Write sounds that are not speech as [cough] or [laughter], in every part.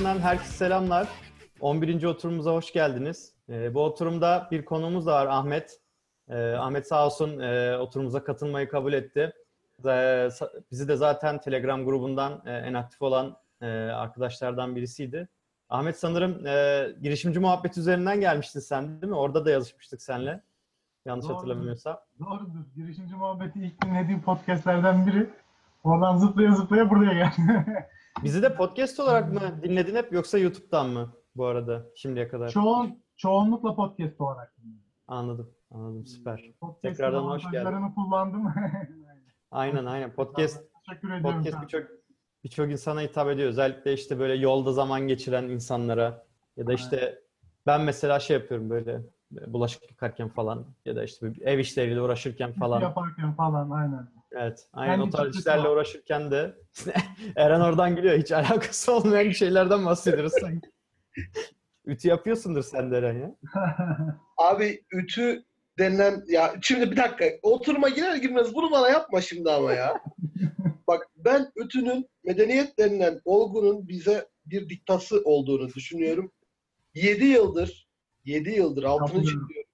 Arası'ndan herkese selamlar. 11. oturumumuza hoş geldiniz. Ee, bu oturumda bir konuğumuz var Ahmet. Ee, Ahmet sağ olsun e, oturumuza katılmayı kabul etti. Ee, bizi de zaten Telegram grubundan e, en aktif olan e, arkadaşlardan birisiydi. Ahmet sanırım e, girişimci muhabbet üzerinden gelmiştin sen değil mi? Orada da yazışmıştık seninle. Yanlış Doğrudur. hatırlamıyorsam. Doğrudur. Girişimci muhabbeti ilk dinlediğim podcastlerden biri. Oradan zıplaya zıplaya buraya geldi. [laughs] Bizi de podcast olarak mı dinledin hep yoksa YouTube'dan mı bu arada şimdiye kadar? Çoğun, çoğunlukla podcast olarak dinledim. Anladım. Anladım. Süper. Podcast'ın Tekrardan hoş geldin. kullandım. [laughs] Aynen aynen. Podcast podcast birçok birçok insana hitap ediyor. Özellikle işte böyle yolda zaman geçiren insanlara ya da işte ben mesela şey yapıyorum böyle bulaşık yıkarken falan ya da işte ev işleriyle uğraşırken falan. Yaparken falan aynen. Evet. Aynen Kendi o tarz işlerle var. uğraşırken de [laughs] Eren oradan gülüyor. Hiç [laughs] alakası olmayan şeylerden bahsediyoruz sanki. Ütü yapıyorsundur sen de Eren ya. [laughs] Abi ütü denilen ya şimdi bir dakika oturuma girer girmez bunu bana yapma şimdi ama ya. Bak ben ütünün medeniyet denilen olgunun bize bir diktası olduğunu düşünüyorum. 7 yıldır 7 yıldır altını çiziyorum.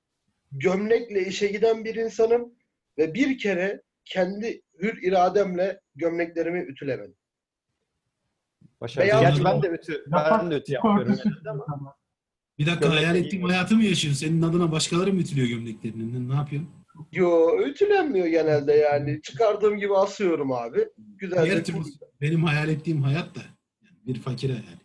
Gömlekle işe giden bir insanım ve bir kere kendi hür irademle gömleklerimi ütülemedim. Başarılı. Beyaz Gerçi ben de ütü, ben de ütü yapıyorum. Ama. Bir dakika Gömlek hayal ettiğim hayatı mı yaşıyorsun? Senin adına başkaları mı ütülüyor gömleklerini? Ne yapıyorsun? Yo ütülenmiyor genelde yani. Çıkardığım gibi asıyorum abi. Güzel Diğer türlü benim hayal ettiğim hayat da yani bir fakire yani.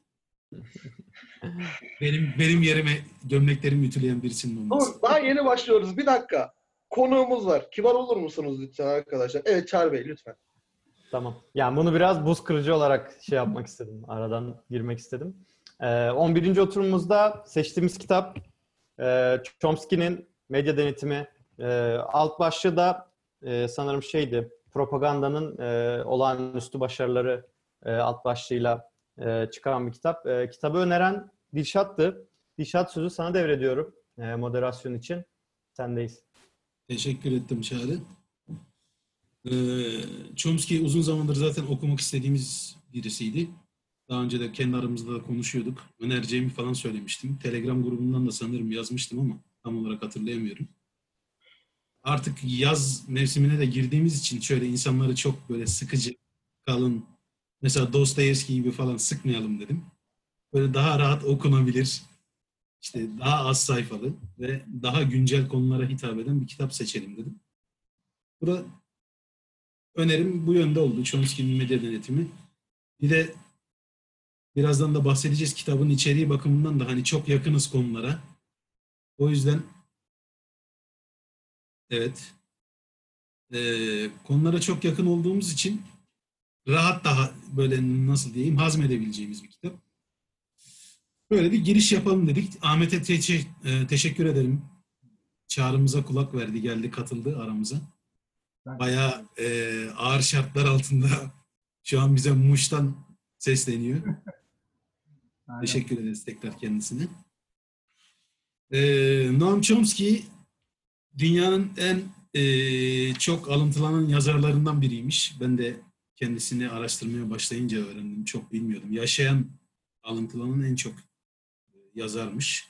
benim benim yerime gömleklerimi ütüleyen birisinin olması. Dur, daha yeni başlıyoruz. Bir dakika. Konuğumuz var. Kibar olur musunuz lütfen arkadaşlar? Evet Çağrı Bey lütfen. Tamam. Yani bunu biraz buz kırıcı olarak şey yapmak istedim. Aradan girmek istedim. Ee, 11. oturumumuzda seçtiğimiz kitap e, Chomsky'nin Medya Denetimi. E, alt başlığı da e, sanırım şeydi. Propagandanın e, olağanüstü başarıları e, alt başlığıyla e, çıkan bir kitap. E, kitabı öneren Dilşat'tı. Dilşat sözü sana devrediyorum e, moderasyon için. Sendeyiz. Teşekkür ettim Çağrı. Ee, Chomsky uzun zamandır zaten okumak istediğimiz birisiydi. Daha önce de kendi aramızda da konuşuyorduk. Önereceğimi falan söylemiştim. Telegram grubundan da sanırım yazmıştım ama tam olarak hatırlayamıyorum. Artık yaz mevsimine de girdiğimiz için şöyle insanları çok böyle sıkıcı, kalın, mesela Dostoyevski gibi falan sıkmayalım dedim. Böyle daha rahat okunabilir, işte daha az sayfalı ve daha güncel konulara hitap eden bir kitap seçelim dedim. Bu da önerim bu yönde oldu. Chomsky'nin medya denetimi. Bir de birazdan da bahsedeceğiz kitabın içeriği bakımından da hani çok yakınız konulara. O yüzden evet Ee, konulara çok yakın olduğumuz için rahat daha böyle nasıl diyeyim hazmedebileceğimiz bir kitap. Böyle bir giriş yapalım dedik. Ahmet'e teşe- e, teşekkür ederim. Çağrımıza kulak verdi, geldi, katıldı aramıza. Bayağı e, ağır şartlar altında [laughs] şu an bize Muş'tan sesleniyor. [laughs] Aynen. Teşekkür ederiz tekrar kendisine. Ee, Noam Chomsky dünyanın en e, çok alıntılanan yazarlarından biriymiş. Ben de kendisini araştırmaya başlayınca öğrendim. Çok bilmiyordum. Yaşayan alıntılanan en çok yazarmış.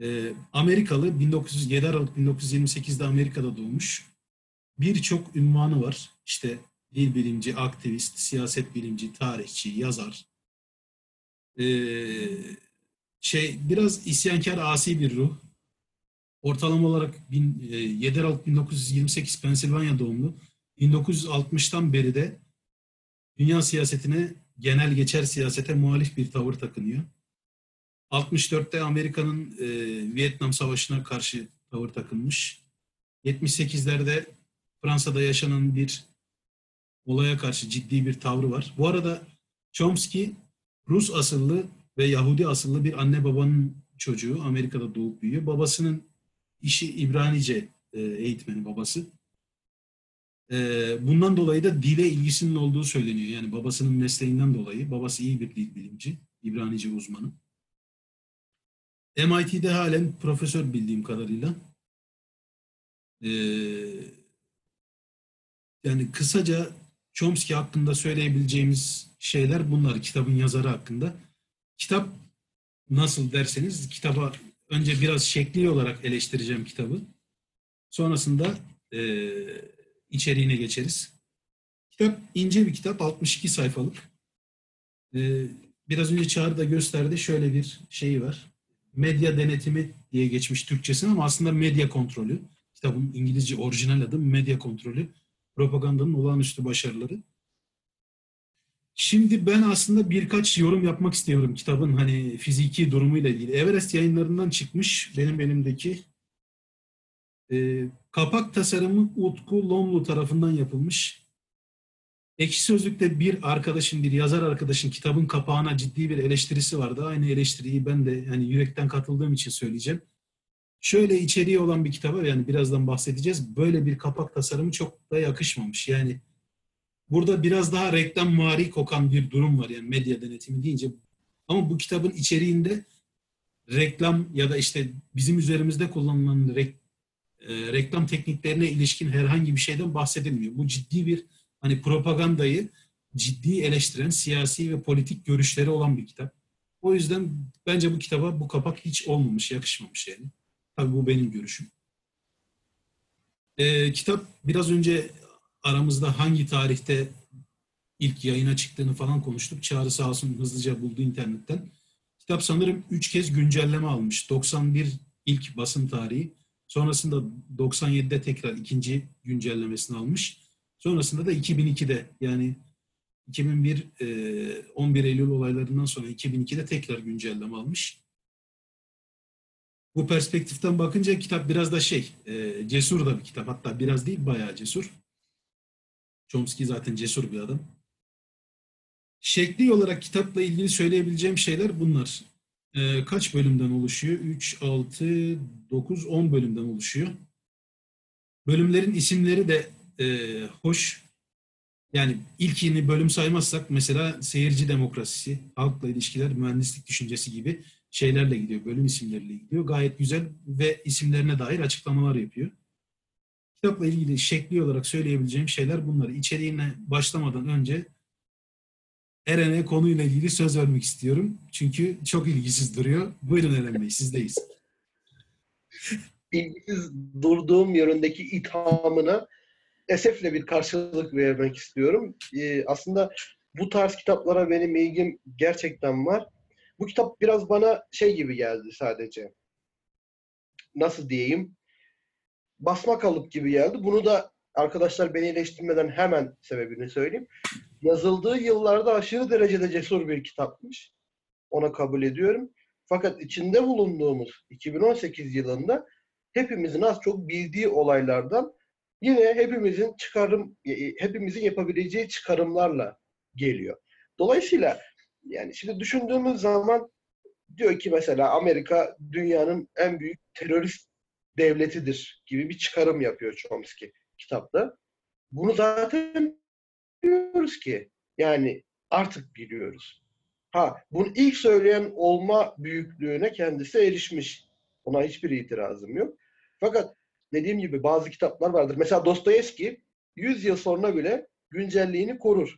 Ee, Amerikalı 1907 Aralık 1928'de Amerika'da doğmuş. Birçok ünvanı var. İşte dil bilimci, aktivist, siyaset bilimci, tarihçi, yazar. Ee, şey biraz isyankar asi bir ruh. Ortalama olarak bin, e, 7 Aralık 1928 Pensilvanya doğumlu. 1960'tan beri de dünya siyasetine, genel geçer siyasete muhalif bir tavır takınıyor. 64'te Amerika'nın e, Vietnam Savaşı'na karşı tavır takınmış. 78'lerde Fransa'da yaşanan bir olaya karşı ciddi bir tavrı var. Bu arada Chomsky Rus asıllı ve Yahudi asıllı bir anne babanın çocuğu. Amerika'da doğup büyüyor. Babasının işi İbranice e, eğitmeni babası. E, bundan dolayı da dile ilgisinin olduğu söyleniyor. Yani babasının mesleğinden dolayı. Babası iyi bir dil bilimci, İbranice uzmanı. MIT'de halen profesör bildiğim kadarıyla. E, yani kısaca Chomsky hakkında söyleyebileceğimiz şeyler bunlar kitabın yazarı hakkında. kitap nasıl derseniz kitaba önce biraz şekli olarak eleştireceğim kitabı. Sonrasında e, içeriğine geçeriz. Kitap ince bir kitap, 62 sayfalık. E, biraz önce Çağrı da gösterdi. Şöyle bir şeyi var. Medya denetimi diye geçmiş Türkçesine ama aslında medya kontrolü. Kitabın İngilizce orijinal adı medya kontrolü. Propagandanın olağanüstü başarıları. Şimdi ben aslında birkaç yorum yapmak istiyorum kitabın hani fiziki durumuyla ilgili. Everest yayınlarından çıkmış benim elimdeki e, kapak tasarımı Utku Lomlu tarafından yapılmış. Ekşi Sözlük'te bir arkadaşın, bir yazar arkadaşın kitabın kapağına ciddi bir eleştirisi vardı. Aynı eleştiriyi ben de yani yürekten katıldığım için söyleyeceğim. Şöyle içeriği olan bir kitaba yani birazdan bahsedeceğiz. Böyle bir kapak tasarımı çok da yakışmamış. Yani burada biraz daha reklam mari kokan bir durum var yani medya denetimi deyince. Ama bu kitabın içeriğinde reklam ya da işte bizim üzerimizde kullanılan rek- e, reklam tekniklerine ilişkin herhangi bir şeyden bahsedilmiyor. Bu ciddi bir hani propagandayı ciddi eleştiren siyasi ve politik görüşleri olan bir kitap. O yüzden bence bu kitaba bu kapak hiç olmamış, yakışmamış yani. Tabii bu benim görüşüm. Ee, kitap biraz önce aramızda hangi tarihte ilk yayına çıktığını falan konuştuk. Çağrı sağ olsun hızlıca buldu internetten. Kitap sanırım 3 kez güncelleme almış. 91 ilk basım tarihi. Sonrasında 97'de tekrar ikinci güncellemesini almış. Sonrasında da 2002'de yani 2001 e, 11 Eylül olaylarından sonra 2002'de tekrar güncelleme almış. Bu perspektiften bakınca kitap biraz da şey, e, cesur da bir kitap. Hatta biraz değil, bayağı cesur. Chomsky zaten cesur bir adam. Şekli olarak kitapla ilgili söyleyebileceğim şeyler bunlar. E, kaç bölümden oluşuyor? 3, 6, 9, 10 bölümden oluşuyor. Bölümlerin isimleri de e, hoş. Yani ilkini bölüm saymazsak mesela seyirci demokrasisi, halkla ilişkiler, mühendislik düşüncesi gibi şeylerle gidiyor, bölüm isimleriyle gidiyor. Gayet güzel ve isimlerine dair açıklamalar yapıyor. Kitapla ilgili şekli olarak söyleyebileceğim şeyler bunlar. İçeriğine başlamadan önce Eren'e konuyla ilgili söz vermek istiyorum. Çünkü çok ilgisiz duruyor. Buyurun Eren Bey, sizdeyiz. ilgisiz durduğum yönündeki ithamına esefle bir karşılık vermek istiyorum. Ee, aslında bu tarz kitaplara benim ilgim gerçekten var. Bu kitap biraz bana şey gibi geldi sadece. Nasıl diyeyim? Basma kalıp gibi geldi. Bunu da arkadaşlar beni eleştirmeden hemen sebebini söyleyeyim. Yazıldığı yıllarda aşırı derecede cesur bir kitapmış. Ona kabul ediyorum. Fakat içinde bulunduğumuz 2018 yılında hepimizin az çok bildiği olaylardan yine hepimizin çıkarım hepimizin yapabileceği çıkarımlarla geliyor. Dolayısıyla yani şimdi düşündüğümüz zaman diyor ki mesela Amerika dünyanın en büyük terörist devletidir gibi bir çıkarım yapıyor Chomsky kitapta. Bunu zaten biliyoruz ki yani artık biliyoruz. Ha bunu ilk söyleyen olma büyüklüğüne kendisi erişmiş. Ona hiçbir itirazım yok. Fakat dediğim gibi bazı kitaplar vardır. Mesela Dostoyevski 100 yıl sonra bile güncelliğini korur.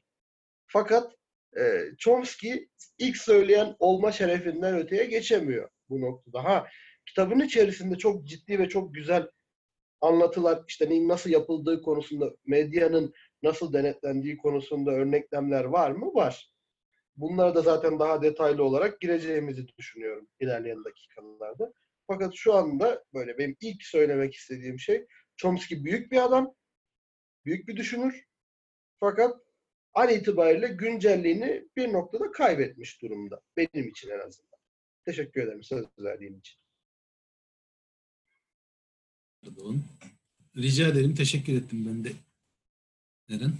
Fakat e, Chomsky ilk söyleyen olma şerefinden öteye geçemiyor bu noktada. Ha kitabın içerisinde çok ciddi ve çok güzel anlatılar, işte nasıl yapıldığı konusunda, medyanın nasıl denetlendiği konusunda örneklemler var mı? Var. Bunlara da zaten daha detaylı olarak gireceğimizi düşünüyorum ilerleyen dakikalarda. Fakat şu anda böyle benim ilk söylemek istediğim şey Chomsky büyük bir adam, büyük bir düşünür. Fakat an itibariyle güncelliğini bir noktada kaybetmiş durumda. Benim için en azından. Teşekkür ederim söz verdiğin için. Pardon. Rica ederim. Teşekkür ettim ben de. Eren.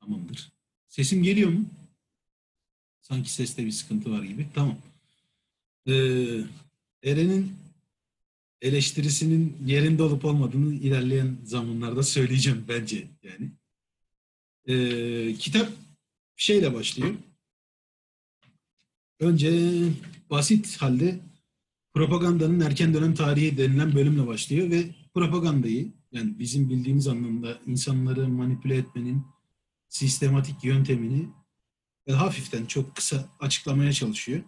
Tamamdır. Sesim geliyor mu? Sanki seste bir sıkıntı var gibi. Tamam. Ee, Eren'in eleştirisinin yerinde olup olmadığını ilerleyen zamanlarda söyleyeceğim bence yani. Ee, kitap şeyle başlıyor. Önce basit halde propagandanın erken dönem tarihi denilen bölümle başlıyor ve propagandayı yani bizim bildiğimiz anlamda insanları manipüle etmenin sistematik yöntemini ve hafiften çok kısa açıklamaya çalışıyor.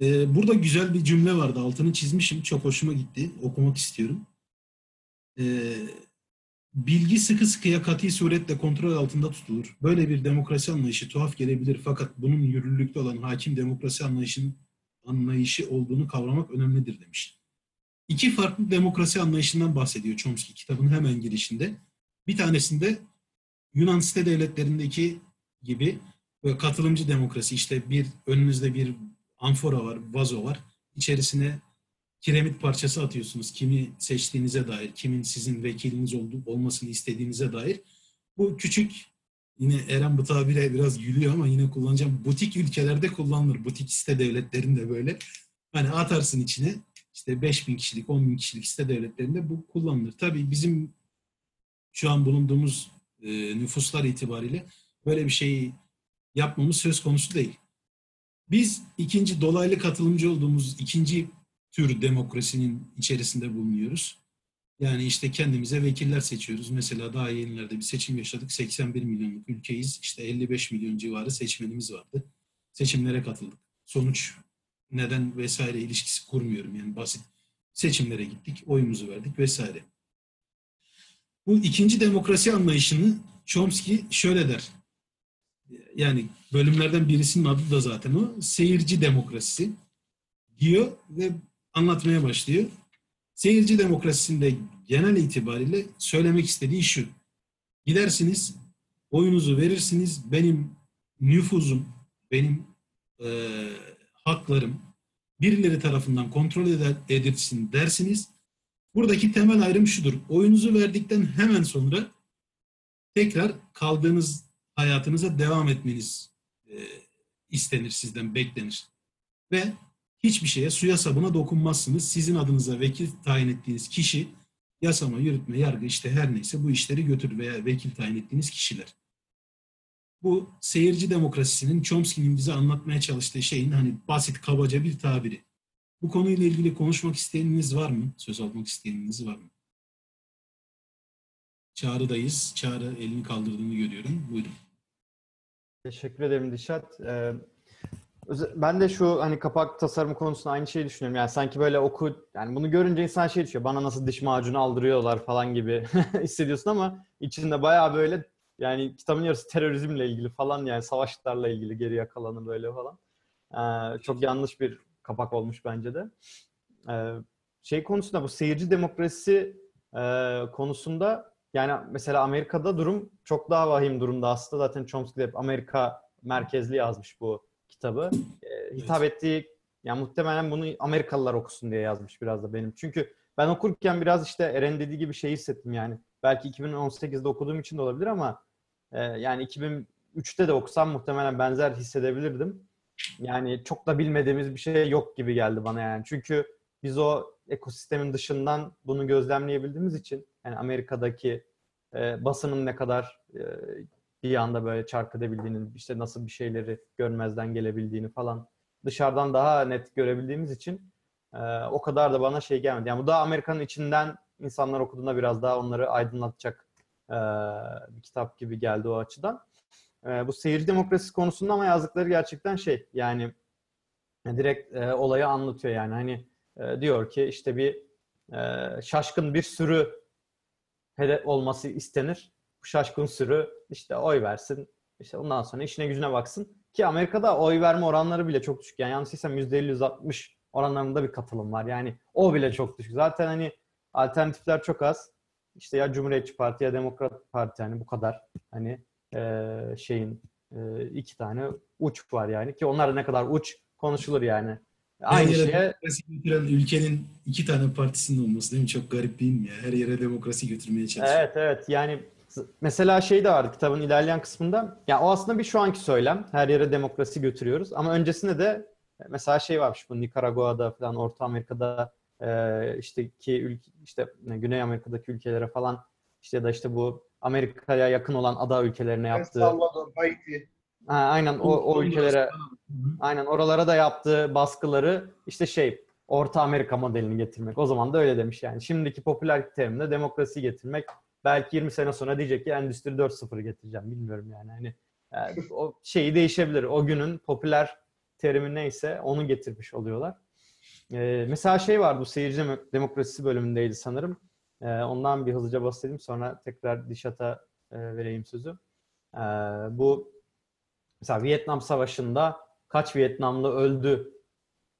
Ee, burada güzel bir cümle vardı. Altını çizmişim. Çok hoşuma gitti. Okumak istiyorum. Ee, bilgi sıkı sıkıya katı suretle kontrol altında tutulur. Böyle bir demokrasi anlayışı tuhaf gelebilir fakat bunun yürürlükte olan hakim demokrasi anlayışının anlayışı olduğunu kavramak önemlidir demiş. İki farklı demokrasi anlayışından bahsediyor Chomsky kitabın hemen girişinde. Bir tanesinde Yunan site devletlerindeki gibi katılımcı demokrasi işte bir önünüzde bir amfora var, vazo var. İçerisine kiremit parçası atıyorsunuz. Kimi seçtiğinize dair, kimin sizin vekiliniz olduğu, olmasını istediğinize dair. Bu küçük yine Eren bu tabire biraz gülüyor ama yine kullanacağım. Butik ülkelerde kullanılır. Butik site devletlerinde böyle. Hani atarsın içine işte 5000 kişilik, 10 bin kişilik site devletlerinde bu kullanılır. Tabii bizim şu an bulunduğumuz e, nüfuslar itibariyle böyle bir şeyi yapmamız söz konusu değil. Biz ikinci dolaylı katılımcı olduğumuz ikinci tür demokrasinin içerisinde bulunuyoruz. Yani işte kendimize vekiller seçiyoruz. Mesela daha yenilerde bir seçim yaşadık. 81 milyonluk ülkeyiz. İşte 55 milyon civarı seçmenimiz vardı. Seçimlere katıldık. Sonuç neden vesaire ilişkisi kurmuyorum. Yani basit seçimlere gittik, oyumuzu verdik vesaire. Bu ikinci demokrasi anlayışını Chomsky şöyle der. Yani bölümlerden birisinin adı da zaten o. Seyirci demokrasisi diyor ve anlatmaya başlıyor. Seyirci demokrasisinde genel itibariyle söylemek istediği şu. Gidersiniz, oyunuzu verirsiniz, benim nüfuzum, benim e, haklarım birileri tarafından kontrol eder, edilsin dersiniz. Buradaki temel ayrım şudur. Oyunuzu verdikten hemen sonra tekrar kaldığınız hayatınıza devam etmeniz e, istenir sizden, beklenir. Ve hiçbir şeye suya sabuna dokunmazsınız. Sizin adınıza vekil tayin ettiğiniz kişi yasama, yürütme, yargı işte her neyse bu işleri götür veya vekil tayin ettiğiniz kişiler. Bu seyirci demokrasisinin Chomsky'nin bize anlatmaya çalıştığı şeyin hani basit kabaca bir tabiri. Bu konuyla ilgili konuşmak isteyeniniz var mı? Söz almak isteyeniniz var mı? Çağrı'dayız. Çağrı elini kaldırdığını görüyorum. Buyurun. Teşekkür ederim Dişat. Ee, ben de şu hani kapak tasarımı konusunda aynı şeyi düşünüyorum. Yani sanki böyle oku, yani bunu görünce insan şey düşünüyor. Bana nasıl diş macunu aldırıyorlar falan gibi [laughs] hissediyorsun ama içinde bayağı böyle yani kitabın yarısı terörizmle ilgili falan yani savaşlarla ilgili geriye kalanı böyle falan. Ee, çok yanlış bir kapak olmuş bence de. Ee, şey konusunda bu seyirci demokrasi e, konusunda yani mesela Amerika'da durum çok daha vahim durumda aslında. Zaten Chomsky de hep Amerika merkezli yazmış bu kitabı. Ee, hitap ettiği yani muhtemelen bunu Amerikalılar okusun diye yazmış biraz da benim. Çünkü ben okurken biraz işte Eren dediği gibi şey hissettim yani. Belki 2018'de okuduğum için de olabilir ama e, yani 2003'te de okusam muhtemelen benzer hissedebilirdim. Yani çok da bilmediğimiz bir şey yok gibi geldi bana yani. Çünkü biz o ekosistemin dışından bunu gözlemleyebildiğimiz için yani Amerika'daki e, basının ne kadar e, bir anda böyle çark edebildiğini, işte nasıl bir şeyleri görmezden gelebildiğini falan dışarıdan daha net görebildiğimiz için e, o kadar da bana şey gelmedi. Yani bu da Amerika'nın içinden insanlar okuduğunda biraz daha onları aydınlatacak e, bir kitap gibi geldi o açıdan. E, bu seyirci demokrasisi konusunda ama yazdıkları gerçekten şey yani direkt e, olayı anlatıyor yani hani e, diyor ki işte bir e, şaşkın bir sürü hedef olması istenir. Bu şaşkın sürü işte oy versin. İşte ondan sonra işine gücüne baksın. Ki Amerika'da oy verme oranları bile çok düşük. Yani yanlış değilsem %50-%60 oranlarında bir katılım var. Yani o bile çok düşük. Zaten hani alternatifler çok az. İşte ya Cumhuriyetçi Parti ya Demokrat Parti hani bu kadar. Hani e, şeyin e, iki tane uç var yani. Ki onlar ne kadar uç konuşulur yani. Aynı Her yere şeye demokrasi götüren ülkenin iki tane partisinin olması değil mi? Çok garip değil mi ya? Her yere demokrasi götürmeye çalışıyor. Evet evet yani mesela şey de vardı kitabın ilerleyen kısmında. Ya o aslında bir şu anki söylem. Her yere demokrasi götürüyoruz. Ama öncesinde de e, mesela şey varmış bu Nikaragua'da falan Orta Amerika'da e, işte ki ülke işte ne, Güney Amerika'daki ülkelere falan işte ya da işte bu Amerika'ya yakın olan ada ülkelerine El yaptığı Salvador, Haiti. Ha, aynen o, o ülkelere Aynen oralara da yaptığı baskıları işte şey Orta Amerika modelini getirmek. O zaman da öyle demiş yani. Şimdiki popüler terimle demokrasi getirmek. Belki 20 sene sonra diyecek ki Endüstri 4.0 getireceğim. Bilmiyorum yani. Hani yani o şeyi değişebilir. O günün popüler terimi neyse onu getirmiş oluyorlar. Ee, mesela şey var bu seyirci demo- demokrasisi bölümündeydi sanırım. Ee, ondan bir hızlıca bahsedeyim sonra tekrar Dişat'a e, vereyim sözü. Ee, bu mesela Vietnam Savaşı'nda kaç Vietnamlı öldü?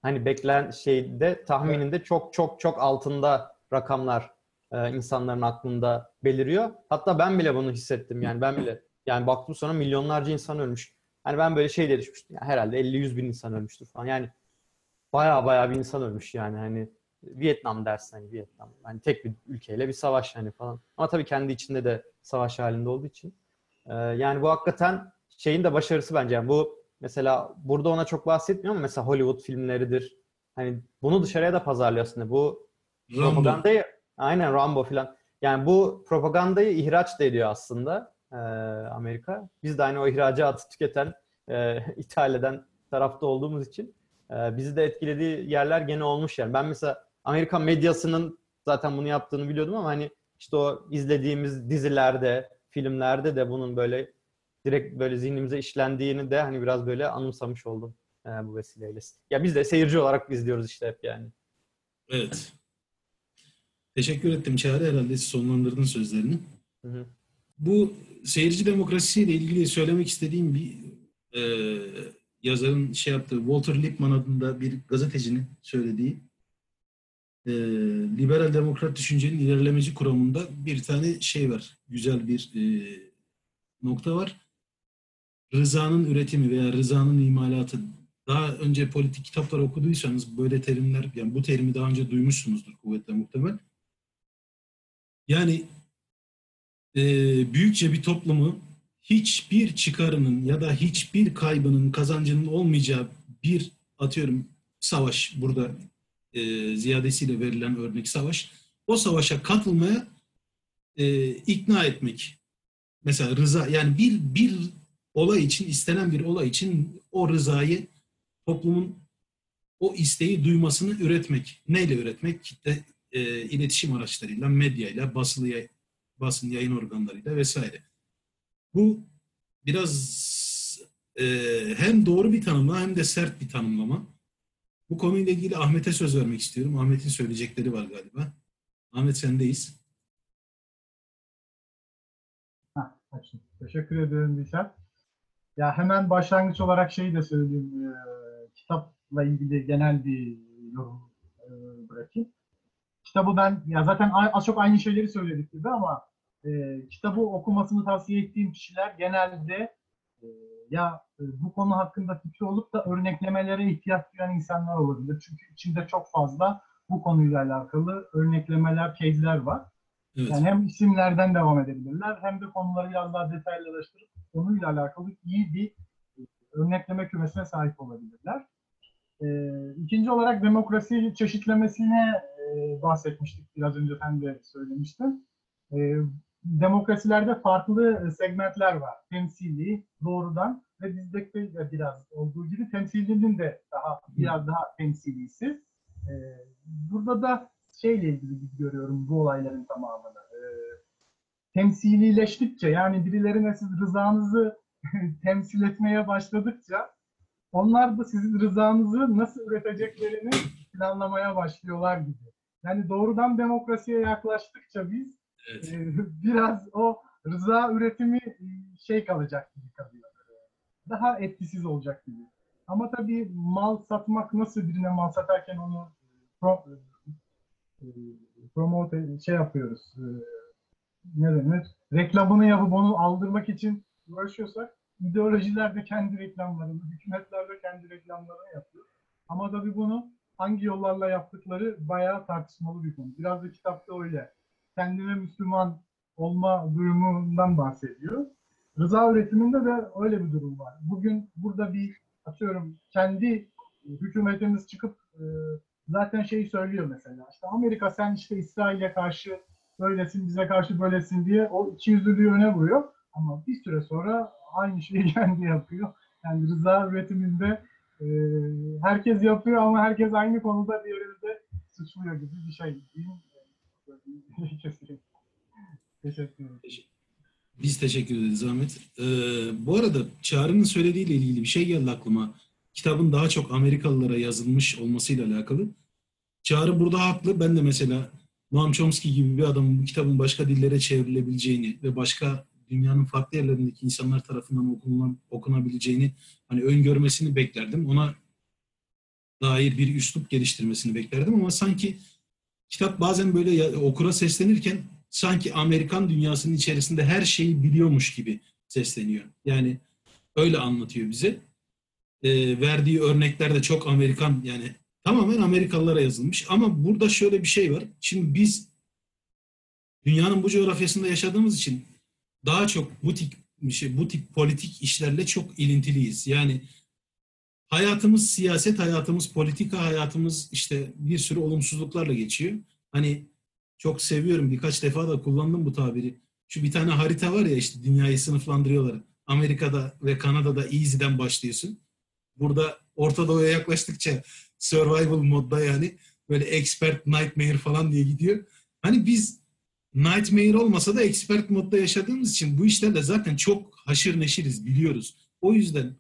Hani beklen şeyde tahmininde çok çok çok altında rakamlar e, insanların aklında beliriyor. Hatta ben bile bunu hissettim yani ben bile yani baktım sonra milyonlarca insan ölmüş. Hani ben böyle şey diye düşmüştüm. Ya herhalde 50-100 bin insan ölmüştür falan. Yani baya baya bir insan ölmüş yani hani Vietnam dersin hani Vietnam. Hani tek bir ülkeyle bir savaş hani falan. Ama tabii kendi içinde de savaş halinde olduğu için. Ee, yani bu hakikaten şeyin de başarısı bence. Yani bu mesela burada ona çok bahsetmiyor ama mesela Hollywood filmleridir. Hani bunu dışarıya da pazarlıyor aslında. Bu Rambo. propagandayı aynen Rambo falan. Yani bu propagandayı ihraç da ediyor aslında e, Amerika. Biz de aynı o ihracatı tüketen, e, ithal eden tarafta olduğumuz için e, bizi de etkilediği yerler gene olmuş yani. Ben mesela Amerikan medyasının zaten bunu yaptığını biliyordum ama hani işte o izlediğimiz dizilerde, filmlerde de bunun böyle direkt böyle zihnimize işlendiğini de hani biraz böyle anımsamış oldum e, bu vesileyle. Ya biz de seyirci olarak izliyoruz işte hep yani. Evet. Teşekkür ettim Çağrı. Herhalde sonlandırdın sözlerini. Hı hı. Bu seyirci demokrasisiyle ilgili söylemek istediğim bir e, yazarın şey yaptığı Walter Lippmann adında bir gazetecinin söylediği e, liberal demokrat düşüncenin ilerlemeci kuramında bir tane şey var. Güzel bir e, nokta var. Rızanın üretimi veya rızanın imalatı. Daha önce politik kitaplar okuduysanız böyle terimler, yani bu terimi daha önce duymuşsunuzdur kuvvetle muhtemel. Yani e, büyükçe bir toplumu hiçbir çıkarının ya da hiçbir kaybının kazancının olmayacağı bir atıyorum savaş burada e, ziyadesiyle verilen örnek savaş o savaşa katılmaya e, ikna etmek. Mesela rıza yani bir bir olay için istenen bir olay için o rızayı toplumun o isteği duymasını üretmek. Neyle üretmek? Kitle e, iletişim araçlarıyla, medyayla, basılı basın yayın organlarıyla vesaire. Bu biraz e, hem doğru bir tanımlama hem de sert bir tanımlama. Bu konuyla ilgili Ahmet'e söz vermek istiyorum. Ahmet'in söyleyecekleri var galiba. Ahmet sendeyiz. Teşekkür ederim Dilşat. Ya hemen başlangıç olarak şeyi de söyleyeyim. Ee, kitapla ilgili genel bir yorum e, bırakayım. Kitabı ben ya zaten az çok aynı şeyleri söyledik gibi ama e, kitabı okumasını tavsiye ettiğim kişiler genelde e, ya e, bu konu hakkında fikri olup da örneklemelere ihtiyaç duyan insanlar olabilir. Çünkü içinde çok fazla bu konuyla alakalı örneklemeler, case'ler var. Evet. Yani hem isimlerden devam edebilirler hem de konuları biraz daha detaylılaştırıp konuyla alakalı iyi bir e, örnekleme kümesine sahip olabilirler. Ee, ikinci olarak demokrasi çeşitlemesine e, bahsetmiştik. Biraz önce sen de söylemiştin. Ee, demokrasilerde farklı segmentler var. Temsili, doğrudan ve bizdeki de biraz olduğu gibi temsilinin de daha biraz daha temsilisi. Ee, burada da şeyle ilgili görüyorum bu olayların tamamını. Ee, temsilileştikçe yani birilerine siz rızanızı [laughs] temsil etmeye başladıkça onlar da sizin rızanızı nasıl üreteceklerini planlamaya başlıyorlar gibi. Yani doğrudan demokrasiye yaklaştıkça biz Evet. e, [laughs] biraz o rıza üretimi e, şey kalacak gibi kalıyor. Daha etkisiz olacak gibi. Ama tabii mal satmak nasıl birine mal satarken onu promote şey yapıyoruz. e, Ne denir? Reklamını yapıp onu aldırmak için uğraşıyorsak ideolojiler de kendi reklamlarını, hükümetler de kendi reklamlarını yapıyor. Ama tabii bunu hangi yollarla yaptıkları bayağı tartışmalı bir konu. Biraz da kitapta öyle. Kendine Müslüman olma durumundan bahsediyor. Rıza üretiminde de öyle bir durum var. Bugün burada bir atıyorum kendi hükümetimiz çıkıp e, zaten şeyi söylüyor mesela. İşte Amerika sen işte İsrail'e karşı böylesin, bize karşı böylesin diye o ikiyüzlülüğü öne vuruyor. Ama bir süre sonra aynı şeyi [laughs] kendi yapıyor. Yani rıza üretiminde e, herkes yapıyor ama herkes aynı konuda diğerini de suçluyor gibi bir şey. [laughs] Teşekkür ederim. Biz teşekkür ederiz Ahmet. Ee, bu arada Çağrı'nın söylediğiyle ilgili bir şey geldi aklıma. Kitabın daha çok Amerikalılara yazılmış olmasıyla alakalı. Çağrı burada haklı. Ben de mesela Noam Chomsky gibi bir adamın bu kitabın başka dillere çevrilebileceğini ve başka dünyanın farklı yerlerindeki insanlar tarafından okunan, okunabileceğini hani öngörmesini beklerdim. Ona dair bir üslup geliştirmesini beklerdim ama sanki kitap bazen böyle ya- okura seslenirken sanki Amerikan dünyasının içerisinde her şeyi biliyormuş gibi sesleniyor. Yani öyle anlatıyor bize. Ee, verdiği örnekler de çok Amerikan yani tamamen Amerikalılara yazılmış. Ama burada şöyle bir şey var. Şimdi biz dünyanın bu coğrafyasında yaşadığımız için daha çok bu tip, şey, bu tip politik işlerle çok ilintiliyiz. Yani hayatımız siyaset, hayatımız politika, hayatımız işte bir sürü olumsuzluklarla geçiyor. Hani çok seviyorum. Birkaç defa da kullandım bu tabiri. Şu bir tane harita var ya işte dünyayı sınıflandırıyorlar. Amerika'da ve Kanada'da easy'den başlıyorsun. Burada Orta Doğu'ya yaklaştıkça survival modda yani böyle expert nightmare falan diye gidiyor. Hani biz nightmare olmasa da expert modda yaşadığımız için bu işlerle zaten çok haşır neşiriz biliyoruz. O yüzden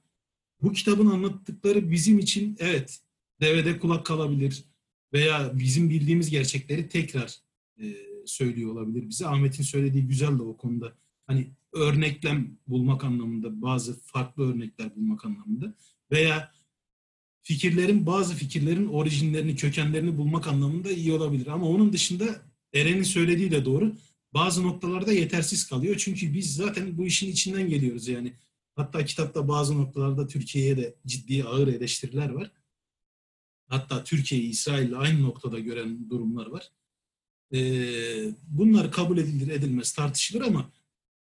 bu kitabın anlattıkları bizim için evet devede kulak kalabilir veya bizim bildiğimiz gerçekleri tekrar e, söylüyor olabilir bize. Ahmet'in söylediği güzel de o konuda. Hani örneklem bulmak anlamında, bazı farklı örnekler bulmak anlamında veya fikirlerin, bazı fikirlerin orijinlerini, kökenlerini bulmak anlamında iyi olabilir. Ama onun dışında Eren'in söylediği de doğru. Bazı noktalarda yetersiz kalıyor. Çünkü biz zaten bu işin içinden geliyoruz yani. Hatta kitapta bazı noktalarda Türkiye'ye de ciddi ağır eleştiriler var. Hatta Türkiye'yi İsrail'le aynı noktada gören durumlar var. Ee, bunlar kabul edilir edilmez tartışılır ama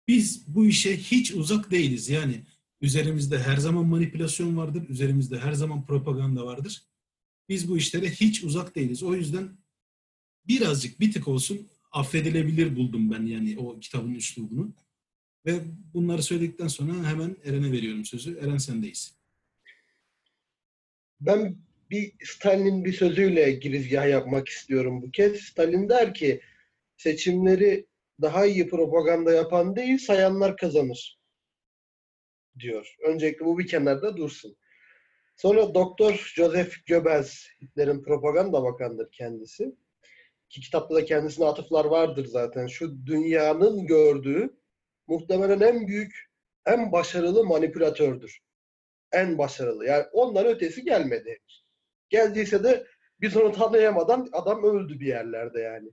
biz bu işe hiç uzak değiliz. Yani üzerimizde her zaman manipülasyon vardır, üzerimizde her zaman propaganda vardır. Biz bu işlere hiç uzak değiliz. O yüzden birazcık bir tık olsun affedilebilir buldum ben yani o kitabın üslubunu. Ve bunları söyledikten sonra hemen Eren'e veriyorum sözü. Eren sendeyiz. Ben bir Stalin'in bir sözüyle girizgah yapmak istiyorum bu kez. Stalin der ki seçimleri daha iyi propaganda yapan değil sayanlar kazanır diyor. Öncelikle bu bir kenarda dursun. Sonra Doktor Joseph Goebbels, Hitler'in propaganda bakanıdır kendisi. Ki kitapta da kendisine atıflar vardır zaten. Şu dünyanın gördüğü muhtemelen en büyük, en başarılı manipülatördür. En başarılı. Yani ondan ötesi gelmedi. Geldiyse de biz onu tanıyamadan adam öldü bir yerlerde yani.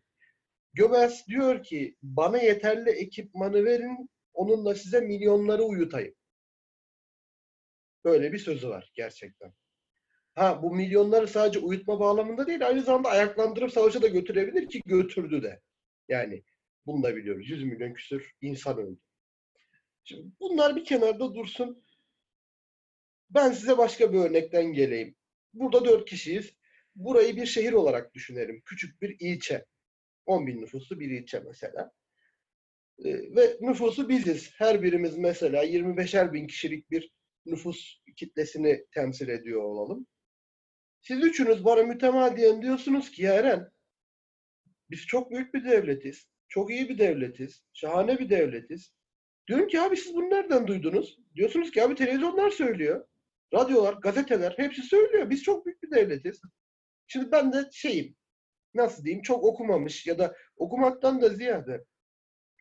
Goebbels diyor ki bana yeterli ekipmanı verin onunla size milyonları uyutayım. Böyle bir sözü var gerçekten. Ha bu milyonları sadece uyutma bağlamında değil aynı zamanda ayaklandırıp savaşa da götürebilir ki götürdü de. Yani bunu da biliyoruz. 100 milyon küsür insan öldü. Şimdi bunlar bir kenarda dursun. Ben size başka bir örnekten geleyim. Burada dört kişiyiz. Burayı bir şehir olarak düşünelim. Küçük bir ilçe. 10 bin nüfuslu bir ilçe mesela. Ee, ve nüfusu biziz. Her birimiz mesela 25'er bin kişilik bir nüfus kitlesini temsil ediyor olalım. Siz üçünüz bana mütemadiyen diyorsunuz ki ya biz çok büyük bir devletiz. Çok iyi bir devletiz. Şahane bir devletiz. Diyorum ki abi siz bunu nereden duydunuz? Diyorsunuz ki abi televizyonlar söylüyor. Radyolar, gazeteler hepsi söylüyor. Biz çok büyük bir devletiz. Şimdi ben de şeyim nasıl diyeyim çok okumamış ya da okumaktan da ziyade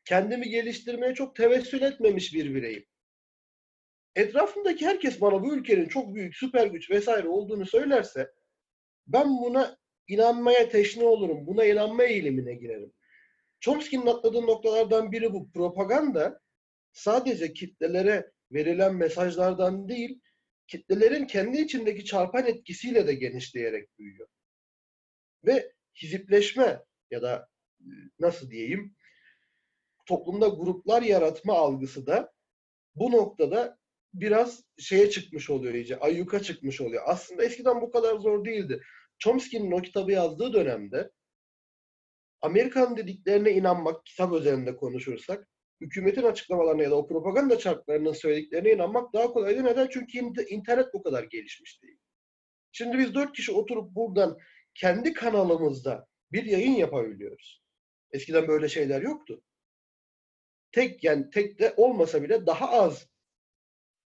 kendimi geliştirmeye çok tevessül etmemiş bir bireyim. Etrafımdaki herkes bana bu ülkenin çok büyük süper güç vesaire olduğunu söylerse ben buna inanmaya teşne olurum. Buna inanma eğilimine girerim. Chomsky'nin atladığı noktalardan biri bu. Propaganda sadece kitlelere verilen mesajlardan değil, kitlelerin kendi içindeki çarpan etkisiyle de genişleyerek büyüyor. Ve hizipleşme ya da nasıl diyeyim toplumda gruplar yaratma algısı da bu noktada biraz şeye çıkmış oluyor iyice, ayyuka çıkmış oluyor. Aslında eskiden bu kadar zor değildi. Chomsky'nin o kitabı yazdığı dönemde Amerikan dediklerine inanmak, kitap üzerinde konuşursak, hükümetin açıklamalarına ya da o propaganda çarklarının söylediklerine inanmak daha kolaydı. Neden? Çünkü internet bu kadar gelişmiş değil. Şimdi biz dört kişi oturup buradan kendi kanalımızda bir yayın yapabiliyoruz. Eskiden böyle şeyler yoktu. Tek yani tek de olmasa bile daha az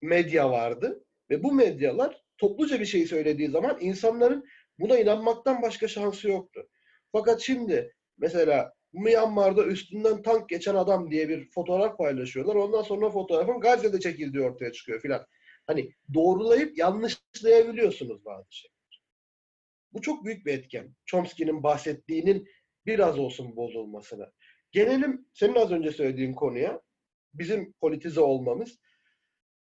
medya vardı ve bu medyalar topluca bir şey söylediği zaman insanların buna inanmaktan başka şansı yoktu. Fakat şimdi mesela Myanmar'da üstünden tank geçen adam diye bir fotoğraf paylaşıyorlar. Ondan sonra fotoğrafın Gazze'de çekildiği ortaya çıkıyor filan. Hani doğrulayıp yanlışlayabiliyorsunuz bazı şeyler. Bu çok büyük bir etken. Chomsky'nin bahsettiğinin biraz olsun bozulmasına. Gelelim senin az önce söylediğin konuya. Bizim politize olmamız.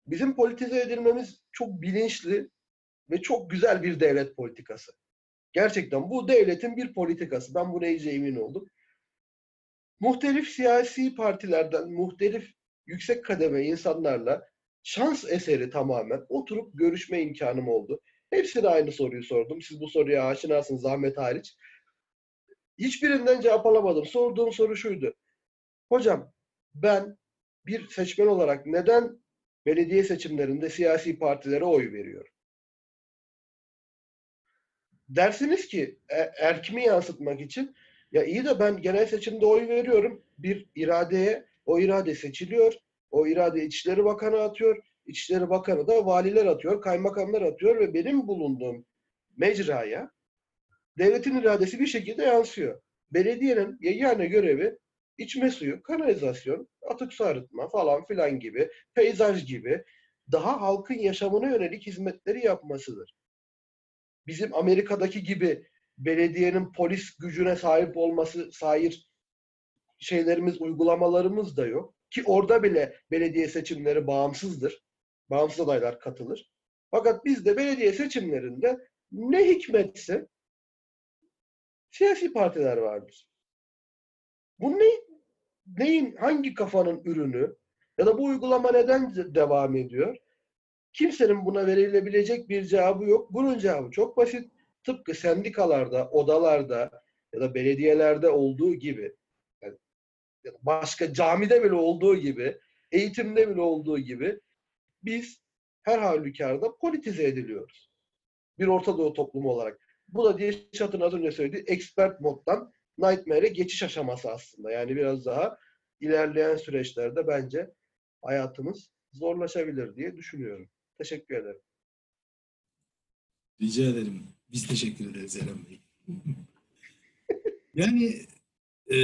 Bizim politize edilmemiz çok bilinçli ve çok güzel bir devlet politikası. Gerçekten bu devletin bir politikası. Ben buna iyice emin oldum. Muhtelif siyasi partilerden, muhtelif yüksek kademe insanlarla şans eseri tamamen oturup görüşme imkanım oldu. Hepsine aynı soruyu sordum. Siz bu soruya aşinasınız zahmet hariç. Hiçbirinden cevap alamadım. Sorduğum soru şuydu. Hocam ben bir seçmen olarak neden belediye seçimlerinde siyasi partilere oy veriyorum? Dersiniz ki e- erkimi yansıtmak için ya iyi de ben genel seçimde oy veriyorum. Bir iradeye, o irade seçiliyor. O irade İçişleri Bakanı atıyor. İçişleri Bakanı da valiler atıyor, kaymakamlar atıyor ve benim bulunduğum mecraya devletin iradesi bir şekilde yansıyor. Belediyenin yegane görevi içme suyu, kanalizasyon, atık su arıtma falan filan gibi, peyzaj gibi daha halkın yaşamına yönelik hizmetleri yapmasıdır. Bizim Amerika'daki gibi belediyenin polis gücüne sahip olması sair şeylerimiz, uygulamalarımız da yok. Ki orada bile belediye seçimleri bağımsızdır. Bağımsız adaylar katılır. Fakat bizde belediye seçimlerinde ne hikmetse siyasi partiler vardır. Bu ne, neyin, hangi kafanın ürünü ya da bu uygulama neden de- devam ediyor? Kimsenin buna verilebilecek bir cevabı yok. Bunun cevabı çok basit. Tıpkı sendikalarda, odalarda ya da belediyelerde olduğu gibi, yani başka camide bile olduğu gibi, eğitimde bile olduğu gibi biz her halükarda politize ediliyoruz. Bir Orta Doğu toplumu olarak. Bu da diye Şat'ın az önce söylediği expert moddan Nightmare'e geçiş aşaması aslında. Yani biraz daha ilerleyen süreçlerde bence hayatımız zorlaşabilir diye düşünüyorum. Teşekkür ederim. Rica ederim. Biz teşekkür ederiz Eren Bey. [laughs] yani e,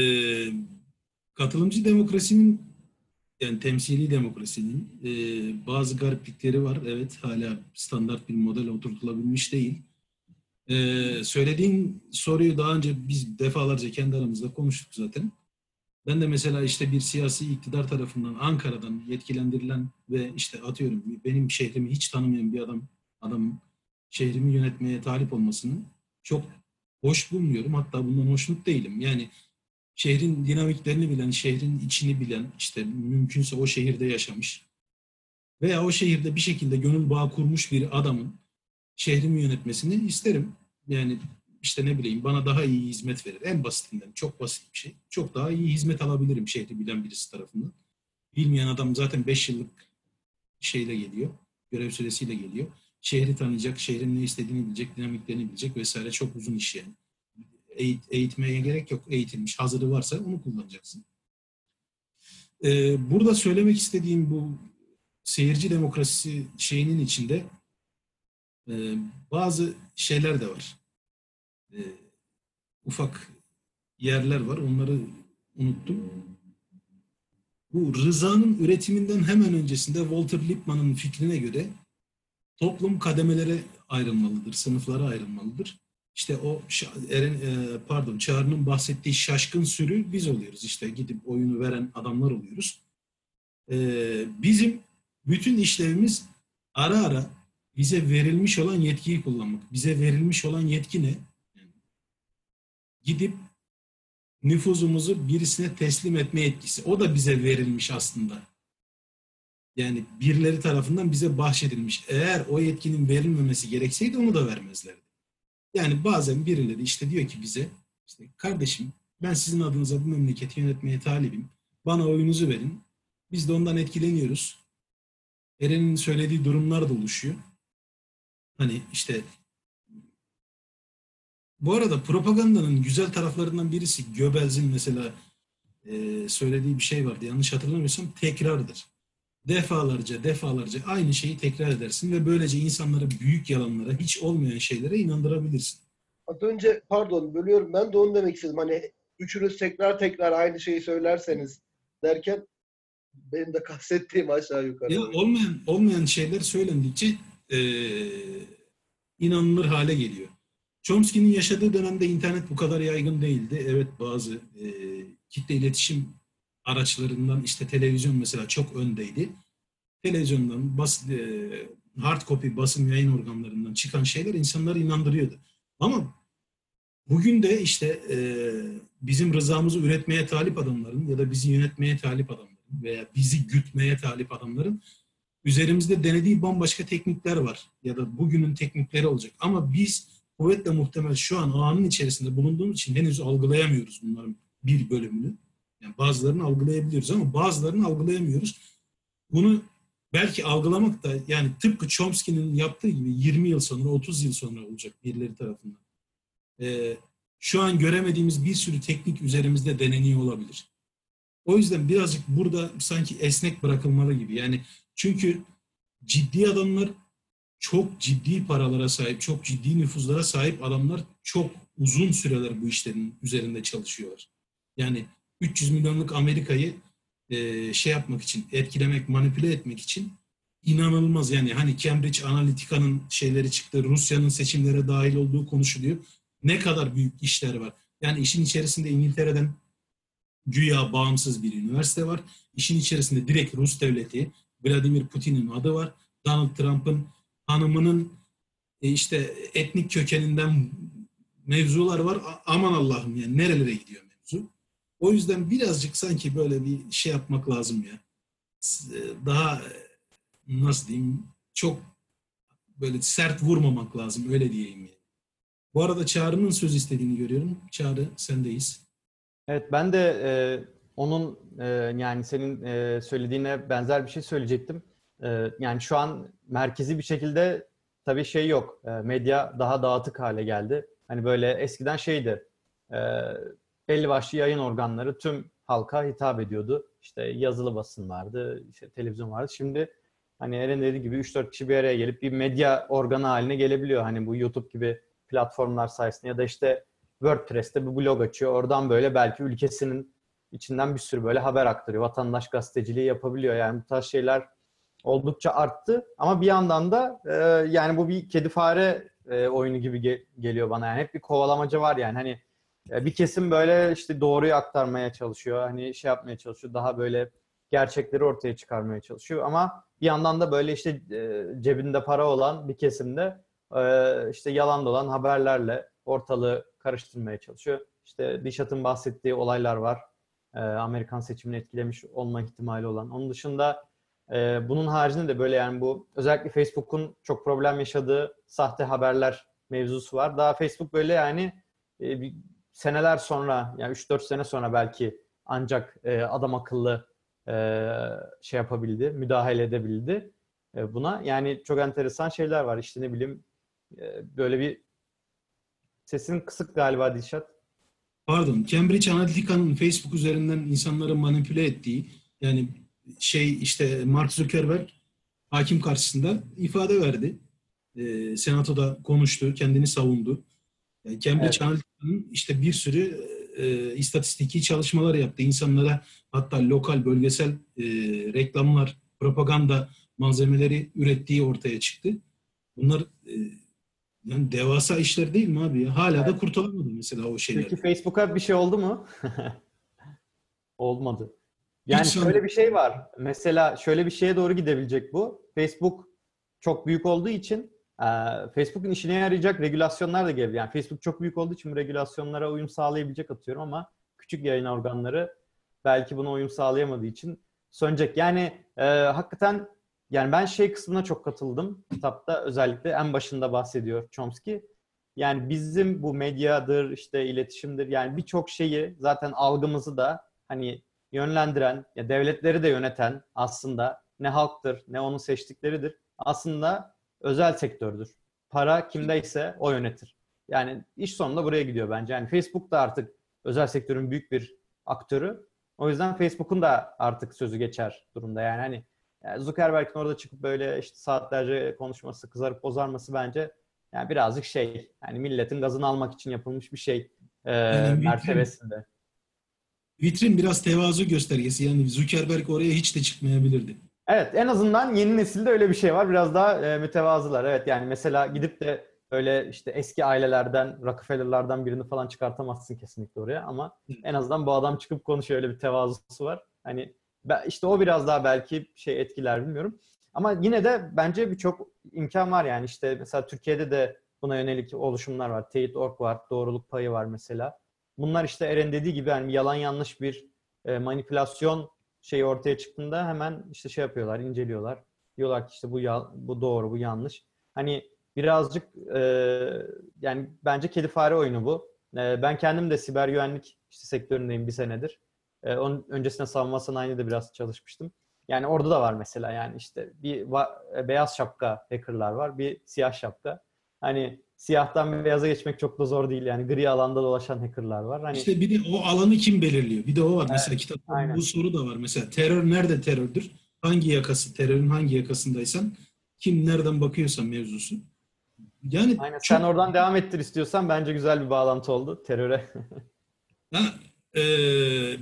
katılımcı demokrasinin yani temsili demokrasinin e, bazı gariplikleri var. Evet hala standart bir model oturtulabilmiş değil. E, söylediğin soruyu daha önce biz defalarca kendi aramızda konuştuk zaten. Ben de mesela işte bir siyasi iktidar tarafından Ankara'dan yetkilendirilen ve işte atıyorum benim şehrimi hiç tanımayan bir adam adamın şehrimi yönetmeye talip olmasını çok hoş bulmuyorum. Hatta bundan hoşnut değilim. Yani şehrin dinamiklerini bilen, şehrin içini bilen, işte mümkünse o şehirde yaşamış veya o şehirde bir şekilde gönül bağı kurmuş bir adamın şehrimi yönetmesini isterim. Yani işte ne bileyim bana daha iyi hizmet verir. En basitinden çok basit bir şey. Çok daha iyi hizmet alabilirim şehri bilen birisi tarafından. Bilmeyen adam zaten 5 yıllık şeyle geliyor. Görev süresiyle geliyor. Şehri tanıyacak, şehrin ne istediğini bilecek, dinamiklerini bilecek vesaire çok uzun iş yani. Eğit, eğitmeye gerek yok. Eğitilmiş, hazırı varsa onu kullanacaksın. Ee, burada söylemek istediğim bu seyirci demokrasisi şeyinin içinde e, bazı şeyler de var. E, ufak yerler var. Onları unuttum. Bu rızanın üretiminden hemen öncesinde Walter Lippmann'ın fikrine göre toplum kademelere ayrılmalıdır, sınıflara ayrılmalıdır. İşte o Eren, e, pardon Çağrı'nın bahsettiği şaşkın sürü biz oluyoruz. İşte gidip oyunu veren adamlar oluyoruz. E, bizim bütün işlevimiz ara ara bize verilmiş olan yetkiyi kullanmak. Bize verilmiş olan yetki ne? Gidip nüfuzumuzu birisine teslim etme yetkisi. O da bize verilmiş aslında. Yani birileri tarafından bize bahşedilmiş. Eğer o yetkinin verilmemesi gerekseydi onu da vermezlerdi. Yani bazen birileri işte diyor ki bize işte kardeşim ben sizin adınıza bu memleketi yönetmeye talibim. Bana oyunuzu verin. Biz de ondan etkileniyoruz. Eren'in söylediği durumlar da oluşuyor. Hani işte bu arada propagandanın güzel taraflarından birisi Göbels'in mesela e, söylediği bir şey vardı. Yanlış hatırlamıyorsam tekrardır. defalarca defalarca aynı şeyi tekrar edersin ve böylece insanları büyük yalanlara, hiç olmayan şeylere inandırabilirsin. Az önce pardon bölüyorum ben de onu demek istedim. Hani üçünüz tekrar tekrar aynı şeyi söylerseniz derken benim de kastettiğim aşağı yukarı. Ya olmayan olmayan şeyler söylendikçe eee, inanılır hale geliyor. Chomsky'nin yaşadığı dönemde internet bu kadar yaygın değildi. Evet bazı eee, kitle iletişim araçlarından işte televizyon mesela çok öndeydi. Televizyondan, bas, eee, hard copy basım yayın organlarından çıkan şeyler insanları inandırıyordu. Ama bugün de işte eee, bizim rızamızı üretmeye talip adamların ya da bizi yönetmeye talip adamların veya bizi gütmeye talip adamların üzerimizde denediği bambaşka teknikler var. Ya da bugünün teknikleri olacak. Ama biz kuvvetle muhtemel şu an anın içerisinde bulunduğumuz için henüz algılayamıyoruz bunların bir bölümünü. Yani bazılarını algılayabiliyoruz ama bazılarını algılayamıyoruz. Bunu belki algılamak da yani tıpkı Chomsky'nin yaptığı gibi 20 yıl sonra, 30 yıl sonra olacak birileri tarafından. Ee, şu an göremediğimiz bir sürü teknik üzerimizde deneniyor olabilir. O yüzden birazcık burada sanki esnek bırakılmalı gibi. Yani çünkü ciddi adamlar çok ciddi paralara sahip, çok ciddi nüfuzlara sahip adamlar çok uzun süreler bu işlerin üzerinde çalışıyorlar. Yani 300 milyonluk Amerika'yı e, şey yapmak için, etkilemek, manipüle etmek için inanılmaz. Yani hani Cambridge Analytica'nın şeyleri çıktı, Rusya'nın seçimlere dahil olduğu konuşuluyor. Ne kadar büyük işler var. Yani işin içerisinde İngiltere'den güya bağımsız bir üniversite var. İşin içerisinde direkt Rus devleti, Vladimir Putin'in adı var. Donald Trump'ın hanımının e, işte etnik kökeninden mevzular var. Aman Allah'ım yani nerelere gidiyor mevzu. O yüzden birazcık sanki böyle bir şey yapmak lazım ya. E, Daha e, nasıl diyeyim çok böyle sert vurmamak lazım öyle diyeyim yani. Bu arada Çağrı'nın söz istediğini görüyorum. Çağrı sendeyiz. Evet ben de e, onun e, yani senin e, söylediğine benzer bir şey söyleyecektim. E, yani şu an merkezi bir şekilde tabii şey yok. E, medya daha dağıtık hale geldi. Hani böyle eskiden şeydi. E, belli başlı yayın organları tüm halka hitap ediyordu. İşte yazılı basın vardı, işte televizyon vardı. Şimdi hani Eren dediği gibi 3-4 kişi bir araya gelip bir medya organı haline gelebiliyor. Hani bu YouTube gibi platformlar sayesinde ya da işte WordPress'te bir blog açıyor. Oradan böyle belki ülkesinin içinden bir sürü böyle haber aktarıyor. Vatandaş gazeteciliği yapabiliyor. Yani bu tarz şeyler oldukça arttı. Ama bir yandan da e, yani bu bir kedi fare e, oyunu gibi ge- geliyor bana. Yani hep bir kovalamaca var yani. Hani e, bir kesim böyle işte doğruyu aktarmaya çalışıyor. Hani şey yapmaya çalışıyor. Daha böyle gerçekleri ortaya çıkarmaya çalışıyor. Ama bir yandan da böyle işte e, cebinde para olan bir kesimde e, işte yalan dolan haberlerle ortalığı karıştırmaya çalışıyor. İşte Dişat'ın bahsettiği olaylar var. Ee, Amerikan seçimini etkilemiş olma ihtimali olan. Onun dışında e, bunun haricinde de böyle yani bu özellikle Facebook'un çok problem yaşadığı sahte haberler mevzusu var. Daha Facebook böyle yani e, bir seneler sonra yani 3-4 sene sonra belki ancak e, adam akıllı e, şey yapabildi, müdahale edebildi e, buna. Yani çok enteresan şeyler var. İşte ne bileyim e, böyle bir sesin kısık galiba Dilşat. Pardon, Cambridge Analytica'nın Facebook üzerinden insanları manipüle ettiği, yani şey işte Mark Zuckerberg hakim karşısında ifade verdi. Ee, senatoda konuştu, kendini savundu. Yani Cambridge Evet. Analytica'nın işte bir sürü e, istatistiki çalışmalar yaptı. İnsanlara hatta lokal, bölgesel e, reklamlar, propaganda malzemeleri ürettiği ortaya çıktı. Bunlar e, yani devasa işler değil mi abi ya? Hala da kurtulamadı mesela o şeyler. Peki Facebook'a bir şey oldu mu? [laughs] Olmadı. Yani Hiç şöyle sanmıyorum. bir şey var. Mesela şöyle bir şeye doğru gidebilecek bu. Facebook çok büyük olduğu için e, Facebook'un işine yarayacak regülasyonlar da gelebilir. Yani Facebook çok büyük olduğu için bu regülasyonlara uyum sağlayabilecek atıyorum ama küçük yayın organları belki buna uyum sağlayamadığı için sönecek. Yani e, hakikaten yani ben şey kısmına çok katıldım. Kitapta özellikle en başında bahsediyor Chomsky. Yani bizim bu medyadır, işte iletişimdir yani birçok şeyi zaten algımızı da hani yönlendiren, ya devletleri de yöneten aslında ne halktır ne onun seçtikleridir. Aslında özel sektördür. Para kimdeyse o yönetir. Yani iş sonunda buraya gidiyor bence. Yani Facebook da artık özel sektörün büyük bir aktörü. O yüzden Facebook'un da artık sözü geçer durumda. Yani hani Yani Zuckerberg'in orada çıkıp böyle işte saatlerce konuşması, kızarıp bozarması bence yani birazcık şey yani milletin gazını almak için yapılmış bir şey e, Yani mertebesinde. Vitrin biraz tevazu göstergesi. Yani Zuckerberg oraya hiç de çıkmayabilirdi. Evet en azından yeni nesilde öyle bir şey var. Biraz daha e, mütevazılar. Evet yani mesela gidip de öyle işte eski ailelerden, Rockefeller'lardan birini falan çıkartamazsın kesinlikle oraya ama en azından bu adam çıkıp konuşuyor öyle bir tevazusu var. Hani işte o biraz daha belki şey etkiler bilmiyorum. Ama yine de bence birçok imkan var yani işte mesela Türkiye'de de buna yönelik oluşumlar var. Teyit.org var, doğruluk payı var mesela. Bunlar işte Eren dediği gibi yani yalan yanlış bir e, manipülasyon şeyi ortaya çıktığında hemen işte şey yapıyorlar, inceliyorlar. Diyorlar ki işte bu ya- bu doğru, bu yanlış. Hani birazcık e, yani bence kedi fare oyunu bu. E, ben kendim de siber güvenlik işte sektöründeyim bir senedir. E, onun öncesinde savunma sanayinde de biraz çalışmıştım. Yani orada da var mesela yani işte bir e, beyaz şapka hackerlar var, bir siyah şapka. Hani siyahtan beyaza geçmek çok da zor değil yani gri alanda dolaşan hackerlar var. Hani İşte bir de o alanı kim belirliyor? Bir de o var. Mesela Evet, kitapta aynen. bu soru da var. Mesela terör nerede terördür? Hangi yakası, terörün hangi yakasındaysan kim nereden bakıyorsa mevzusu. Yani Aynen. çok- Sen oradan devam ettir istiyorsan bence güzel bir bağlantı oldu teröre. Ha, e,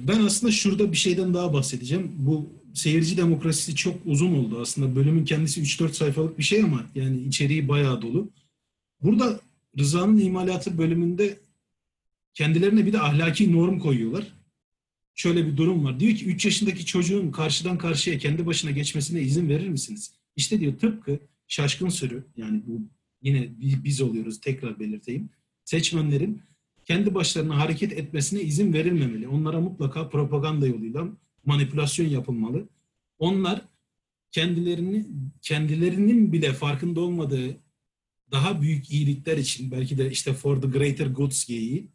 ben aslında şurada bir şeyden daha bahsedeceğim. Bu seyirci demokrasisi çok uzun oldu aslında. Bölümün kendisi 3-4 sayfalık bir şey ama yani içeriği bayağı dolu. Burada Rıza'nın imalatı bölümünde kendilerine bir de ahlaki norm koyuyorlar. Şöyle bir durum var. Diyor ki 3 yaşındaki çocuğun karşıdan karşıya kendi başına geçmesine izin verir misiniz? İşte diyor tıpkı şaşkın sürü yani bu yine bi- biz oluyoruz tekrar belirteyim. Seçmenlerin kendi başlarına hareket etmesine izin verilmemeli. Onlara mutlaka propaganda yoluyla manipülasyon yapılmalı. Onlar kendilerini kendilerinin bile farkında olmadığı daha büyük iyilikler için belki de işte for the greater goods geyiği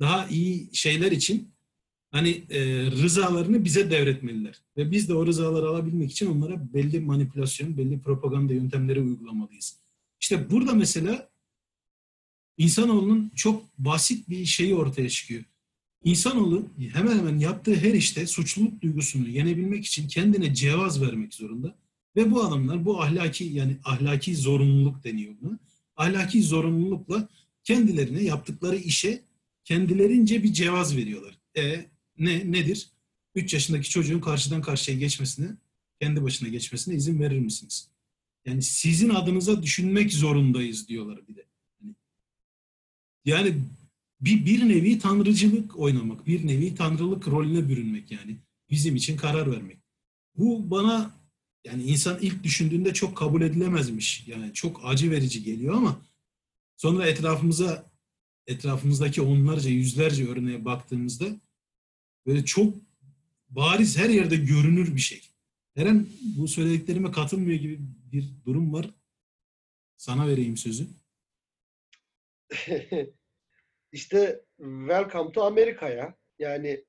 daha iyi şeyler için hani e, rızalarını bize devretmeliler. Ve biz de o rızaları alabilmek için onlara belli manipülasyon, belli propaganda yöntemleri uygulamalıyız. İşte burada mesela insanoğlunun çok basit bir şeyi ortaya çıkıyor. İnsanoğlu hemen hemen yaptığı her işte suçluluk duygusunu yenebilmek için kendine cevaz vermek zorunda. Ve bu adamlar bu ahlaki yani ahlaki zorunluluk deniyor buna. Ahlaki zorunlulukla kendilerine yaptıkları işe kendilerince bir cevaz veriyorlar. E ne nedir? 3 yaşındaki çocuğun karşıdan karşıya geçmesine, kendi başına geçmesine izin verir misiniz? Yani sizin adınıza düşünmek zorundayız diyorlar bir de. Yani- bir, bir nevi tanrıcılık oynamak, bir nevi tanrılık rolüne bürünmek yani. Bizim için karar vermek. Bu bana yani insan ilk düşündüğünde çok kabul edilemezmiş. Yani çok acı verici geliyor ama sonra etrafımıza etrafımızdaki onlarca, yüzlerce örneğe baktığımızda böyle çok bariz her yerde görünür bir şey. Eren bu söylediklerime katılmıyor gibi bir durum var. Sana vereyim sözü. [laughs] işte welcome to Amerika'ya. Yani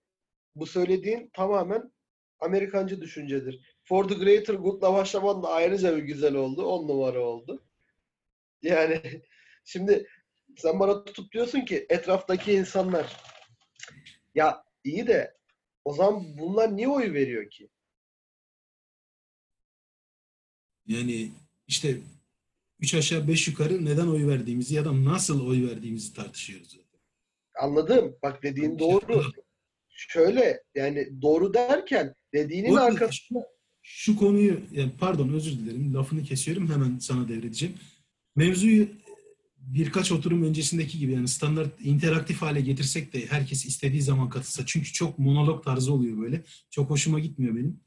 bu söylediğin tamamen Amerikancı düşüncedir. For the greater good'la başlaman da ayrıca bir güzel oldu. On numara oldu. Yani [laughs] şimdi sen bana tutup diyorsun ki etraftaki insanlar ya iyi de o zaman bunlar niye oy veriyor ki? Yani işte üç aşağı beş yukarı neden oy verdiğimizi ya da nasıl oy verdiğimizi tartışıyoruz. Anladım. Bak dediğin doğru. Şöyle yani doğru derken dediğinin arada arkasında Şu konuyu, yani pardon özür dilerim lafını kesiyorum hemen sana devredeceğim. Mevzuyu birkaç oturum öncesindeki gibi yani standart interaktif hale getirsek de herkes istediği zaman katılsa. Çünkü çok monolog tarzı oluyor böyle. Çok hoşuma gitmiyor benim.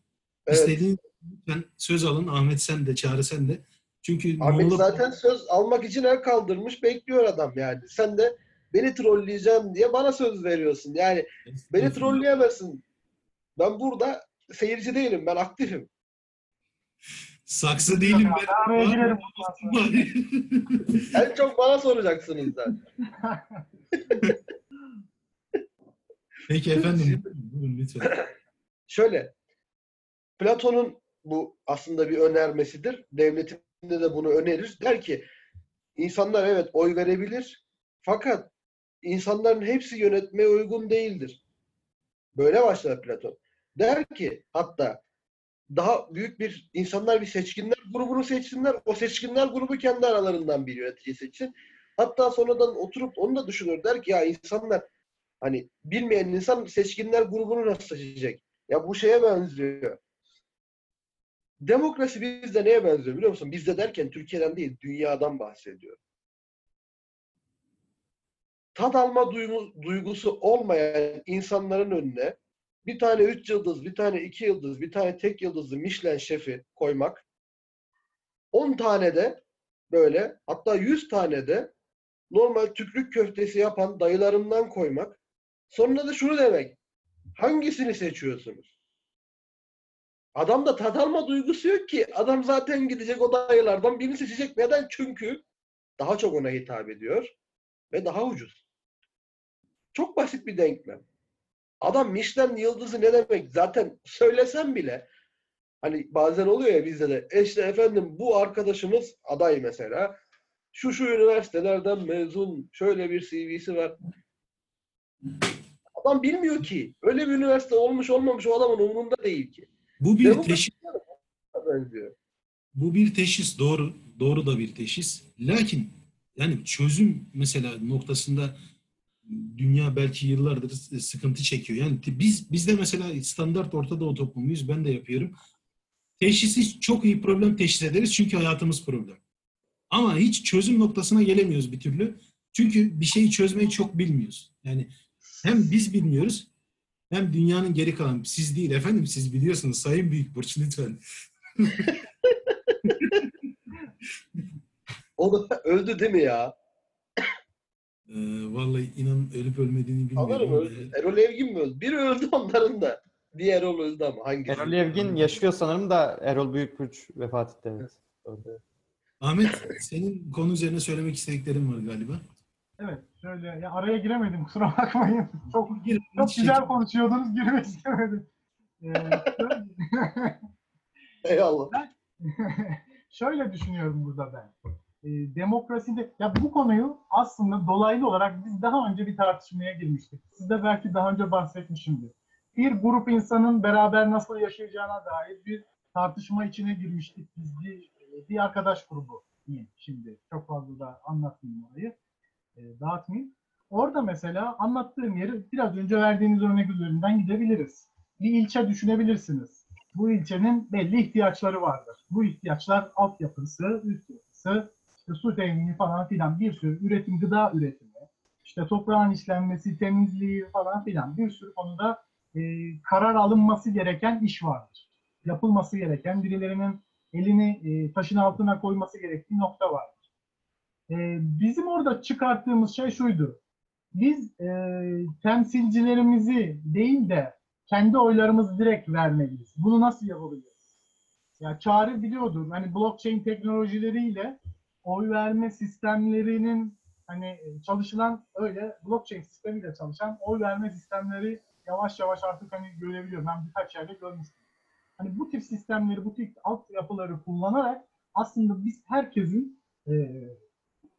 Evet. İstediğin ben söz alın Ahmet sen de Çağrı sen de. Çünkü Ahmet monolog- zaten söz almak için el kaldırmış bekliyor adam yani. Sen de beni trolleyeceğim diye bana söz veriyorsun. Yani beni trolleyemezsin. Ben burada seyirci değilim. Ben aktifim. Saksı değilim ben. Araya. [laughs] En çok bana soracaksınız zaten. [laughs] Peki efendim buyurun lütfen. Şöyle. Platon'un bu aslında bir önermesidir. Devletinde de bunu önerir. Der ki insanlar evet oy verebilir fakat insanların hepsi yönetmeye uygun değildir. Böyle başlar Platon. Der ki hatta daha büyük bir insanlar bir seçkinler grubunu seçsinler. O seçkinler grubu kendi aralarından bir yönetici seçsin. Hatta sonradan oturup onu da düşünür. Der ki ya insanlar hani bilmeyen insan seçkinler grubunu nasıl seçecek? Ya bu şeye benziyor. Demokrasi bizde neye benziyor biliyor musun? Bizde derken Türkiye'den değil, dünyadan bahsediyor. Tad alma duygu- duygusu olmayan insanların önüne bir tane üç yıldız, bir tane iki yıldız, bir tane tek yıldızlı Michelin şefi koymak, 10 tane de böyle, hatta 100 tane de normal tükrük köftesi yapan dayılarından koymak. Sonra da şunu demek. Hangisini seçiyorsunuz? Adamda tat alma duygusu yok ki. Adam zaten gidecek o dayılardan birini seçecek. Neden? Çünkü daha çok ona hitap ediyor ve daha ucuz. Çok basit bir denklem. Adam Michelin yıldızı ne demek? Zaten söylesem bile hani bazen oluyor ya bizde de "E işte efendim bu arkadaşımız aday mesela şu şu üniversitelerden mezun şöyle bir CV'si var. Adam bilmiyor ki. Öyle bir üniversite olmuş olmamış o adamın umurunda değil ki. Bu bir Demokrasi teşhis. benziyor. Bu bir teşhis doğru. Doğru da bir teşhis. Lakin yani çözüm mesela noktasında dünya belki yıllardır sıkıntı çekiyor. Yani biz bizde mesela standart Orta Doğu toplumuyuz. Ben de yapıyorum. Teşhisi çok iyi problem teşhis ederiz çünkü hayatımız problem. Ama hiç çözüm noktasına gelemiyoruz bir türlü. Çünkü bir şeyi çözmeyi çok bilmiyoruz. Yani hem biz bilmiyoruz hem dünyanın geri kalan siz değil efendim siz biliyorsunuz Sayın Büyük Burç lütfen. [laughs] O da öldü değil mi ya? Ee, vallahi inan ölüp ölmediğini bilmiyorum. Sanırım öldü. Erol Evgin mi öldü? Biri öldü onların da. Bir Erol öldü ama hangisi? Erol Evgin yaşıyor sanırım da Erol Büyükburç vefat etti evet. Ahmet senin konu üzerine söylemek istediklerin var galiba. Evet, şöyle ya araya giremedim kusura bakmayın. [laughs] Çok Gir- çok güzel konuşuyordunuz, girmek istemedim. Ee, [laughs] [laughs] Eyvallah. şöyle düşünüyorum burada ben. Ee, demokraside ya bu konuyu aslında dolaylı olarak biz daha önce bir tartışmaya girmiştik. Siz de belki daha önce bahsetmişimdir. Bir grup insanın beraber nasıl yaşayacağına dair bir tartışma içine girmiştik biz bir, bir arkadaş grubu diyeyim şimdi. Çok fazla da anlatmayayım orayı. E, dağıtmayayım. Orada mesela anlattığım yeri biraz önce verdiğiniz örnek üzerinden gidebiliriz. Bir ilçe düşünebilirsiniz. Bu ilçenin belli ihtiyaçları vardır. Bu ihtiyaçlar altyapısı, üst yapısı, işte su temini falan filan bir sürü üretim, gıda üretimi, işte toprağın işlenmesi, temizliği falan filan bir sürü konuda e, karar alınması gereken iş vardır. Yapılması gereken, birilerinin elini e, taşın altına koyması gerektiği nokta vardır. E, bizim orada çıkarttığımız şey şuydu. Biz e, temsilcilerimizi değil de kendi oylarımızı direkt vermeliyiz. Bunu nasıl yapabiliriz? Ya Çağrı biliyordur. Hani blockchain teknolojileriyle oy verme sistemlerinin hani e, çalışılan öyle blockchain sistemiyle çalışan oy verme sistemleri yavaş yavaş artık hani görebiliyorum. Ben birkaç yerde görmüştüm. Hani bu tip sistemleri, bu tip altyapıları kullanarak aslında biz herkesin e,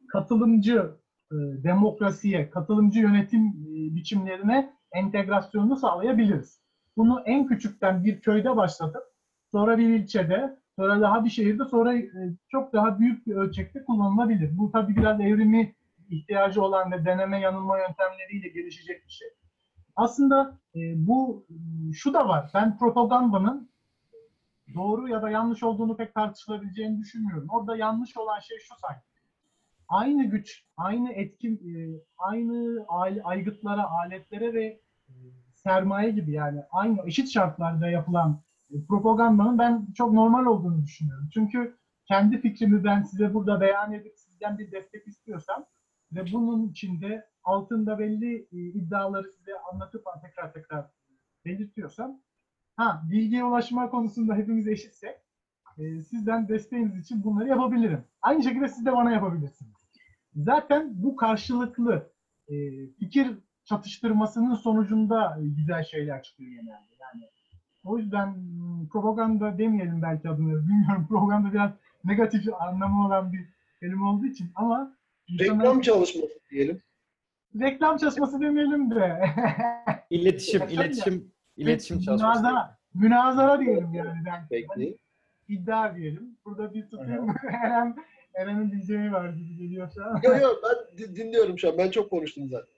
katılımcı e, demokrasiye, katılımcı yönetim e, biçimlerine entegrasyonunu sağlayabiliriz. Bunu en küçükten bir köyde başlatıp sonra bir ilçede, sonra daha bir şehirde, sonra e, çok daha büyük bir ölçekte kullanılabilir. Bu tabii biraz evrimi ihtiyacı olan ve deneme yanılma yöntemleriyle gelişecek bir şey. Aslında e, bu şu da var. Ben propagandanın doğru ya da yanlış olduğunu pek tartışılabileceğini düşünmüyorum. Orada yanlış olan şey şu sanki. Aynı güç, aynı etkin, e, aynı aygıtlara, aletlere ve e, sermaye gibi yani aynı eşit şartlarda yapılan e, propagandanın ben çok normal olduğunu düşünüyorum. Çünkü kendi fikrimi ben size burada beyan edip sizden bir destek istiyorsam ve bunun içinde altında belli iddiaları size anlatıp tekrar tekrar belirtiyorsam ha bilgiye ulaşma konusunda hepimiz eşitsek sizden desteğiniz için bunları yapabilirim. Aynı şekilde siz de bana yapabilirsiniz. Zaten bu karşılıklı e, fikir çatıştırmasının sonucunda e, güzel şeyler çıkıyor genelde. Yani o yüzden m, propaganda demeyelim belki adını. Bilmiyorum [laughs] propaganda biraz negatif anlamı olan bir kelime olduğu için ama insanlar- Reklam çalışması diyelim. reklam çalışması demeyelim de. [laughs] İletişim, Ya iletişim, iletişim çalışması. Dünyada, münazara diyelim yani. Hani Peki. iddia diyelim. Burada bir tutayım. [laughs] Eren, Eren'in diyeceği var gibi geliyor şu [laughs] an. Yok yok ben di- dinliyorum şu an. Ben çok konuştum zaten.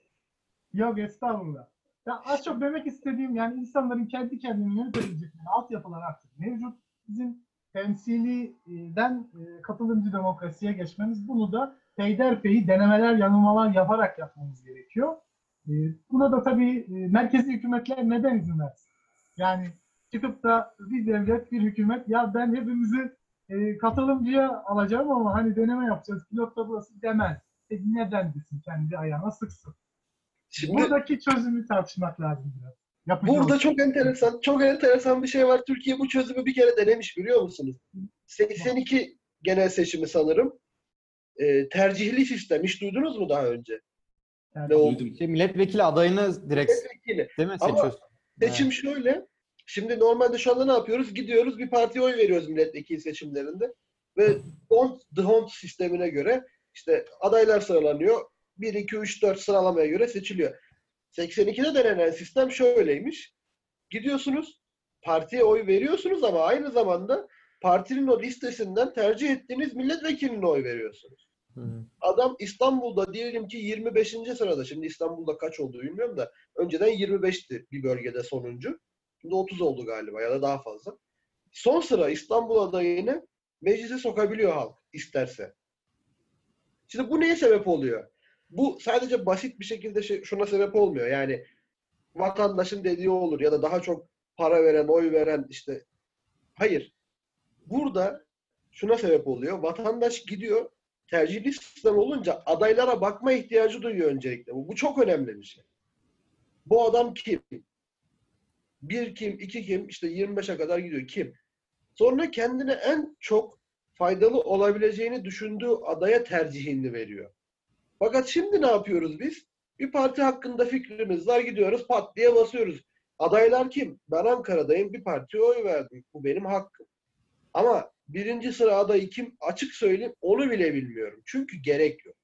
Yok estağfurullah. Ya az çok demek istediğim yani insanların kendi kendini yönetebilecekleri altyapılar artık mevcut. Bizim temsiliden e, katılımcı demokrasiye geçmemiz bunu da peyderpey denemeler, yanılmalar yaparak yapmamız gerekiyor. E, buna da tabii e, merkezi hükümetler neden izin versin? Yani çıkıp da bir devlet, bir hükümet ya ben hepimizi e, katılımcıya alacağım ama hani deneme yapacağız, pilotta burası demez. E, neden desin kendi ayağına sıksın? Şimdi Buradaki çözümü tartışmak lazım biraz. Yapıcı Burada çok enteresan, çok enteresan bir şey var. Türkiye bu çözümü bir kere denemiş biliyor musunuz? 82 genel seçimi sanırım. Ee, tercihli sistem. Hiç duydunuz mu daha önce? Yani Ne oldu? Şey, milletvekili adayını direkt Milletvekili. değil mi Ama seçiyorsun? Seçim şöyle. Şimdi normalde şu anda ne yapıyoruz? Gidiyoruz bir partiye oy veriyoruz milletvekili seçimlerinde. Ve don't, the hunt sistemine göre işte adaylar sıralanıyor. 1, 2, 3, 4 sıralamaya göre seçiliyor. 82'de denenen sistem şöyleymiş. Gidiyorsunuz partiye oy veriyorsunuz ama aynı zamanda partinin o listesinden tercih ettiğiniz milletvekiline oy veriyorsunuz. Hı. Adam İstanbul'da diyelim ki 25. sırada. Şimdi İstanbul'da kaç olduğu bilmiyorum da önceden 25'ti bir bölgede sonuncu. Şimdi 30 oldu galiba ya da daha fazla. Son sıra İstanbul adayını meclise sokabiliyor halk isterse. Şimdi bu neye sebep oluyor? Bu sadece basit bir şekilde şey, şuna sebep olmuyor. Yani vatandaşın dediği olur ya da daha çok para veren, oy veren işte hayır. Burada şuna sebep oluyor. Vatandaş gidiyor tercihli sistem olunca adaylara bakma ihtiyacı duyuyor öncelikle. Bu, bu çok önemli bir şey. Bu adam kim? Bir kim, iki kim, işte 25'e kadar gidiyor. Kim? Sonra kendine en çok faydalı olabileceğini düşündüğü adaya tercihini veriyor. Fakat şimdi ne yapıyoruz biz? Bir parti hakkında fikrimiz var gidiyoruz pat diye basıyoruz. Adaylar kim? Ben Ankara'dayım bir partiye oy verdim. Bu benim hakkım. Ama birinci sıra adayı kim? Açık söyleyeyim onu bile bilmiyorum. Çünkü gerek yok.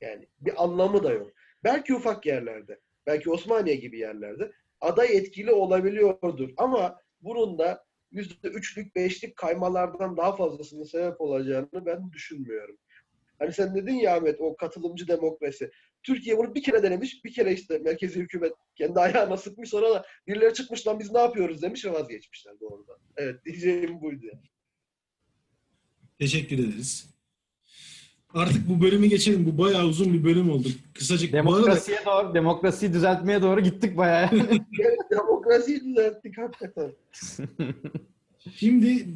Yani bir anlamı da yok. Belki ufak yerlerde, belki Osmaniye gibi yerlerde aday etkili olabiliyordur. Ama bunun da yüzde üçlük, beşlik kaymalardan daha fazlasının sebep olacağını ben düşünmüyorum. Hani sen dedin ya Ahmet o katılımcı demokrasi. Türkiye bunu bir kere denemiş, bir kere işte merkezi hükümet kendi ayağına sıkmış sonra da birileri çıkmış lan biz ne yapıyoruz demiş ve vazgeçmişler doğrudan. Evet diyeceğim buydu. Teşekkür ederiz. Artık bu bölümü geçelim. Bu bayağı uzun bir bölüm oldu. Kısacık. Bu arada Demokrasiye doğru, demokrasiyi düzeltmeye doğru gittik bayağı. [laughs] Demokrasiyi düzelttik hakikaten. [laughs] Şimdi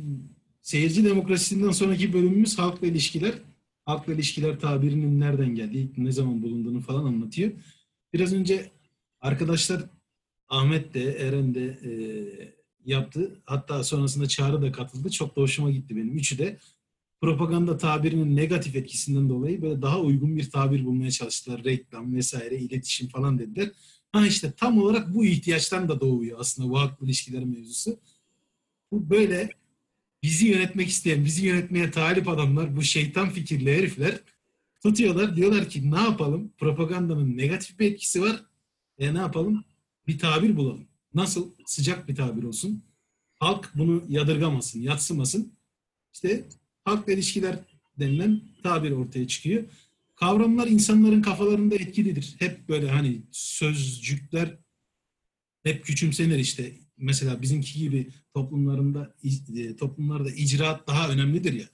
seyirci demokrasisinden sonraki bölümümüz halkla ilişkiler. Halkla ilişkiler tabirinin nereden geldiği, ne zaman bulunduğunu falan anlatıyor. Biraz önce arkadaşlar Ahmet de, Eren de e, yaptı. Hatta sonrasında Çağrı da katıldı. Çok da hoşuma gitti benim. Üçü de propaganda tabirinin negatif etkisinden dolayı böyle daha uygun bir tabir bulmaya çalıştılar. Reklam vesaire, iletişim falan dediler. Ha işte tam olarak bu ihtiyaçtan da doğuyor aslında bu halkla ilişkiler mevzusu. Bu böyle bizi yönetmek isteyen, bizi yönetmeye talip adamlar, bu şeytan fikirli herifler tutuyorlar. Diyorlar ki ne yapalım? Propagandanın negatif bir etkisi var. E ne yapalım? Bir tabir bulalım. Nasıl? Sıcak bir tabir olsun. Halk bunu yadırgamasın, yatsımasın. İşte halkla ilişkiler denilen tabir ortaya çıkıyor. Kavramlar insanların kafalarında etkilidir. Hep böyle hani sözcükler hep küçümsenir işte. Mesela bizimki gibi toplumlarında e, toplumlarda icraat daha önemlidir ya.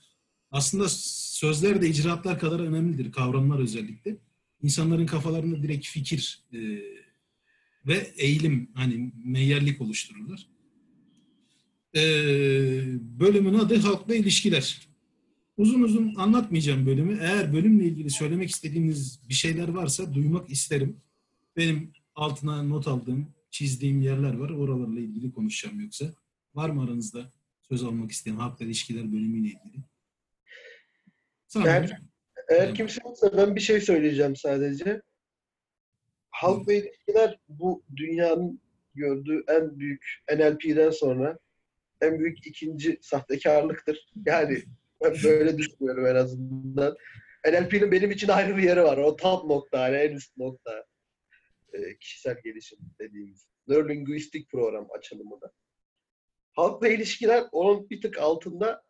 Aslında sözler de icraatlar kadar önemlidir. Kavramlar özellikle. İnsanların kafalarında direkt fikir e, ve eğilim hani meyyerlik oluştururlar. E, bölümün adı halkla ilişkiler. Uzun uzun anlatmayacağım bölümü. Eğer bölümle ilgili söylemek istediğiniz bir şeyler varsa duymak isterim. Benim altına not aldığım, çizdiğim yerler var. Oralarla ilgili konuşacağım yoksa. Var mı aranızda söz almak isteyen halkla ilişkiler bölümüyle ilgili? Sanırım. Eğer kimse yoksa ben bir şey söyleyeceğim sadece. Halkla ilişkiler bu dünyanın gördüğü en büyük NLP'den sonra en büyük ikinci sahtekarlıktır. Yani ben [laughs] böyle düşünüyorum en azından. NLP'nin benim için ayrı bir yeri var. O top nokta, hani en üst nokta. Ee, kişisel gelişim dediğimiz. Neurolinguistik program açılımı da. halkla ilişkiler onun bir tık altında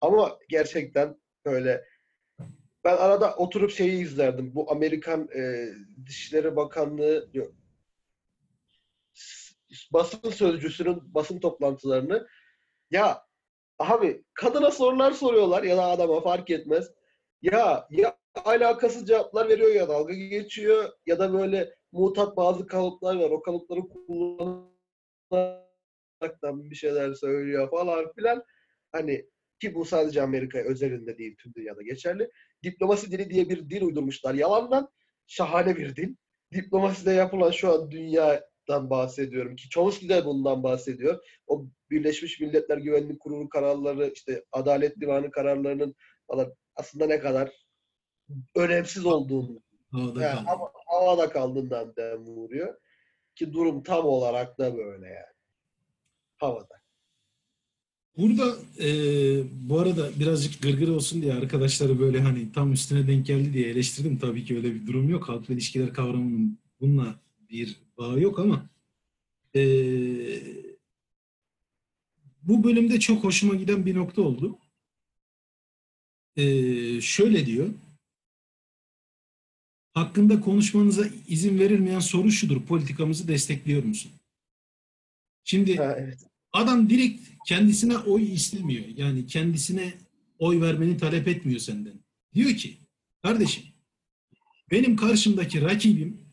ama gerçekten böyle ben arada oturup şeyi izlerdim. Bu Amerikan e, Dışişleri Bakanlığı yok, basın sözcüsünün basın toplantılarını ya abi kadına sorular soruyorlar ya da adama fark etmez. Ya ya alakasız cevaplar veriyor ya dalga geçiyor ya da böyle mutat bazı kalıplar var. O kalıpları kullanaraktan bir şeyler söylüyor falan filan. Hani ki bu sadece Amerika özelinde değil tüm dünyada geçerli. Diplomasi dili diye bir dil uydurmuşlar yalandan. Şahane bir dil. Diplomaside yapılan şu an dünyadan bahsediyorum ki Chomsky de bundan bahsediyor. O Birleşmiş Milletler Güvenlik Kurulu kararları, işte Adalet Divanı kararlarının aslında ne kadar önemsiz olduğunu, Havada yani kaldı. hava- havada kaldığından dem vuruyor. Ki durum tam olarak da böyle yani. Havada. Burada e, bu arada birazcık gırgır olsun diye arkadaşları böyle hani tam üstüne denk geldi diye eleştirdim. Tabii ki öyle bir durum yok. Halkla ilişkiler kavramının bununla bir bağı yok ama e, bu bölümde çok hoşuma giden bir nokta oldu. E, şöyle diyor. Hakkında konuşmanıza izin verilmeyen soru şudur. Politikamızı destekliyor musun? Şimdi Ha, evet. Adam direkt kendisine oy istemiyor. Yani kendisine oy vermeni talep etmiyor senden. Diyor ki, kardeşim benim karşımdaki rakibim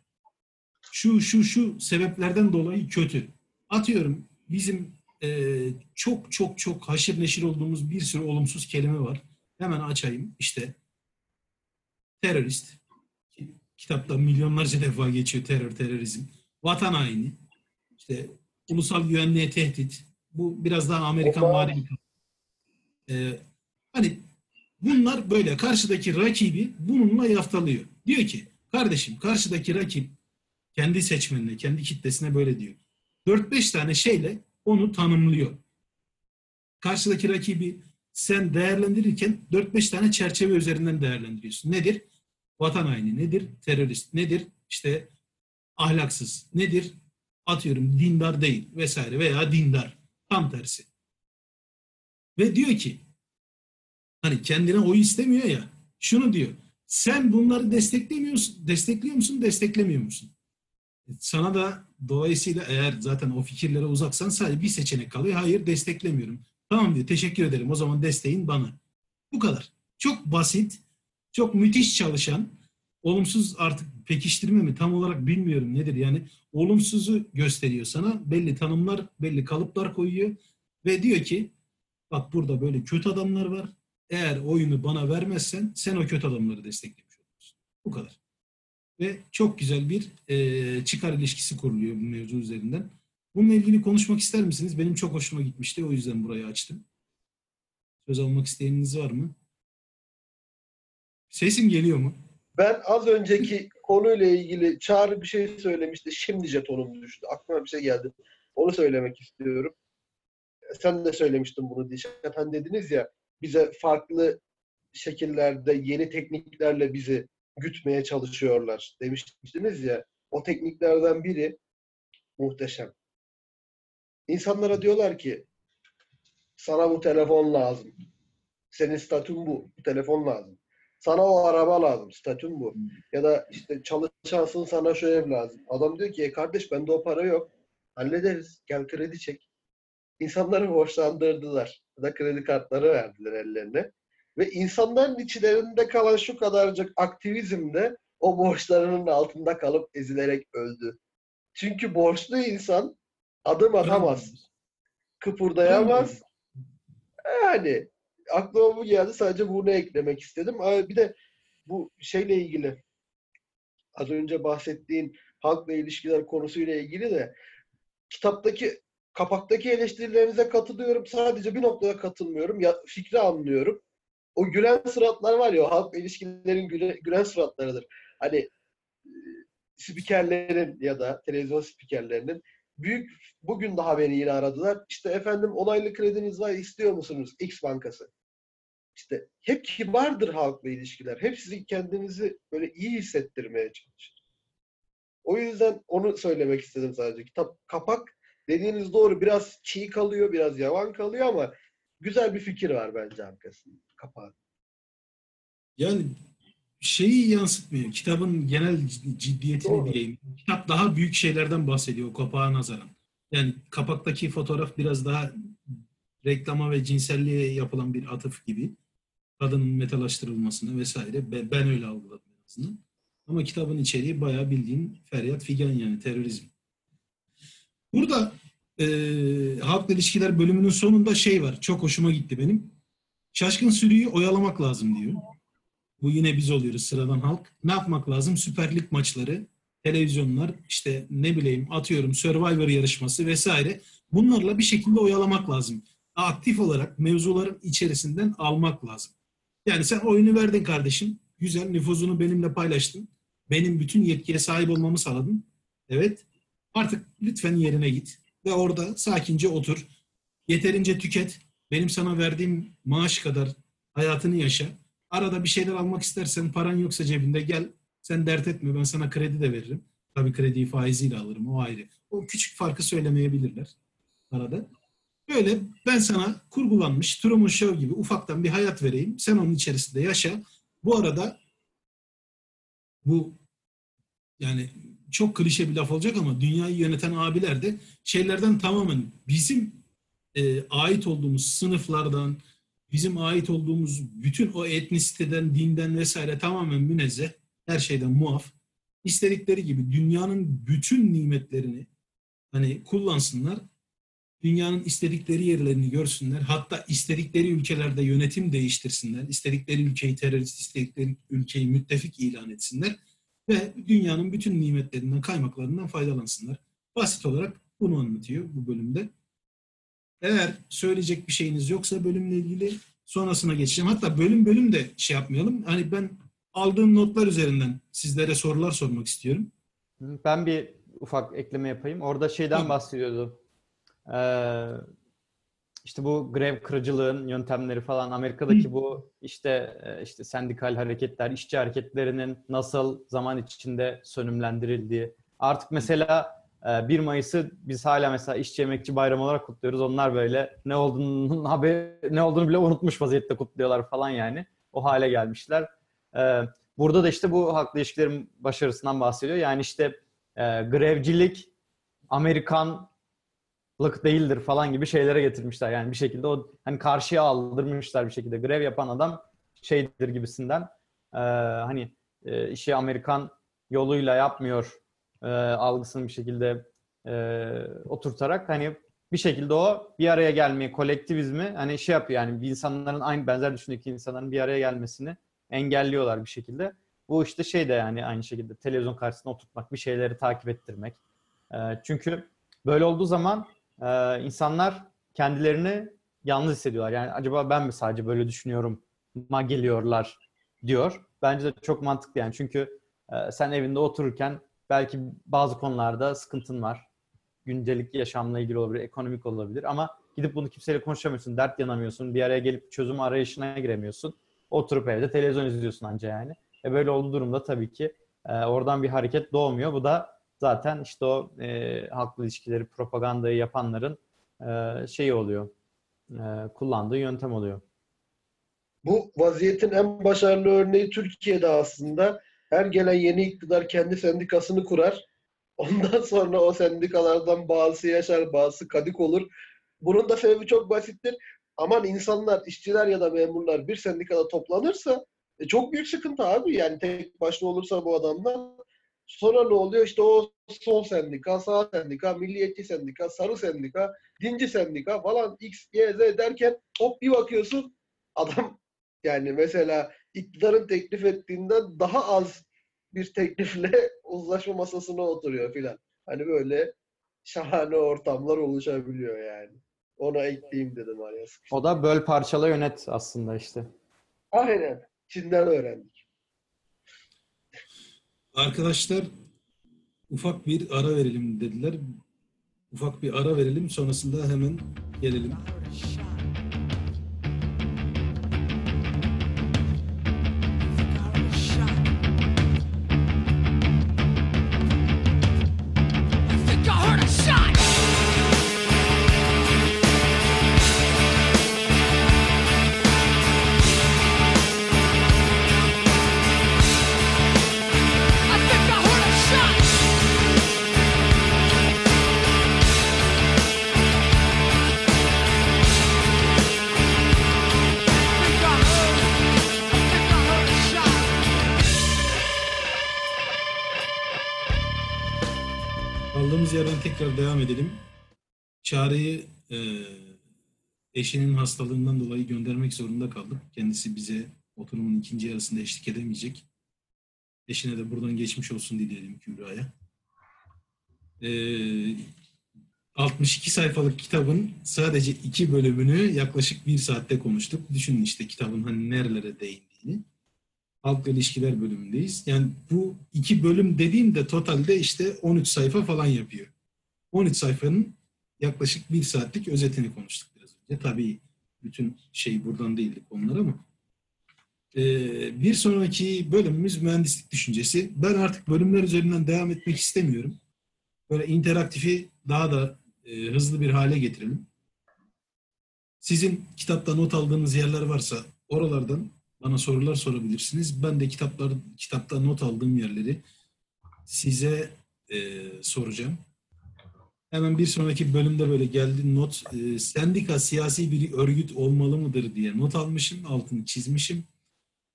şu şu şu sebeplerden dolayı kötü. Atıyorum bizim e, çok çok çok haşır neşir olduğumuz bir sürü olumsuz kelime var. Hemen açayım. İşte terörist. Kitapta milyonlarca defa geçiyor terör, terörizm. Vatan haini. İşte ulusal güvenliğe tehdit. Bu biraz daha Amerikan vari. Ee, hani bunlar böyle karşıdaki rakibi bununla yaftalıyor. Diyor ki kardeşim karşıdaki rakip kendi seçmenine, kendi kitlesine böyle diyor. 4-5 tane şeyle onu tanımlıyor. Karşıdaki rakibi sen değerlendirirken 4-5 tane çerçeve üzerinden değerlendiriyorsun. Nedir? Vatan haini nedir? Terörist nedir? İşte ahlaksız nedir? Atıyorum dindar değil vesaire veya dindar. Tam tersi. Ve diyor ki hani kendine oy istemiyor ya şunu diyor. Sen bunları desteklemiyorsun, destekliyor musun, desteklemiyor musun? Sana da dolayısıyla eğer zaten o fikirlere uzaksan sadece bir seçenek kalıyor. Hayır desteklemiyorum. Tamam diyor teşekkür ederim o zaman desteğin bana. Bu kadar. Çok basit, çok müthiş çalışan, olumsuz artık pekiştirme mi tam olarak bilmiyorum nedir yani olumsuzu gösteriyor sana. Belli tanımlar, belli kalıplar koyuyor ve diyor ki bak burada böyle kötü adamlar var. Eğer oyunu bana vermezsen sen o kötü adamları desteklemiş olursun. Bu kadar. Ve çok güzel bir e, çıkar ilişkisi kuruluyor bu mevzu üzerinden. Bununla ilgili konuşmak ister misiniz? Benim çok hoşuma gitmişti. O yüzden burayı açtım. Söz almak isteyeniniz var mı? Sesim geliyor mu? Ben az önceki konuyla ilgili Çağrı bir şey söylemişti. Şimdi jetonum düştü. Aklıma bir şey geldi. Onu söylemek istiyorum. Sen de söylemiştin bunu Dişapen dediniz ya bize farklı şekillerde yeni tekniklerle bizi gütmeye çalışıyorlar demiştiniz ya. O tekniklerden biri muhteşem. İnsanlara diyorlar ki sana bu telefon lazım. Senin statün bu. Bu telefon lazım. Sana o araba lazım. Statün bu. Ya da işte çalışansın sana şu ev lazım. Adam diyor ki e kardeş bende o para yok. Hallederiz. Gel kredi çek. İnsanları borçlandırdılar. Ya da kredi kartları verdiler ellerine. Ve insanların içlerinde kalan şu kadarcık aktivizm de o borçlarının altında kalıp ezilerek öldü. Çünkü borçlu insan adım atamaz. Kıpırdayamaz. Yani aklıma bu geldi. Sadece bunu eklemek istedim. Bir de bu şeyle ilgili az önce bahsettiğin halkla ilişkiler konusuyla ilgili de kitaptaki kapaktaki eleştirilerinize katılıyorum. Sadece bir noktada katılmıyorum. Ya, fikri anlıyorum. O gülen suratlar var ya, o halkla ilişkilerin güle, gülen suratlarıdır. Hani e, spikerlerin ya da televizyon spikerlerinin büyük bugün daha beni yine aradılar. İşte efendim onaylı krediniz var istiyor musunuz? X bankası. İşte hep kibardır halkla ilişkiler. Hep sizi kendinizi böyle iyi hissettirmeye çalışır. O yüzden onu söylemek istedim sadece. Kitap kapak dediğiniz doğru biraz çiğ kalıyor, biraz yavan kalıyor ama güzel bir fikir var bence arkasında. Kapağı. Yani şeyi yansıtmıyor. Kitabın genel ciddiyetini Doğru. diyeyim. Kitap daha büyük şeylerden bahsediyor kapağa nazaran. Yani kapaktaki fotoğraf biraz daha reklama ve cinselliğe yapılan bir atıf gibi. Kadının metalaştırılmasına vesaire. Ben öyle algıladım en azından. Ama kitabın içeriği bayağı bildiğin feryat figan yani terörizm. Burada e, halkla ilişkiler bölümünün sonunda şey var. Çok hoşuma gitti benim. Şaşkın sürüyü oyalamak lazım diyor. Bu yine biz oluyoruz sıradan halk. Ne yapmak lazım? Süper Lig maçları, televizyonlar, işte ne bileyim atıyorum Survivor yarışması vesaire. Bunlarla bir şekilde oyalamak lazım. Aktif olarak mevzuların içerisinden almak lazım. Yani sen oyunu verdin kardeşim. Güzel nüfuzunu benimle paylaştın. Benim bütün yetkiye sahip olmamı sağladın. Evet. Artık lütfen yerine git. Ve orada sakince otur. Yeterince tüket. Benim sana verdiğim maaş kadar hayatını yaşa. Arada bir şeyler almak istersen paran yoksa cebinde gel. Sen dert etme ben sana kredi de veririm. Tabii krediyi faiziyle alırım o ayrı. O küçük farkı söylemeyebilirler arada. Böyle ben sana kurgulanmış Truman Show gibi ufaktan bir hayat vereyim. Sen onun içerisinde yaşa. Bu arada bu yani çok klişe bir laf olacak ama dünyayı yöneten abiler de şeylerden tamamen bizim e, ait olduğumuz sınıflardan, bizim ait olduğumuz bütün o etnisiteden, dinden vesaire tamamen münezzeh, her şeyden muaf. İstedikleri gibi dünyanın bütün nimetlerini hani kullansınlar. Dünyanın istedikleri yerlerini görsünler. Hatta istedikleri ülkelerde yönetim değiştirsinler. istedikleri ülkeyi terörist, istedikleri ülkeyi müttefik ilan etsinler. Ve dünyanın bütün nimetlerinden, kaymaklarından faydalansınlar. Basit olarak bunu anlatıyor bu bölümde. Eğer söyleyecek bir şeyiniz yoksa bölümle ilgili sonrasına geçeceğim. Hatta bölüm bölüm de şey yapmayalım. Hani ben aldığım notlar üzerinden sizlere sorular sormak istiyorum. Ben bir ufak ekleme yapayım. Orada şeyden bahsediyordu. Ee, işte bu grev kırıcılığın yöntemleri falan Amerika'daki bu işte e, işte sendikal hareketler, işçi hareketlerinin nasıl zaman içinde sönümlendirildiği. Artık mesela e, 1 Mayıs'ı biz hala mesela işçi emekçi bayramı olarak kutluyoruz. Onlar böyle ne olduğunu [laughs] haber ne olduğunu bile unutmuş vaziyette kutluyorlar falan yani. O hale gelmişler. Ee, burada da işte bu haklı ilişkilerin başarısından bahsediyor. Yani işte e, grevcilik Amerikanlık değildir falan gibi şeylere getirmişler. Yani bir şekilde o hani karşıya aldırmışlar bir şekilde. Grev yapan adam şeydir gibisinden. e, hani e, işi Amerikan yoluyla yapmıyor e, algısını bir şekilde e, oturtarak hani bir şekilde o bir araya gelmeyi, kolektivizmi hani şey yapıyor yani insanların aynı benzer düşündeki insanların bir araya gelmesini engelliyorlar bir şekilde. Bu işte şey de yani aynı şekilde televizyon karşısında oturtmak, bir şeyleri takip ettirmek. Ee, çünkü böyle olduğu zaman e, insanlar kendilerini yalnız hissediyorlar. Yani acaba ben mi sadece böyle düşünüyorum ma geliyorlar diyor. Bence de çok mantıklı yani. Çünkü e, sen evinde otururken belki bazı konularda sıkıntın var. Gündelik yaşamla ilgili olabilir, ekonomik olabilir ama gidip bunu kimseyle konuşamıyorsun, dert yanamıyorsun, bir araya gelip çözüm arayışına giremiyorsun. Oturup evde televizyon izliyorsun anca yani. E böyle olduğu durumda tabii ki e, oradan bir hareket doğmuyor. Bu da zaten işte o e, halkla ilişkileri, propagandayı yapanların e, şeyi oluyor. E, kullandığı yöntem oluyor. Bu vaziyetin en başarılı örneği Türkiye'de aslında. Her gelen yeni iktidar kendi sendikasını kurar. [laughs] Ondan sonra o sendikalardan bazısı yaşar, bazısı kadik olur. Bunun da sebebi çok basittir. Aman insanlar, işçiler ya da memurlar bir sendikada toplanırsa e, çok büyük sıkıntı abi. Yani tek başına olursa bu adamlar. Sonra ne oluyor? İşte o sol sendika, sağ sendika, milliyetçi sendika, sarı sendika, dinci sendika falan X, Y, Z derken hop bir bakıyorsun adam [laughs] yani mesela iktidarın teklif ettiğinden daha az bir teklifle [laughs] uzlaşma masasına oturuyor filan. Hani böyle şahane ortamlar oluşabiliyor yani. Ona ekleyeyim dedim araya. O da böl parçala yönet aslında işte. Aynen. Çin'den öğrendik. Arkadaşlar ufak bir ara verelim dediler. Ufak bir ara verelim sonrasında hemen gelelim. Eşinin hastalığından dolayı göndermek zorunda kaldık. Kendisi bize oturumun ikinci yarısında eşlik edemeyecek. Eşine de buradan geçmiş olsun dileyelim Kübra'ya. E, 62 sayfalık kitabın sadece iki bölümünü yaklaşık bir saatte konuştuk. Düşünün işte kitabın hani nerelere değindiğini. Halkla ilişkiler bölümündeyiz. Yani bu iki bölüm dediğimde totalde işte 13 sayfa falan yapıyor. 13 sayfanın yaklaşık bir saatlik özetini konuştuk önce. Tabii bütün şey buradan değildi konular ama. Ee, bir sonraki bölümümüz mühendislik düşüncesi. Ben artık bölümler üzerinden devam etmek istemiyorum. Böyle interaktifi daha da e, hızlı bir hale getirelim. Sizin kitapta not aldığınız yerler varsa oralardan bana sorular sorabilirsiniz. Ben de kitaplar kitapta not aldığım yerleri size e, soracağım. Hemen bir sonraki bölümde böyle geldi not. E, sendika siyasi bir örgüt olmalı mıdır diye not almışım. Altını çizmişim.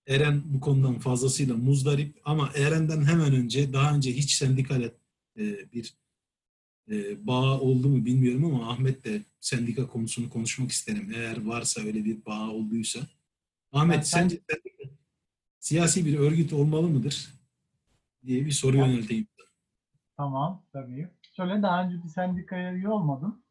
Eren bu konudan fazlasıyla muzdarip ama Eren'den hemen önce daha önce hiç sendikale e, bir e, bağ oldu mu bilmiyorum ama Ahmet de sendika konusunu konuşmak isterim. Eğer varsa öyle bir bağ olduysa. Ahmet Ben- sence sendika siyasi bir örgüt olmalı mıdır? diye bir soru Ben- yönelteyim. Tamam tabii. Şöyle daha önce bir sendikaya üye olmadım.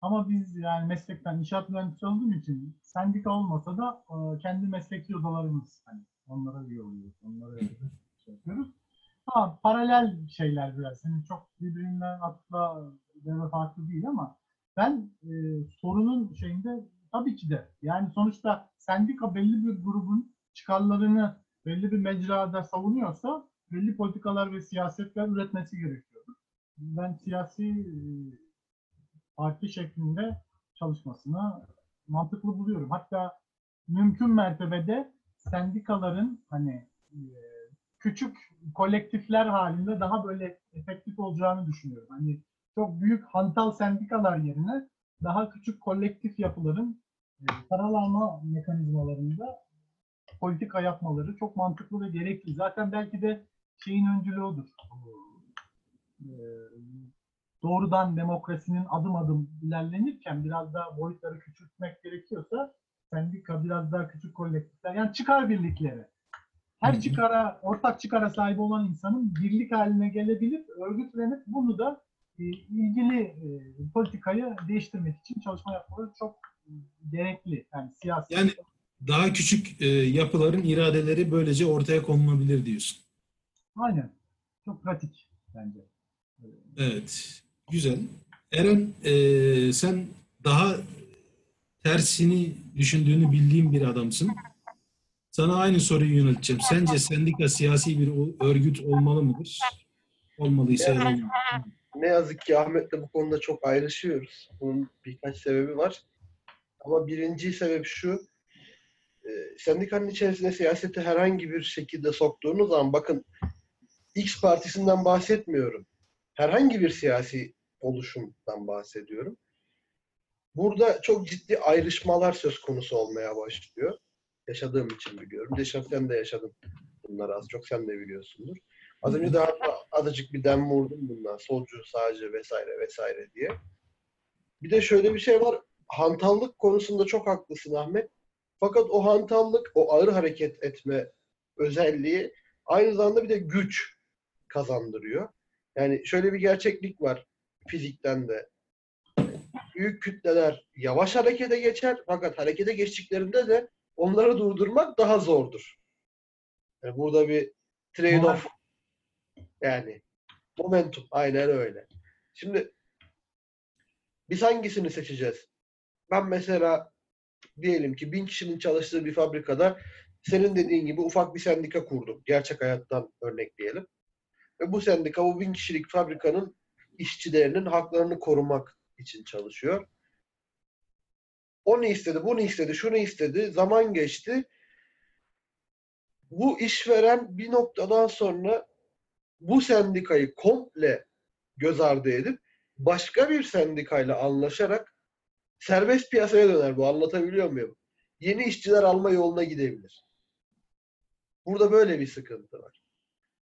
Ama biz yani meslekten inşaat mühendisi olduğum için sendika olmasa da e, kendi mesleki odalarımız hani onlara üye oluyoruz. Onlara şey yapıyoruz. Ama paralel şeyler biraz. Yani çok birbirinden atla ve farklı değil ama ben e, sorunun şeyinde tabii ki de yani sonuçta sendika belli bir grubun çıkarlarını belli bir mecrada savunuyorsa belli politikalar ve siyasetler üretmesi gerekiyordu. Ben siyasi e, parti şeklinde çalışmasını mantıklı buluyorum. Hatta mümkün mertebede sendikaların hani e, küçük kolektifler halinde daha böyle efektif olacağını düşünüyorum. Hani çok büyük hantal sendikalar yerine daha küçük kolektif yapıların e, karalama mekanizmalarında politika yapmaları çok mantıklı ve gerekli. Zaten belki de şeyin öncülü odur. Ee, doğrudan demokrasinin adım adım ilerlenirken biraz daha boyutları küçültmek gerekiyorsa sendika biraz daha küçük kolektifler yani çıkar birlikleri. Her çıkara, ortak çıkara sahip olan insanın birlik haline gelebilip örgütlenip bunu da e, ilgili e, politikayı değiştirmek için çalışma yapmaları çok e, gerekli. Yani siyasi. Yani daha küçük e, yapıların iradeleri böylece ortaya konulabilir diyorsun. Aynen. Çok pratik bence. Evet. Güzel. Eren e, sen daha tersini düşündüğünü bildiğim bir adamsın. Sana aynı soruyu yönelteceğim. Sence sendika siyasi bir örgüt olmalı mıdır? Olmalıysa olmalı. Ne yazık ki Ahmet'le bu konuda çok ayrışıyoruz. Bunun birkaç sebebi var. Ama birinci sebep şu. E, sendikanın içerisine siyaseti herhangi bir şekilde soktuğunuz zaman bakın X partisinden bahsetmiyorum. Herhangi bir siyasi oluşumdan bahsediyorum. Burada çok ciddi ayrışmalar söz konusu olmaya başlıyor. Yaşadığım için biliyorum. Deşaf de yaşadın bunları az çok sen de biliyorsundur. Az önce daha azıcık bir dem vurdum bundan. Solcu, sağcı vesaire vesaire diye. Bir de şöyle bir şey var. Hantallık konusunda çok haklısın Ahmet. Fakat o hantallık, o ağır hareket etme özelliği aynı zamanda bir de güç kazandırıyor. Yani şöyle bir gerçeklik var fizikten de. Büyük kütleler yavaş harekete geçer fakat harekete geçtiklerinde de onları durdurmak daha zordur. Yani burada bir trade-off yani momentum aynen öyle. Şimdi biz hangisini seçeceğiz? Ben mesela diyelim ki bin kişinin çalıştığı bir fabrikada senin dediğin gibi ufak bir sendika kurdum. Gerçek hayattan örnekleyelim. Ve bu sendika bu bin kişilik fabrikanın işçilerinin haklarını korumak için çalışıyor. O ne istedi, bu ne istedi, şunu istedi. Zaman geçti. Bu işveren bir noktadan sonra bu sendikayı komple göz ardı edip başka bir sendikayla anlaşarak serbest piyasaya döner bu. Anlatabiliyor muyum? Yeni işçiler alma yoluna gidebilir. Burada böyle bir sıkıntı var.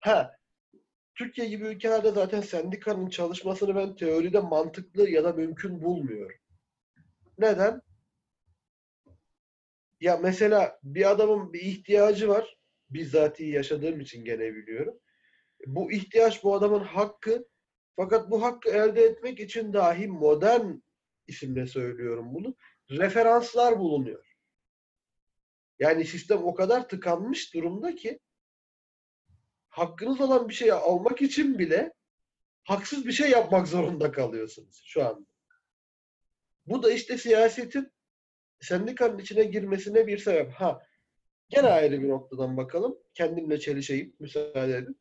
Ha, Türkiye gibi ülkelerde zaten sendikanın çalışmasını ben teoride mantıklı ya da mümkün bulmuyorum. Neden? Ya mesela bir adamın bir ihtiyacı var. Bizzat yaşadığım için gene biliyorum. Bu ihtiyaç bu adamın hakkı. Fakat bu hakkı elde etmek için dahi modern isimle söylüyorum bunu. Referanslar bulunuyor. Yani sistem o kadar tıkanmış durumda ki hakkınız olan bir şeyi almak için bile haksız bir şey yapmak zorunda kalıyorsunuz şu anda. Bu da işte siyasetin sendikanın içine girmesine bir sebep. Ha, gene ayrı bir noktadan bakalım. Kendimle çelişeyim, müsaade edin.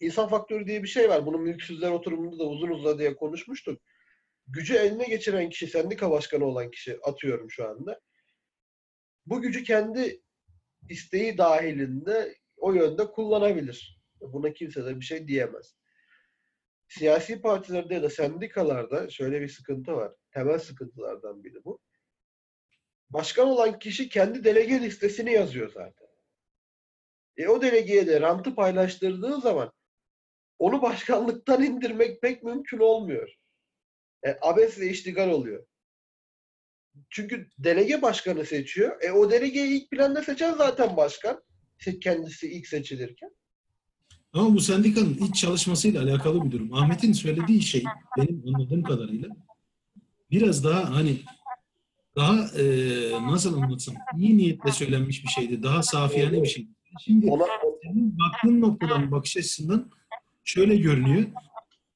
İnsan faktörü diye bir şey var. Bunu mülksüzler oturumunda da uzun uzadıya konuşmuştuk. Gücü eline geçiren kişi, sendika başkanı olan kişi atıyorum şu anda. Bu gücü kendi isteği dahilinde o yönde kullanabilir. Buna kimse de bir şey diyemez. Siyasi partilerde ya da sendikalarda şöyle bir sıkıntı var. Temel sıkıntılardan biri bu. Başkan olan kişi kendi delege listesini yazıyor zaten. E o delegeye de rantı paylaştırdığı zaman onu başkanlıktan [laughs] indirmek pek mümkün olmuyor. E, abesle iştigal oluyor. Çünkü delege başkanı seçiyor. E o delegeyi ilk planda seçen zaten başkan. Se- Kendisi ilk seçilirken. Ama bu sendikanın iç çalışmasıyla alakalı bir durum. Ahmet'in söylediği şey benim anladığım kadarıyla biraz daha hani daha e, nasıl anlatsam iyi niyetle söylenmiş bir şeydi. Daha safiyane bir şeydi. Şimdi senin baktığın noktadan bakış açısından şöyle görünüyor.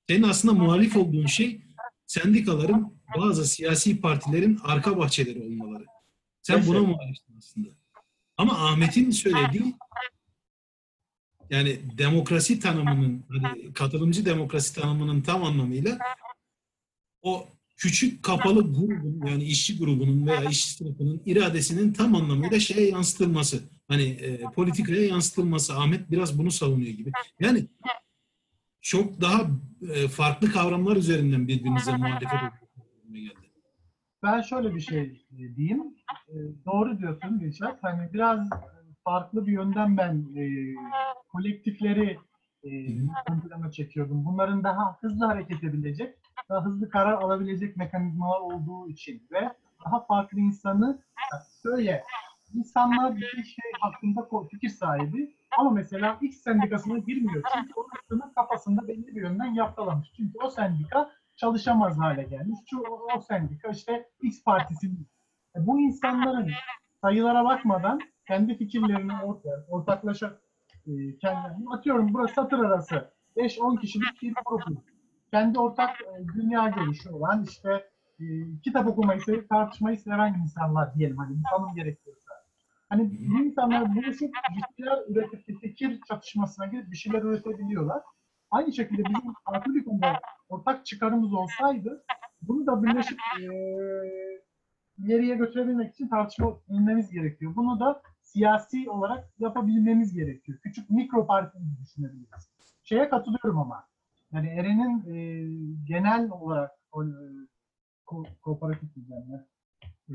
Senin aslında muhalif olduğun şey sendikaların bazı siyasi partilerin arka bahçeleri olmaları. Sen buna muhalifsin aslında. Ama Ahmet'in söylediği yani demokrasi tanımının hani katılımcı demokrasi tanımının tam anlamıyla o küçük kapalı grubun yani işçi grubunun veya işçi sınıfının iradesinin tam anlamıyla şeye yansıtılması. Hani e, politikaya yansıtılması. Ahmet biraz bunu savunuyor gibi. Yani çok daha e, farklı kavramlar üzerinden birbirinize muhalefet geldi. Ben şöyle bir şey e, diyeyim. E, doğru diyorsun Dilşat. Hani biraz farklı bir yönden ben e, kolektifleri e, ön plana çekiyordum. Bunların daha hızlı hareket edebilecek, daha hızlı karar alabilecek mekanizmalar olduğu için ve daha farklı insanı ya şöyle insanlar bir şey hakkında fikir sahibi ama mesela X sendikasına girmiyor. Çünkü o insanın kafasında belli bir yönden yaftalamış. Çünkü o sendika çalışamaz hale gelmiş. Şu o, sendika işte X partisinin. E, bu insanların sayılara bakmadan kendi fikirlerini ortaya, ortaklaşa e, kendilerini atıyorum burası satır arası 5-10 kişilik bir grup. Kendi ortak e, dünya görüşü olan işte e, kitap okumayı sevip tartışmayı seven insanlar diyelim hani insanın gerekiyorsa. Hani bu insanlar buluşup bir şeyler üretip bir fikir çatışmasına girip bir şeyler üretebiliyorlar. Aynı şekilde bizim [laughs] farklı bir konuda ortak çıkarımız olsaydı bunu da birleşip e, ileriye götürebilmek için tartışabilmemiz gerekiyor. Bunu da siyasi olarak yapabilmemiz gerekiyor. Küçük mikro parti gibi düşünebiliriz. Şeye katılıyorum ama. Yani Eren'in e, genel olarak o, e, ko, kooperatif düzenler. E,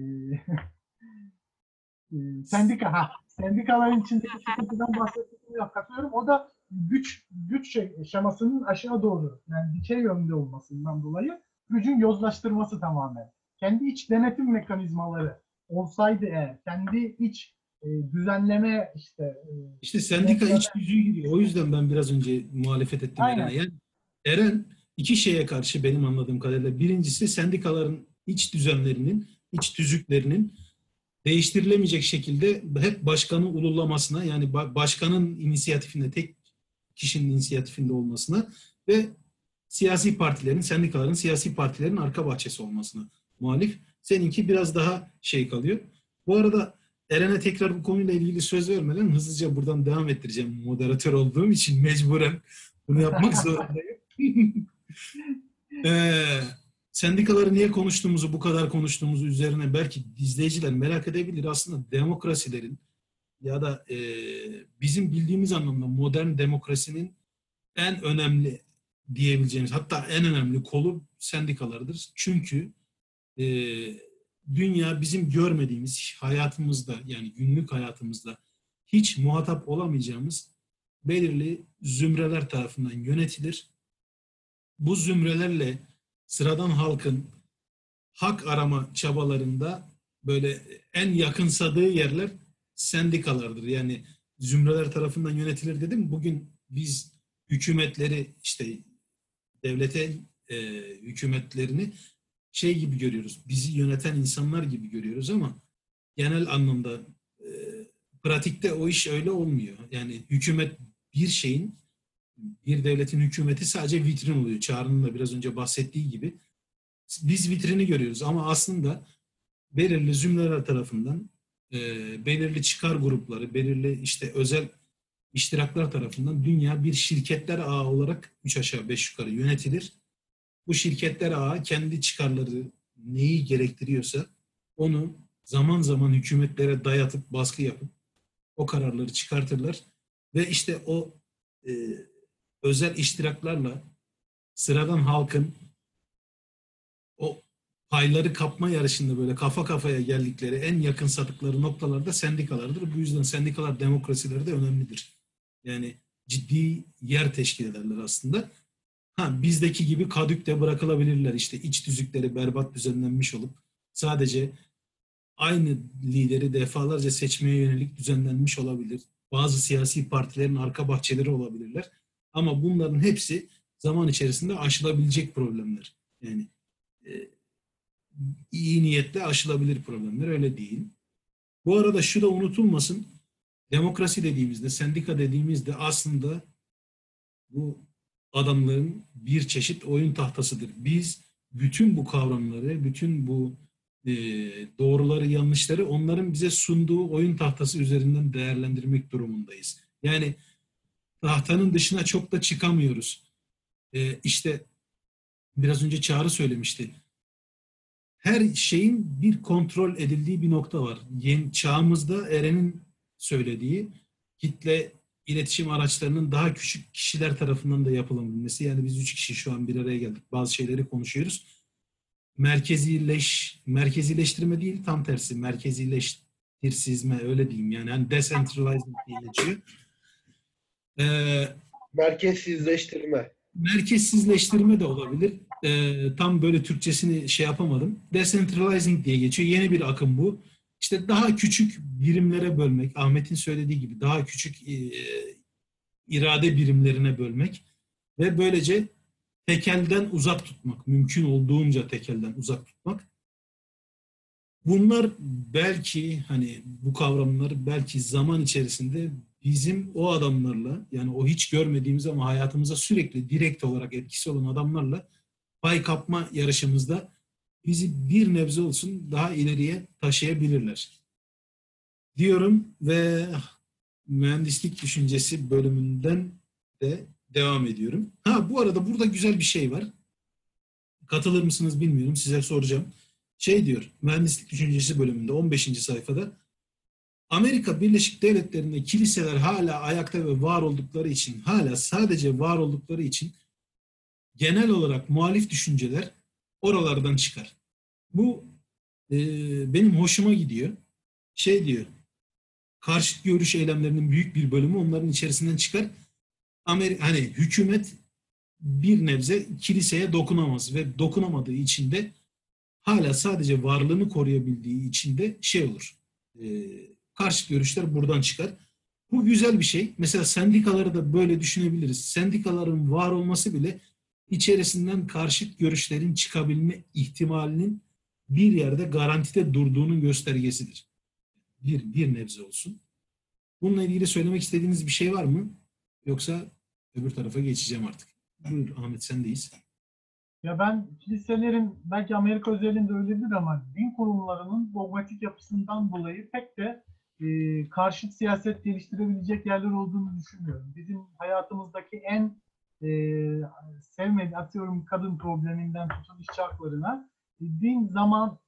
e, sendika ha. Sendikaların içindeki sıkıntıdan bahsettiğimi katılıyorum. O da güç güç şey, şemasının aşağı doğru yani dikey yönde olmasından dolayı gücün yozlaştırması tamamen. Kendi iç denetim mekanizmaları olsaydı eğer, kendi iç e, düzenleme işte e, İşte sendika iç gücü gibi. O yüzden ben biraz önce muhalefet ettim Aynen. Eren'e. Yani Eren iki şeye karşı benim anladığım kadarıyla. Birincisi sendikaların iç düzenlerinin, iç tüzüklerinin değiştirilemeyecek şekilde hep başkanı ululamasına yani ba- başkanın inisiyatifinde tek kişinin inisiyatifinde olmasına ve siyasi partilerin, sendikaların siyasi partilerin arka bahçesi olmasına muhalif. Seninki biraz daha şey kalıyor. Bu arada Eren'e tekrar bu konuyla ilgili söz vermeden hızlıca buradan devam ettireceğim. Moderatör olduğum için mecburen bunu yapmak zorundayım. [laughs] Ee, sendikaları niye konuştuğumuzu, bu kadar konuştuğumuzu üzerine belki izleyiciler merak edebilir. Aslında demokrasilerin ya da e, bizim bildiğimiz anlamda modern demokrasinin en önemli diyebileceğimiz hatta en önemli kolu sendikalarıdır. Çünkü e, dünya bizim görmediğimiz hayatımızda yani günlük hayatımızda hiç muhatap olamayacağımız belirli zümreler tarafından yönetilir. Bu zümrelerle sıradan halkın hak arama çabalarında böyle en yakınsadığı yerler sendikalardır. Yani zümreler tarafından yönetilir dedim. Bugün biz hükümetleri işte devlete e, hükümetlerini şey gibi görüyoruz. Bizi yöneten insanlar gibi görüyoruz ama genel anlamda e, pratikte o iş öyle olmuyor. Yani hükümet bir şeyin bir devletin hükümeti sadece vitrin oluyor. Çağrı'nın da biraz önce bahsettiği gibi. Biz vitrini görüyoruz ama aslında belirli zümreler tarafından e, belirli çıkar grupları, belirli işte özel iştiraklar tarafından dünya bir şirketler ağı olarak üç aşağı beş yukarı yönetilir. Bu şirketler ağı kendi çıkarları neyi gerektiriyorsa onu zaman zaman hükümetlere dayatıp baskı yapıp o kararları çıkartırlar ve işte o e, özel iştiraklarla sıradan halkın payları kapma yarışında böyle kafa kafaya geldikleri en yakın sadıkları noktalarda sendikalardır. Bu yüzden sendikalar demokrasileri de önemlidir. Yani ciddi yer teşkil ederler aslında. Ha bizdeki gibi kadükte bırakılabilirler. İşte iç tüzükleri berbat düzenlenmiş olup sadece aynı lideri defalarca seçmeye yönelik düzenlenmiş olabilir. Bazı siyasi partilerin arka bahçeleri olabilirler. Ama bunların hepsi zaman içerisinde aşılabilecek problemler. Yani e, iyi niyetle aşılabilir problemler öyle değil. Bu arada şu da unutulmasın. Demokrasi dediğimizde, sendika dediğimizde aslında bu adamların bir çeşit oyun tahtasıdır. Biz bütün bu kavramları, bütün bu e, doğruları, yanlışları onların bize sunduğu oyun tahtası üzerinden değerlendirmek durumundayız. Yani tahtanın dışına çok da çıkamıyoruz. E, işte biraz önce Çağrı söylemişti. Her şeyin bir kontrol edildiği bir nokta var. Yeni çağımızda Eren'in söylediği kitle iletişim araçlarının daha küçük kişiler tarafından da yapılabilmesi. Yani biz üç kişi şu an bir araya geldik. Bazı şeyleri konuşuyoruz. Merkezileş, merkezileştirme değil tam tersi. Merkezileştirsizme öyle diyeyim. Yani hani decentralizing diye geçiyor. Ee, Merkezsizleştirme. merkezsizleştirme de olabilir. Ee, tam böyle Türkçesini şey yapamadım. Decentralizing diye geçiyor. Yeni bir akım bu. İşte daha küçük birimlere bölmek, Ahmet'in söylediği gibi daha küçük e, irade birimlerine bölmek ve böylece tekelden uzak tutmak, mümkün olduğunca tekelden uzak tutmak. Bunlar belki hani bu kavramlar belki zaman içerisinde bizim o adamlarla yani o hiç görmediğimiz ama hayatımıza sürekli direkt olarak etkisi olan adamlarla pay kapma yarışımızda bizi bir nebze olsun daha ileriye taşıyabilirler. Diyorum ve mühendislik düşüncesi bölümünden de devam ediyorum. Ha bu arada burada güzel bir şey var. Katılır mısınız bilmiyorum. Size soracağım. Şey diyor mühendislik düşüncesi bölümünde 15. sayfada Amerika Birleşik Devletleri'nde kiliseler hala ayakta ve var oldukları için hala sadece var oldukları için genel olarak muhalif düşünceler oralardan çıkar. Bu e, benim hoşuma gidiyor. Şey diyor, karşıt görüş eylemlerinin büyük bir bölümü onların içerisinden çıkar. Amerika, hani hükümet bir nebze kiliseye dokunamaz ve dokunamadığı için de hala sadece varlığını koruyabildiği için de şey olur. E, karşıt görüşler buradan çıkar. Bu güzel bir şey. Mesela sendikaları da böyle düşünebiliriz. Sendikaların var olması bile içerisinden karşıt görüşlerin çıkabilme ihtimalinin bir yerde garantide durduğunun göstergesidir. Bir, bir nebze olsun. Bununla ilgili söylemek istediğiniz bir şey var mı? Yoksa öbür tarafa geçeceğim artık. Buyur Ahmet sendeyiz. Ya ben kiliselerin belki Amerika özelinde öyledir ama din kurumlarının dogmatik yapısından dolayı pek de e, karşıt siyaset geliştirebilecek yerler olduğunu düşünmüyorum. Bizim hayatımızdaki en e, sevmedi atıyorum kadın probleminden tutun işçi haklarına din zaman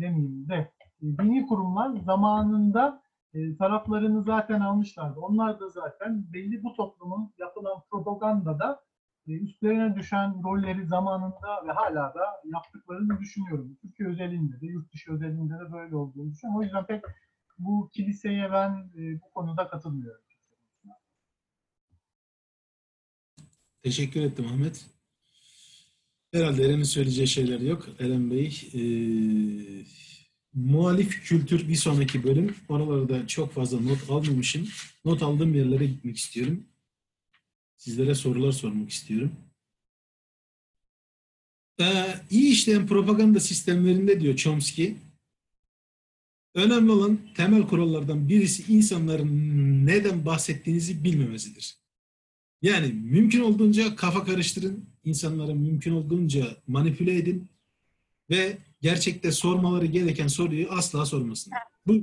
demeyeyim de e, dini kurumlar zamanında e, taraflarını zaten almışlardı. Onlar da zaten belli bu toplumun yapılan propagandada e, üstlerine düşen rolleri zamanında ve hala da yaptıklarını düşünüyorum. Türkiye özelinde de, yurt dışı özelinde de böyle olduğunu düşünüyorum. O yüzden pek bu kiliseye ben e, bu konuda katılmıyorum. Teşekkür ettim Ahmet. Herhalde Eren'in söyleyeceği şeyler yok. Eren Bey, e, muhalif kültür bir sonraki bölüm. Oralarda çok fazla not almamışım. Not aldığım yerlere gitmek istiyorum. Sizlere sorular sormak istiyorum. Ee, iyi işleyen propaganda sistemlerinde diyor Chomsky, önemli olan temel kurallardan birisi insanların neden bahsettiğinizi bilmemesidir. Yani mümkün olduğunca kafa karıştırın, insanlara mümkün olduğunca manipüle edin ve gerçekte sormaları gereken soruyu asla sormasın. Bu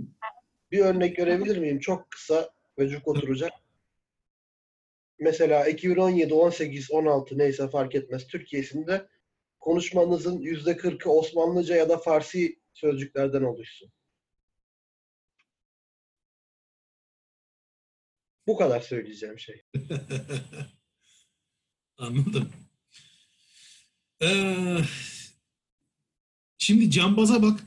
Bir örnek görebilir miyim? Çok kısa ve cuk oturacak. Mesela 2017, 18, 16 neyse fark etmez. Türkiye'sinde konuşmanızın %40'ı Osmanlıca ya da Farsi sözcüklerden oluşsun. Bu kadar söyleyeceğim şey. [laughs] Anladım. Ee, şimdi cambaza bak.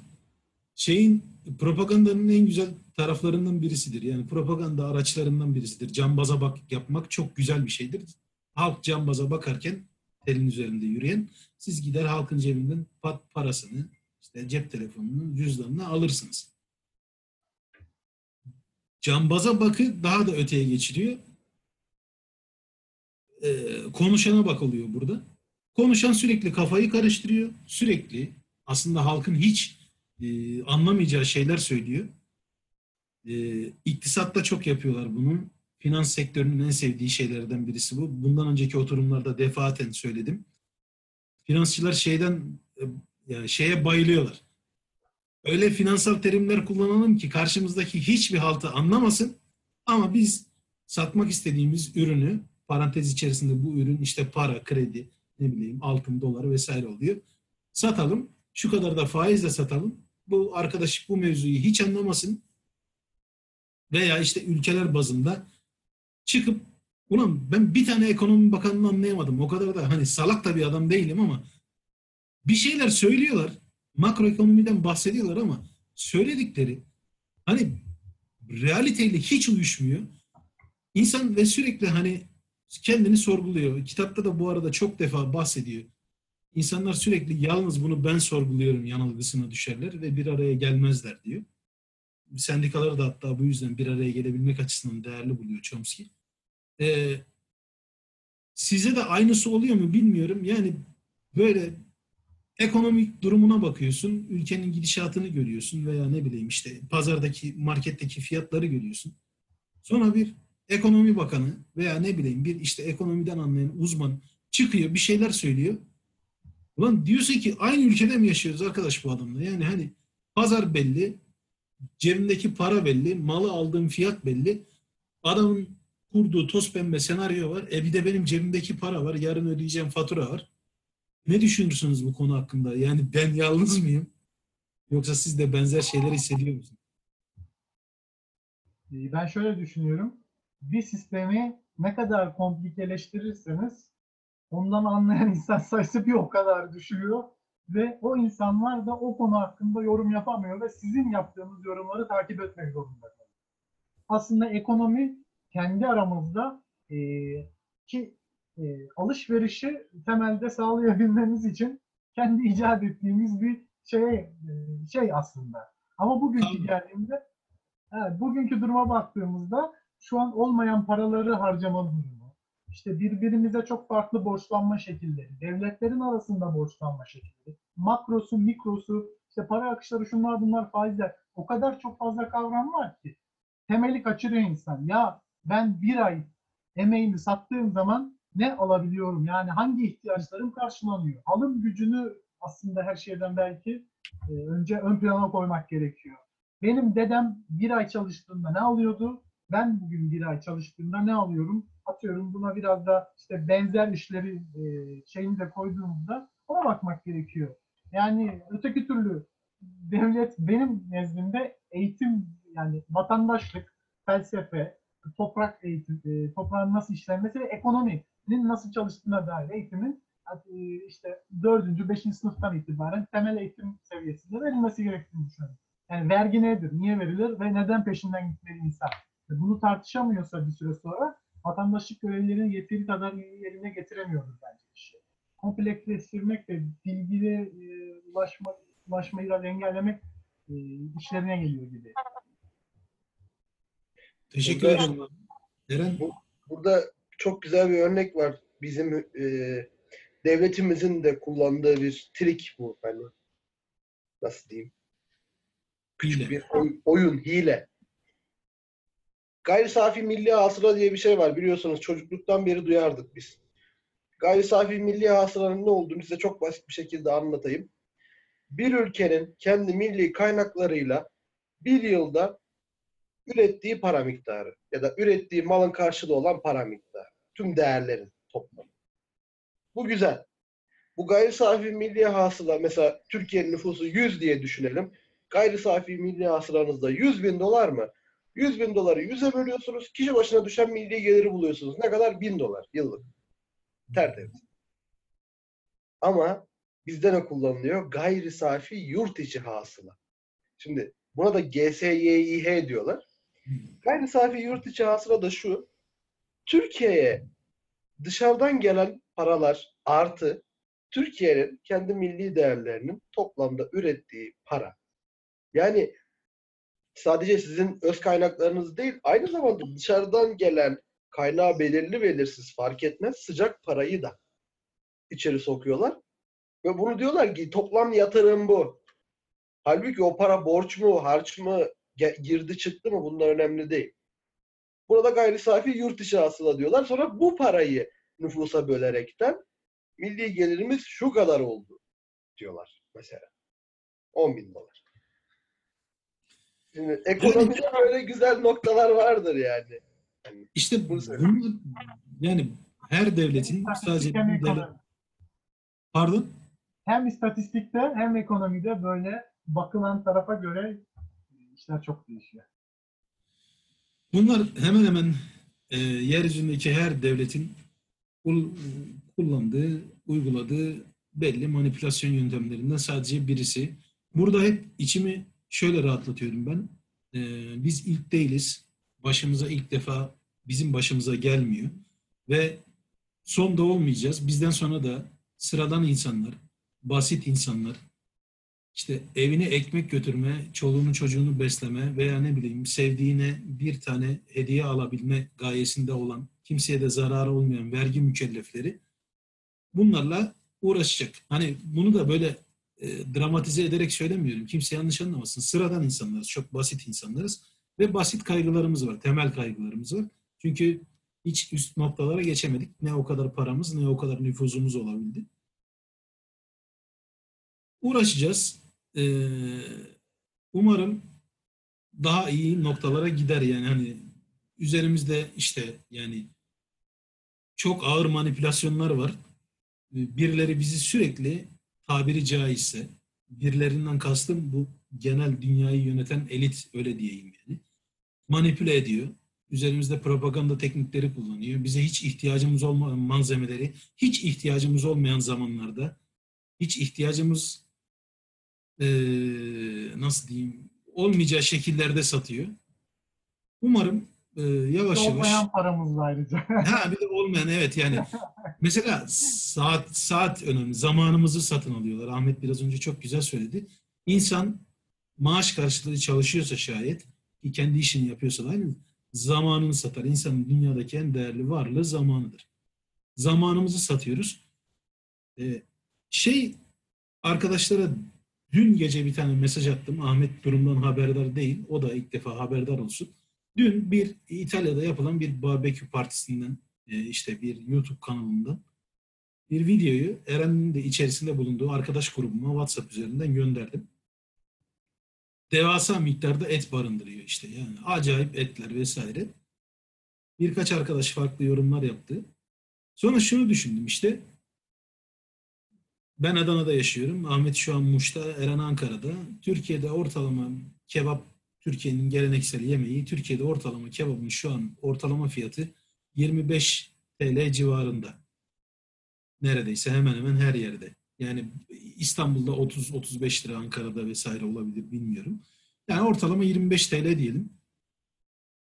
Şeyin propagandanın en güzel taraflarından birisidir. Yani propaganda araçlarından birisidir. Cambaza bak yapmak çok güzel bir şeydir. Halk cambaza bakarken telin üzerinde yürüyen siz gider halkın cebinden parasını işte cep telefonunu cüzdanını alırsınız. Cambaza bakı daha da öteye geçiriyor. Ee, konuşana bak oluyor burada. Konuşan sürekli kafayı karıştırıyor. Sürekli aslında halkın hiç e, anlamayacağı şeyler söylüyor. E, iktisatta çok yapıyorlar bunu. Finans sektörünün en sevdiği şeylerden birisi bu. Bundan önceki oturumlarda defaten söyledim. Finansçılar şeyden e, yani şeye bayılıyorlar. Öyle finansal terimler kullanalım ki karşımızdaki hiçbir haltı anlamasın ama biz satmak istediğimiz ürünü parantez içerisinde bu ürün işte para, kredi, ne bileyim altın, dolar vesaire oluyor. Satalım. Şu kadar da faizle satalım. Bu arkadaş bu mevzuyu hiç anlamasın. Veya işte ülkeler bazında çıkıp ulan ben bir tane ekonomi bakanını anlayamadım. O kadar da hani salak da bir adam değilim ama bir şeyler söylüyorlar. Makroekonomiden bahsediyorlar ama söyledikleri hani realiteyle hiç uyuşmuyor. İnsan ve sürekli hani kendini sorguluyor. Kitapta da bu arada çok defa bahsediyor. İnsanlar sürekli yalnız bunu ben sorguluyorum yanılgısına düşerler ve bir araya gelmezler diyor. Sendikaları da hatta bu yüzden bir araya gelebilmek açısından değerli buluyor Chomsky. Ee, size de aynısı oluyor mu bilmiyorum. Yani böyle ekonomik durumuna bakıyorsun, ülkenin gidişatını görüyorsun veya ne bileyim işte pazardaki, marketteki fiyatları görüyorsun. Sonra bir ekonomi bakanı veya ne bileyim bir işte ekonomiden anlayan uzman çıkıyor bir şeyler söylüyor. Ulan diyorsun ki aynı ülkede mi yaşıyoruz arkadaş bu adamla? Yani hani pazar belli, cebimdeki para belli, malı aldığım fiyat belli. Adamın kurduğu toz pembe senaryo var. E bir de benim cebimdeki para var. Yarın ödeyeceğim fatura var. Ne düşünürsünüz bu konu hakkında? Yani ben yalnız mıyım? Yoksa siz de benzer şeyler hissediyor musunuz? Ee, Ben şöyle düşünüyorum. Bir sistemi ne kadar komplikeleştirirseniz ondan anlayan [laughs] insan sayısı bir o kadar düşüyor ve o insanlar da o konu hakkında yorum yapamıyor ve sizin yaptığınız yorumları takip etmek zorunda kalıyor. Aslında ekonomi kendi aramızda e, ki e, alışverişi temelde sağlayabilmemiz için kendi icat ettiğimiz bir şey e, şey aslında. Ama bugünkü geldiğimde evet, bugünkü duruma baktığımızda şu an olmayan paraları harcama durumu, işte birbirimize çok farklı borçlanma şekilleri, devletlerin arasında borçlanma şekilleri, makrosu, mikrosu, işte para akışları şunlar bunlar faizler. O kadar çok fazla kavram var ki temeli kaçırıyor insan. Ya ben bir ay emeğimi sattığım zaman ne alabiliyorum? Yani hangi ihtiyaçlarım karşılanıyor? Alım gücünü aslında her şeyden belki e, önce ön plana koymak gerekiyor. Benim dedem bir ay çalıştığında ne alıyordu? Ben bugün bir ay çalıştığımda ne alıyorum? Atıyorum buna biraz da işte benzer işleri e, şeyini de koyduğumuzda ona bakmak gerekiyor. Yani öteki türlü devlet benim nezdimde eğitim yani vatandaşlık, felsefe, toprak eğitim, e, toprağın nasıl işlenmesi ve ekonominin nasıl çalıştığına dair eğitimin e, işte dördüncü, beşinci sınıftan itibaren temel eğitim seviyesinde verilmesi gerektiğini düşünüyorum. Yani vergi nedir, niye verilir ve neden peşinden gitmeli insan? E, Bunu tartışamıyorsa bir süre sonra vatandaşlık görevlerini yeteri kadar yerine getiremiyoruz bence işi. Kompleksleştirmek ve bilgiye e, ulaşma, ulaşmayı da engellemek e, işlerine geliyor gibi. Teşekkür ederim. Eren, Burada çok güzel bir örnek var. Bizim e, devletimizin de kullandığı bir trik bu. Hani nasıl diyeyim? hile. Bir oy- oyun, hile. Gayri safi milli hasıla diye bir şey var. Biliyorsunuz çocukluktan beri duyardık biz. Gayri safi milli hasılanın ne olduğunu size çok basit bir şekilde anlatayım. Bir ülkenin kendi milli kaynaklarıyla bir yılda ürettiği para miktarı ya da ürettiği malın karşılığı olan para miktarı. Tüm değerlerin toplamı. Bu güzel. Bu gayri safi milli hasıla mesela Türkiye'nin nüfusu 100 diye düşünelim. Gayri safi milli hasılanızda 100 bin dolar mı? 100 bin doları 100'e bölüyorsunuz. Kişi başına düşen milli geliri buluyorsunuz. Ne kadar? 1000 dolar yıllık. Tertemiz. Ama bizde ne kullanılıyor? Gayri safi yurt içi hasıla. Şimdi buna da GSYİH diyorlar. Gayri safi yurt içi hasıla da şu. Türkiye'ye dışarıdan gelen paralar artı Türkiye'nin kendi milli değerlerinin toplamda ürettiği para. Yani sadece sizin öz kaynaklarınız değil, aynı zamanda dışarıdan gelen kaynağı belirli belirsiz fark etmez sıcak parayı da içeri sokuyorlar. Ve bunu diyorlar ki toplam yatırım bu. Halbuki o para borç mu, harç mı, girdi çıktı mı bunlar önemli değil. Burada gayri safi yurt içi hasıla diyorlar. Sonra bu parayı nüfusa bölerekten milli gelirimiz şu kadar oldu diyorlar mesela. 10 bin dolar. Şimdi ekonomide böyle güzel noktalar vardır yani. İşte Bunu yani her devletin sadece hem devlet, pardon Hem istatistikte hem ekonomide böyle bakılan tarafa göre işler çok değişiyor. Bunlar hemen hemen e, yeryüzündeki her devletin kul- kullandığı, uyguladığı belli manipülasyon yöntemlerinden sadece birisi. Burada hep içimi şöyle rahatlatıyorum ben. E, biz ilk değiliz. Başımıza ilk defa bizim başımıza gelmiyor. Ve son da olmayacağız. Bizden sonra da sıradan insanlar, basit insanlar, işte evine ekmek götürme, çoluğunu çocuğunu besleme veya ne bileyim sevdiğine bir tane hediye alabilme gayesinde olan, kimseye de zararı olmayan vergi mükellefleri bunlarla uğraşacak. Hani bunu da böyle e, dramatize ederek söylemiyorum. Kimse yanlış anlamasın. Sıradan insanlarız, çok basit insanlarız ve basit kaygılarımız var, temel kaygılarımız var. Çünkü hiç üst noktalara geçemedik. Ne o kadar paramız ne o kadar nüfuzumuz olabildi. Uğraşacağız. Ee, umarım daha iyi noktalara gider yani hani üzerimizde işte yani çok ağır manipülasyonlar var. Birileri bizi sürekli tabiri caizse birilerinden kastım bu genel dünyayı yöneten elit öyle diyeyim yani. Manipüle ediyor. Üzerimizde propaganda teknikleri kullanıyor. Bize hiç ihtiyacımız olmayan malzemeleri, hiç ihtiyacımız olmayan zamanlarda, hiç ihtiyacımız eee, nasıl diyeyim olmayacağı şekillerde satıyor. Umarım eee, yavaş yavaş Olmayan paramız ayrıca. [laughs] Ha bir de olmayan evet yani. Mesela saat saat önemli. Zamanımızı satın alıyorlar. Ahmet biraz önce çok güzel söyledi. İnsan maaş karşılığı çalışıyorsa şayet ki kendi işini yapıyorsa da aynı zamanını satar. İnsanın dünyadaki en değerli varlığı zamanıdır. Zamanımızı satıyoruz. Ee, şey arkadaşlara dün gece bir tane mesaj attım. Ahmet durumdan haberdar değil. O da ilk defa haberdar olsun. Dün bir İtalya'da yapılan bir barbekü partisinden e, işte bir YouTube kanalından bir videoyu Eren'in de içerisinde bulunduğu arkadaş grubuma WhatsApp üzerinden gönderdim. Devasa miktarda et barındırıyor işte yani acayip etler vesaire. Birkaç arkadaş farklı yorumlar yaptı. Sonra şunu düşündüm işte ben Adana'da yaşıyorum. Ahmet şu an Muş'ta, Eren Ankara'da. Türkiye'de ortalama kebap Türkiye'nin geleneksel yemeği. Türkiye'de ortalama kebabın şu an ortalama fiyatı 25 TL civarında. Neredeyse hemen hemen her yerde. Yani İstanbul'da 30-35 lira, Ankara'da vesaire olabilir bilmiyorum. Yani ortalama 25 TL diyelim.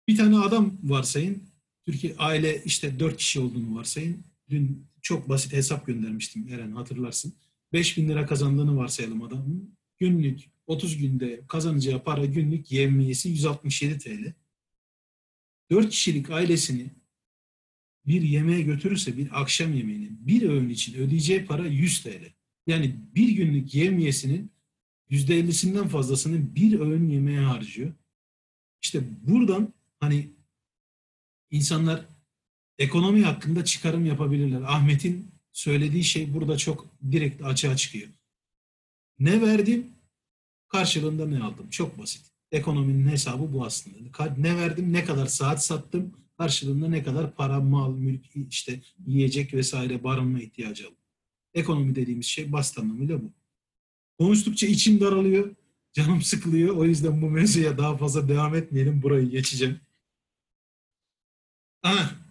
Bir tane adam varsayın Türkiye aile işte dört kişi olduğunu varsayın. Dün çok basit hesap göndermiştim Eren hatırlarsın. 5000 lira kazandığını varsayalım adamın. Günlük 30 günde kazanacağı para günlük yevmiyesi 167 TL. 4 kişilik ailesini bir yemeğe götürürse bir akşam yemeğini bir öğün için ödeyeceği para 100 TL. Yani bir günlük yevmiyesinin %50'sinden fazlasını bir öğün yemeğe harcıyor. İşte buradan hani insanlar ekonomi hakkında çıkarım yapabilirler. Ahmet'in söylediği şey burada çok direkt açığa çıkıyor. Ne verdim, karşılığında ne aldım? Çok basit. Ekonominin hesabı bu aslında. Ne verdim, ne kadar saat sattım, karşılığında ne kadar para, mal, mülk, işte yiyecek vesaire barınma ihtiyacı aldım. Ekonomi dediğimiz şey basit anlamıyla bu. Konuştukça içim daralıyor, canım sıkılıyor. O yüzden bu mevzuya daha fazla devam etmeyelim. Burayı geçeceğim. Aha,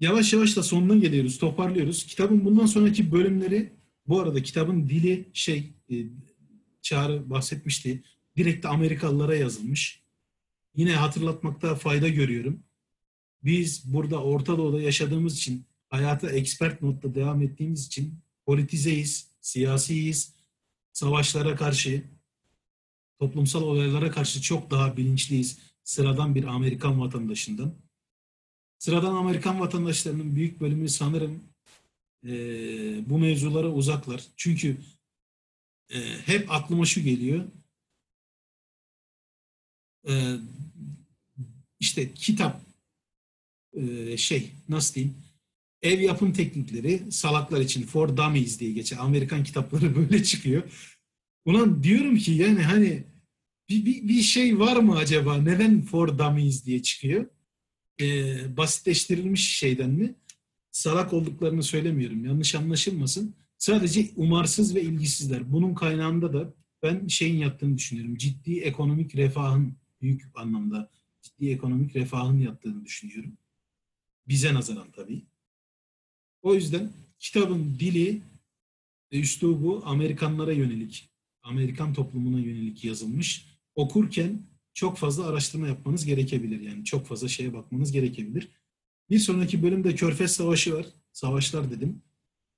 yavaş yavaş da sonuna geliyoruz, toparlıyoruz. Kitabın bundan sonraki bölümleri, bu arada kitabın dili şey, e, Çağrı bahsetmişti, direkt Amerikalılara yazılmış. Yine hatırlatmakta fayda görüyorum. Biz burada Orta Doğu'da yaşadığımız için, hayata expert modda devam ettiğimiz için politizeyiz, siyasiyiz, savaşlara karşı, toplumsal olaylara karşı çok daha bilinçliyiz sıradan bir Amerikan vatandaşından. Sıradan Amerikan vatandaşlarının büyük bölümü sanırım eee, bu mevzulara uzaklar. Çünkü eee, hep aklıma şu geliyor. Eee, işte kitap eee, şey nasıl diyeyim ev yapım teknikleri salaklar için for dummies diye geçer. Amerikan kitapları [laughs] böyle çıkıyor. Ulan diyorum ki yani hani bir, bir, bir şey var mı acaba? Neden for dummies diye çıkıyor? Ee, basitleştirilmiş şeyden mi? Salak olduklarını söylemiyorum. Yanlış anlaşılmasın. Sadece umarsız ve ilgisizler. Bunun kaynağında da ben şeyin yattığını düşünüyorum. Ciddi ekonomik refahın büyük anlamda ciddi ekonomik refahın yattığını düşünüyorum. Bize nazaran tabii. O yüzden kitabın dili üslubu Amerikanlara yönelik, Amerikan toplumuna yönelik yazılmış. Okurken çok fazla araştırma yapmanız gerekebilir. Yani çok fazla şeye bakmanız gerekebilir. Bir sonraki bölümde Körfez Savaşı var. Savaşlar dedim.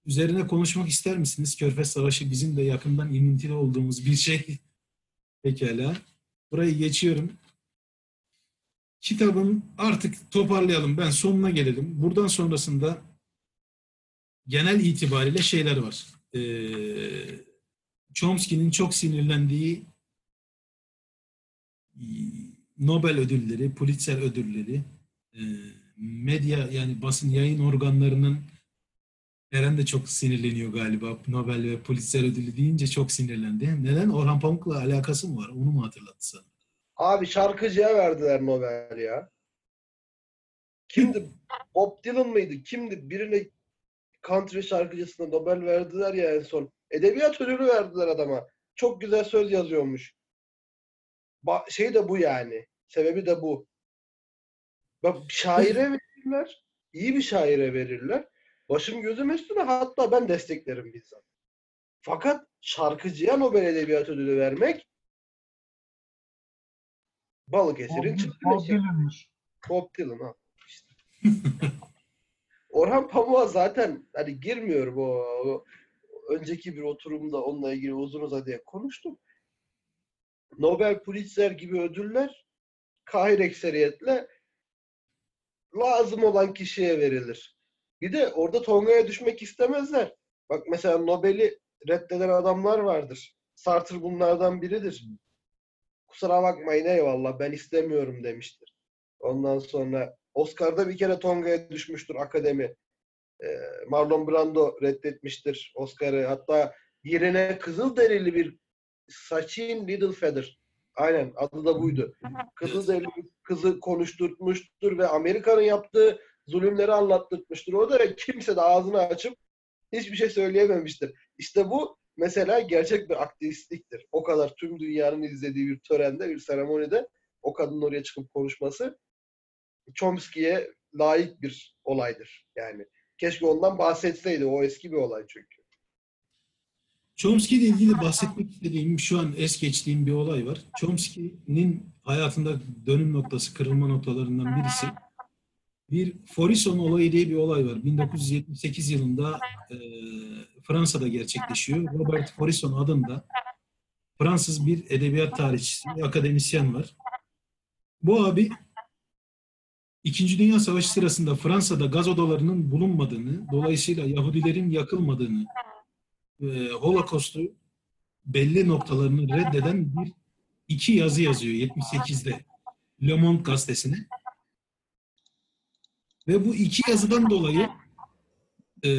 Üzerine konuşmak ister misiniz? Körfez Savaşı bizim de yakından ilintili olduğumuz bir şey. [laughs] Pekala. Burayı geçiyorum. Kitabın artık toparlayalım. Ben sonuna gelelim. Buradan sonrasında genel itibariyle şeyler var. Ee, Chomsky'nin çok sinirlendiği Nobel ödülleri, Pulitzer ödülleri, e, medya yani basın yayın organlarının Eren de çok sinirleniyor galiba. Nobel ve Pulitzer ödülü deyince çok sinirlendi. Neden? Orhan Pamuk'la alakası mı var? Onu mu hatırlattı sana? Abi şarkıcıya verdiler Nobel ya. Kimdi? Bob Dylan mıydı? Kimdi? Birine country şarkıcısına Nobel verdiler ya en son. Edebiyat ödülü verdiler adama. Çok güzel söz yazıyormuş. Ba- şey de bu yani. Sebebi de bu. Bak şaire [laughs] verirler. iyi bir şaire verirler. Başım gözüm üstüne hatta ben desteklerim bizzat. Fakat şarkıcıya Nobel Edebiyat Ödülü vermek Balıkesir'in Bob, çıktı Bob Dylan'mış. Bob Dylan ha. İşte. [laughs] Orhan Pamuk'a zaten hani girmiyorum o, o önceki bir oturumda onunla ilgili uzun uzadıya konuştum. Nobel Pulitzer gibi ödüller kahir ekseriyetle lazım olan kişiye verilir. Bir de orada Tonga'ya düşmek istemezler. Bak mesela Nobel'i reddeden adamlar vardır. Sartre bunlardan biridir. Kusura bakmayın eyvallah ben istemiyorum demiştir. Ondan sonra Oscar'da bir kere Tonga'ya düşmüştür akademi. Ee, Marlon Brando reddetmiştir Oscar'ı. Hatta yerine Kızılderili bir Sachin Littlefeather. Aynen adı da buydu. Bir kızı konuşturtmuştur ve Amerika'nın yaptığı zulümleri anlattırmıştır. O da kimse de ağzını açıp hiçbir şey söyleyememiştir. İşte bu mesela gerçek bir aktivistliktir. O kadar tüm dünyanın izlediği bir törende, bir seremonide o kadının oraya çıkıp konuşması Chomsky'ye layık bir olaydır. Yani keşke ondan bahsetseydi. O eski bir olay çünkü. Chomsky ile ilgili bahsetmek istediğim, şu an es geçtiğim bir olay var. Chomsky'nin hayatında dönüm noktası, kırılma noktalarından birisi bir Forison olayı diye bir olay var. 1978 yılında e, Fransa'da gerçekleşiyor. Robert Forison adında Fransız bir edebiyat tarihçisi, bir akademisyen var. Bu abi İkinci Dünya Savaşı sırasında Fransa'da gaz odalarının bulunmadığını, dolayısıyla Yahudilerin yakılmadığını, e, Holocaust'u belli noktalarını reddeden bir iki yazı yazıyor 78'de Le Monde gazetesine. Ve bu iki yazıdan dolayı e,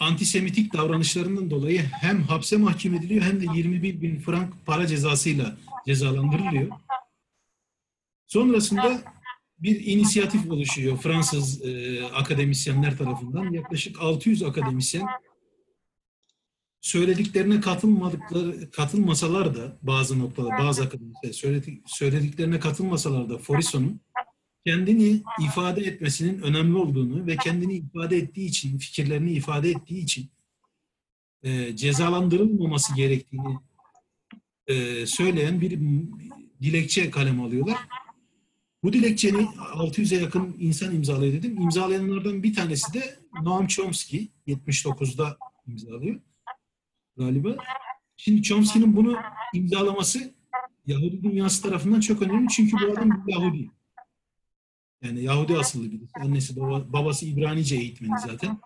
antisemitik davranışlarından dolayı hem hapse mahkum ediliyor hem de 21 bin frank para cezasıyla cezalandırılıyor. Sonrasında bir inisiyatif oluşuyor Fransız e, akademisyenler tarafından. Yaklaşık 600 akademisyen söylediklerine katılmadıkları katılmasalar da bazı noktada bazı akademisyenler söyledik, söylediklerine katılmasalar da Forison'un kendini ifade etmesinin önemli olduğunu ve kendini ifade ettiği için, fikirlerini ifade ettiği için e, cezalandırılmaması gerektiğini e, söyleyen bir dilekçe kalem alıyorlar. Bu dilekçeni 600'e yakın insan imzalıyor dedim. İmzalayanlardan bir tanesi de Noam Chomsky 79'da imzalıyor galiba. Şimdi Chomsky'nin bunu imzalaması Yahudi dünyası tarafından çok önemli çünkü bu adam bir Yahudi. Yani Yahudi asıllı birisi. Annesi baba, babası İbranice eğitmeni zaten.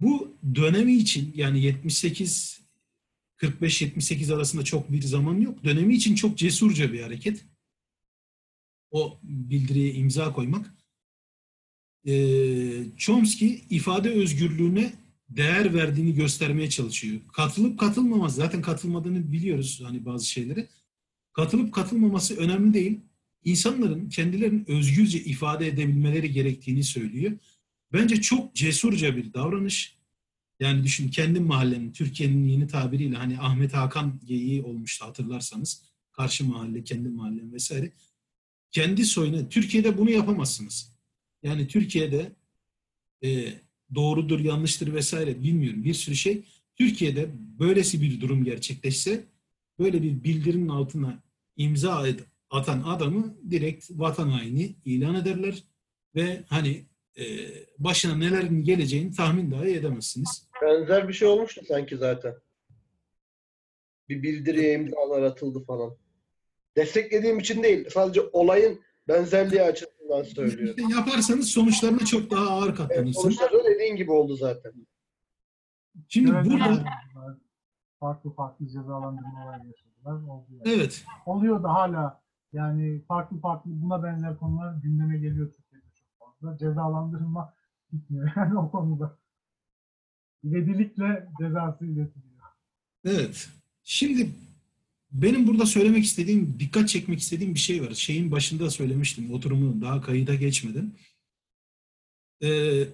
Bu dönemi için yani 78 45-78 arasında çok bir zaman yok. Dönemi için çok cesurca bir hareket. O bildiriye imza koymak. Ee, Chomsky ifade özgürlüğüne değer verdiğini göstermeye çalışıyor. Katılıp katılmaması, zaten katılmadığını biliyoruz hani bazı şeylere. Katılıp katılmaması önemli değil. İnsanların kendilerini özgürce ifade edebilmeleri gerektiğini söylüyor. Bence çok cesurca bir davranış. Yani düşün kendi mahallenin, Türkiye'nin yeni tabiriyle hani Ahmet Hakan geyiği olmuştu hatırlarsanız. Karşı mahalle, kendi mahallen vesaire. Kendi soyuna, Türkiye'de bunu yapamazsınız. Yani Türkiye'de e, doğrudur, yanlıştır vesaire bilmiyorum bir sürü şey. Türkiye'de böylesi bir durum gerçekleşse böyle bir bildirinin altına imza atan adamı direkt vatan haini ilan ederler ve hani e, başına nelerin geleceğini tahmin dahi edemezsiniz. Benzer bir şey olmuştu sanki zaten. Bir bildiriye imzalar atıldı falan. Desteklediğim için değil. Sadece olayın benzerliği açısından söylüyorum. İşte yaparsanız sonuçlarına çok daha ağır Evet, katlanırsınız. sonuçta da dediğin gibi oldu zaten. Şimdi Evet, burada farklı farklı cezalandırmalar yaşadılar. Oldu yani. evet Oluyor da hala yani farklı farklı buna benzer konular gündeme geliyor Türkiye'de çok fazla. Cezalandırılma bitmiyor [laughs] yani o konuda. İvedilikle cezası iletiliyor. Evet. Şimdi benim burada söylemek istediğim, dikkat çekmek istediğim bir şey var. Şeyin başında söylemiştim, oturumun daha kayıda geçmeden. Ee,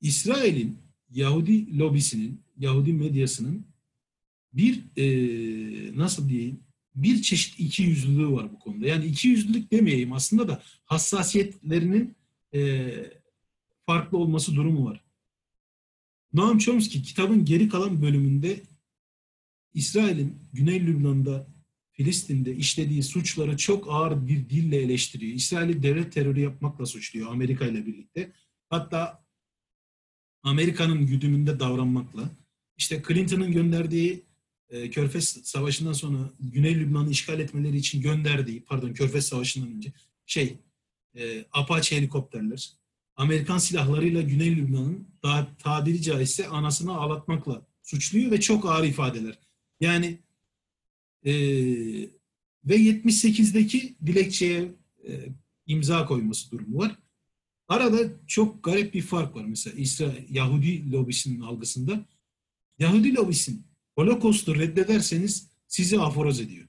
İsrail'in Yahudi lobisinin, Yahudi medyasının bir e, nasıl diyeyim, bir çeşit ikiyüzlülüğü var bu konuda. Yani ikiyüzlülük demeyeyim aslında da hassasiyetlerinin e, farklı olması durumu var. Noam Chomsky kitabın geri kalan bölümünde İsrail'in Güney Lübnan'da, Filistin'de işlediği suçları çok ağır bir dille eleştiriyor. İsrail'i devlet terörü yapmakla suçluyor Amerika ile birlikte. Hatta Amerika'nın güdümünde davranmakla. İşte Clinton'ın gönderdiği e, Körfez Savaşı'ndan sonra Güney Lübnan'ı işgal etmeleri için gönderdiği, pardon Körfez Savaşı'ndan önce şey, e, Apache helikopterler, Amerikan silahlarıyla Güney Lübnan'ın tabiri caizse anasını ağlatmakla suçluyor ve çok ağır ifadeler. Yani e, ve 78'deki dilekçeye e, imza koyması durumu var. Arada çok garip bir fark var mesela İsrail Yahudi lobisinin algısında. Yahudi lobisin Holocaust'u reddederseniz sizi aforoz ediyor.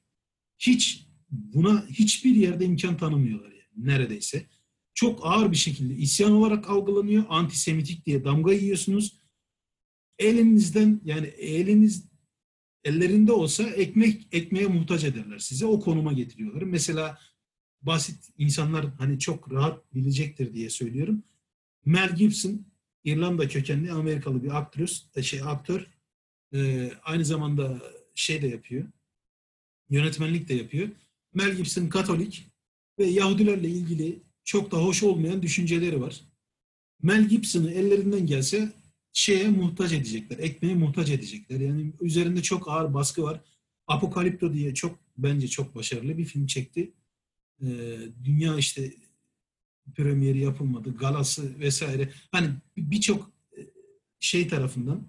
Hiç buna hiçbir yerde imkan tanımıyorlar yani neredeyse. Çok ağır bir şekilde isyan olarak algılanıyor. Antisemitik diye damga yiyorsunuz. Elinizden yani eliniz ellerinde olsa ekmek ekmeğe muhtaç ederler size. O konuma getiriyorlar. Mesela basit insanlar hani çok rahat bilecektir diye söylüyorum. Mel Gibson İrlanda kökenli Amerikalı bir aktris, şey aktör. Ee, aynı zamanda şey de yapıyor. Yönetmenlik de yapıyor. Mel Gibson Katolik. ve Yahudilerle ilgili çok da hoş olmayan düşünceleri var. Mel Gibson'ı ellerinden gelse şeye muhtaç edecekler, ekmeğe muhtaç edecekler. Yani üzerinde çok ağır baskı var. Apokalipto diye çok bence çok başarılı bir film çekti. Ee, dünya işte premieri yapılmadı, galası vesaire. Hani birçok e, şey tarafından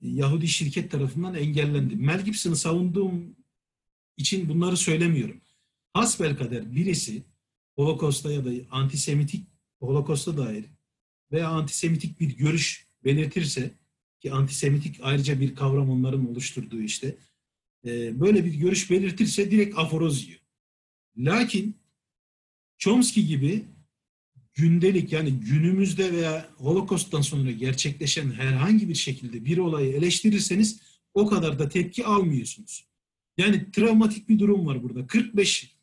Yahudi şirket tarafından engellendi. Mel Gibson'ı savunduğum için bunları söylemiyorum. Hasbelkader birisi Holocaust'a ya da antisemitik Holocaust'a dair veya antisemitik bir görüş belirtirse ki antisemitik ayrıca bir kavram onların oluşturduğu işte e, böyle bir görüş belirtirse direkt aforoz yiyor. Lakin Chomsky gibi gündelik yani günümüzde veya Holocaust'tan sonra gerçekleşen herhangi bir şekilde bir olayı eleştirirseniz o kadar da tepki almıyorsunuz. Yani travmatik bir durum var burada. 45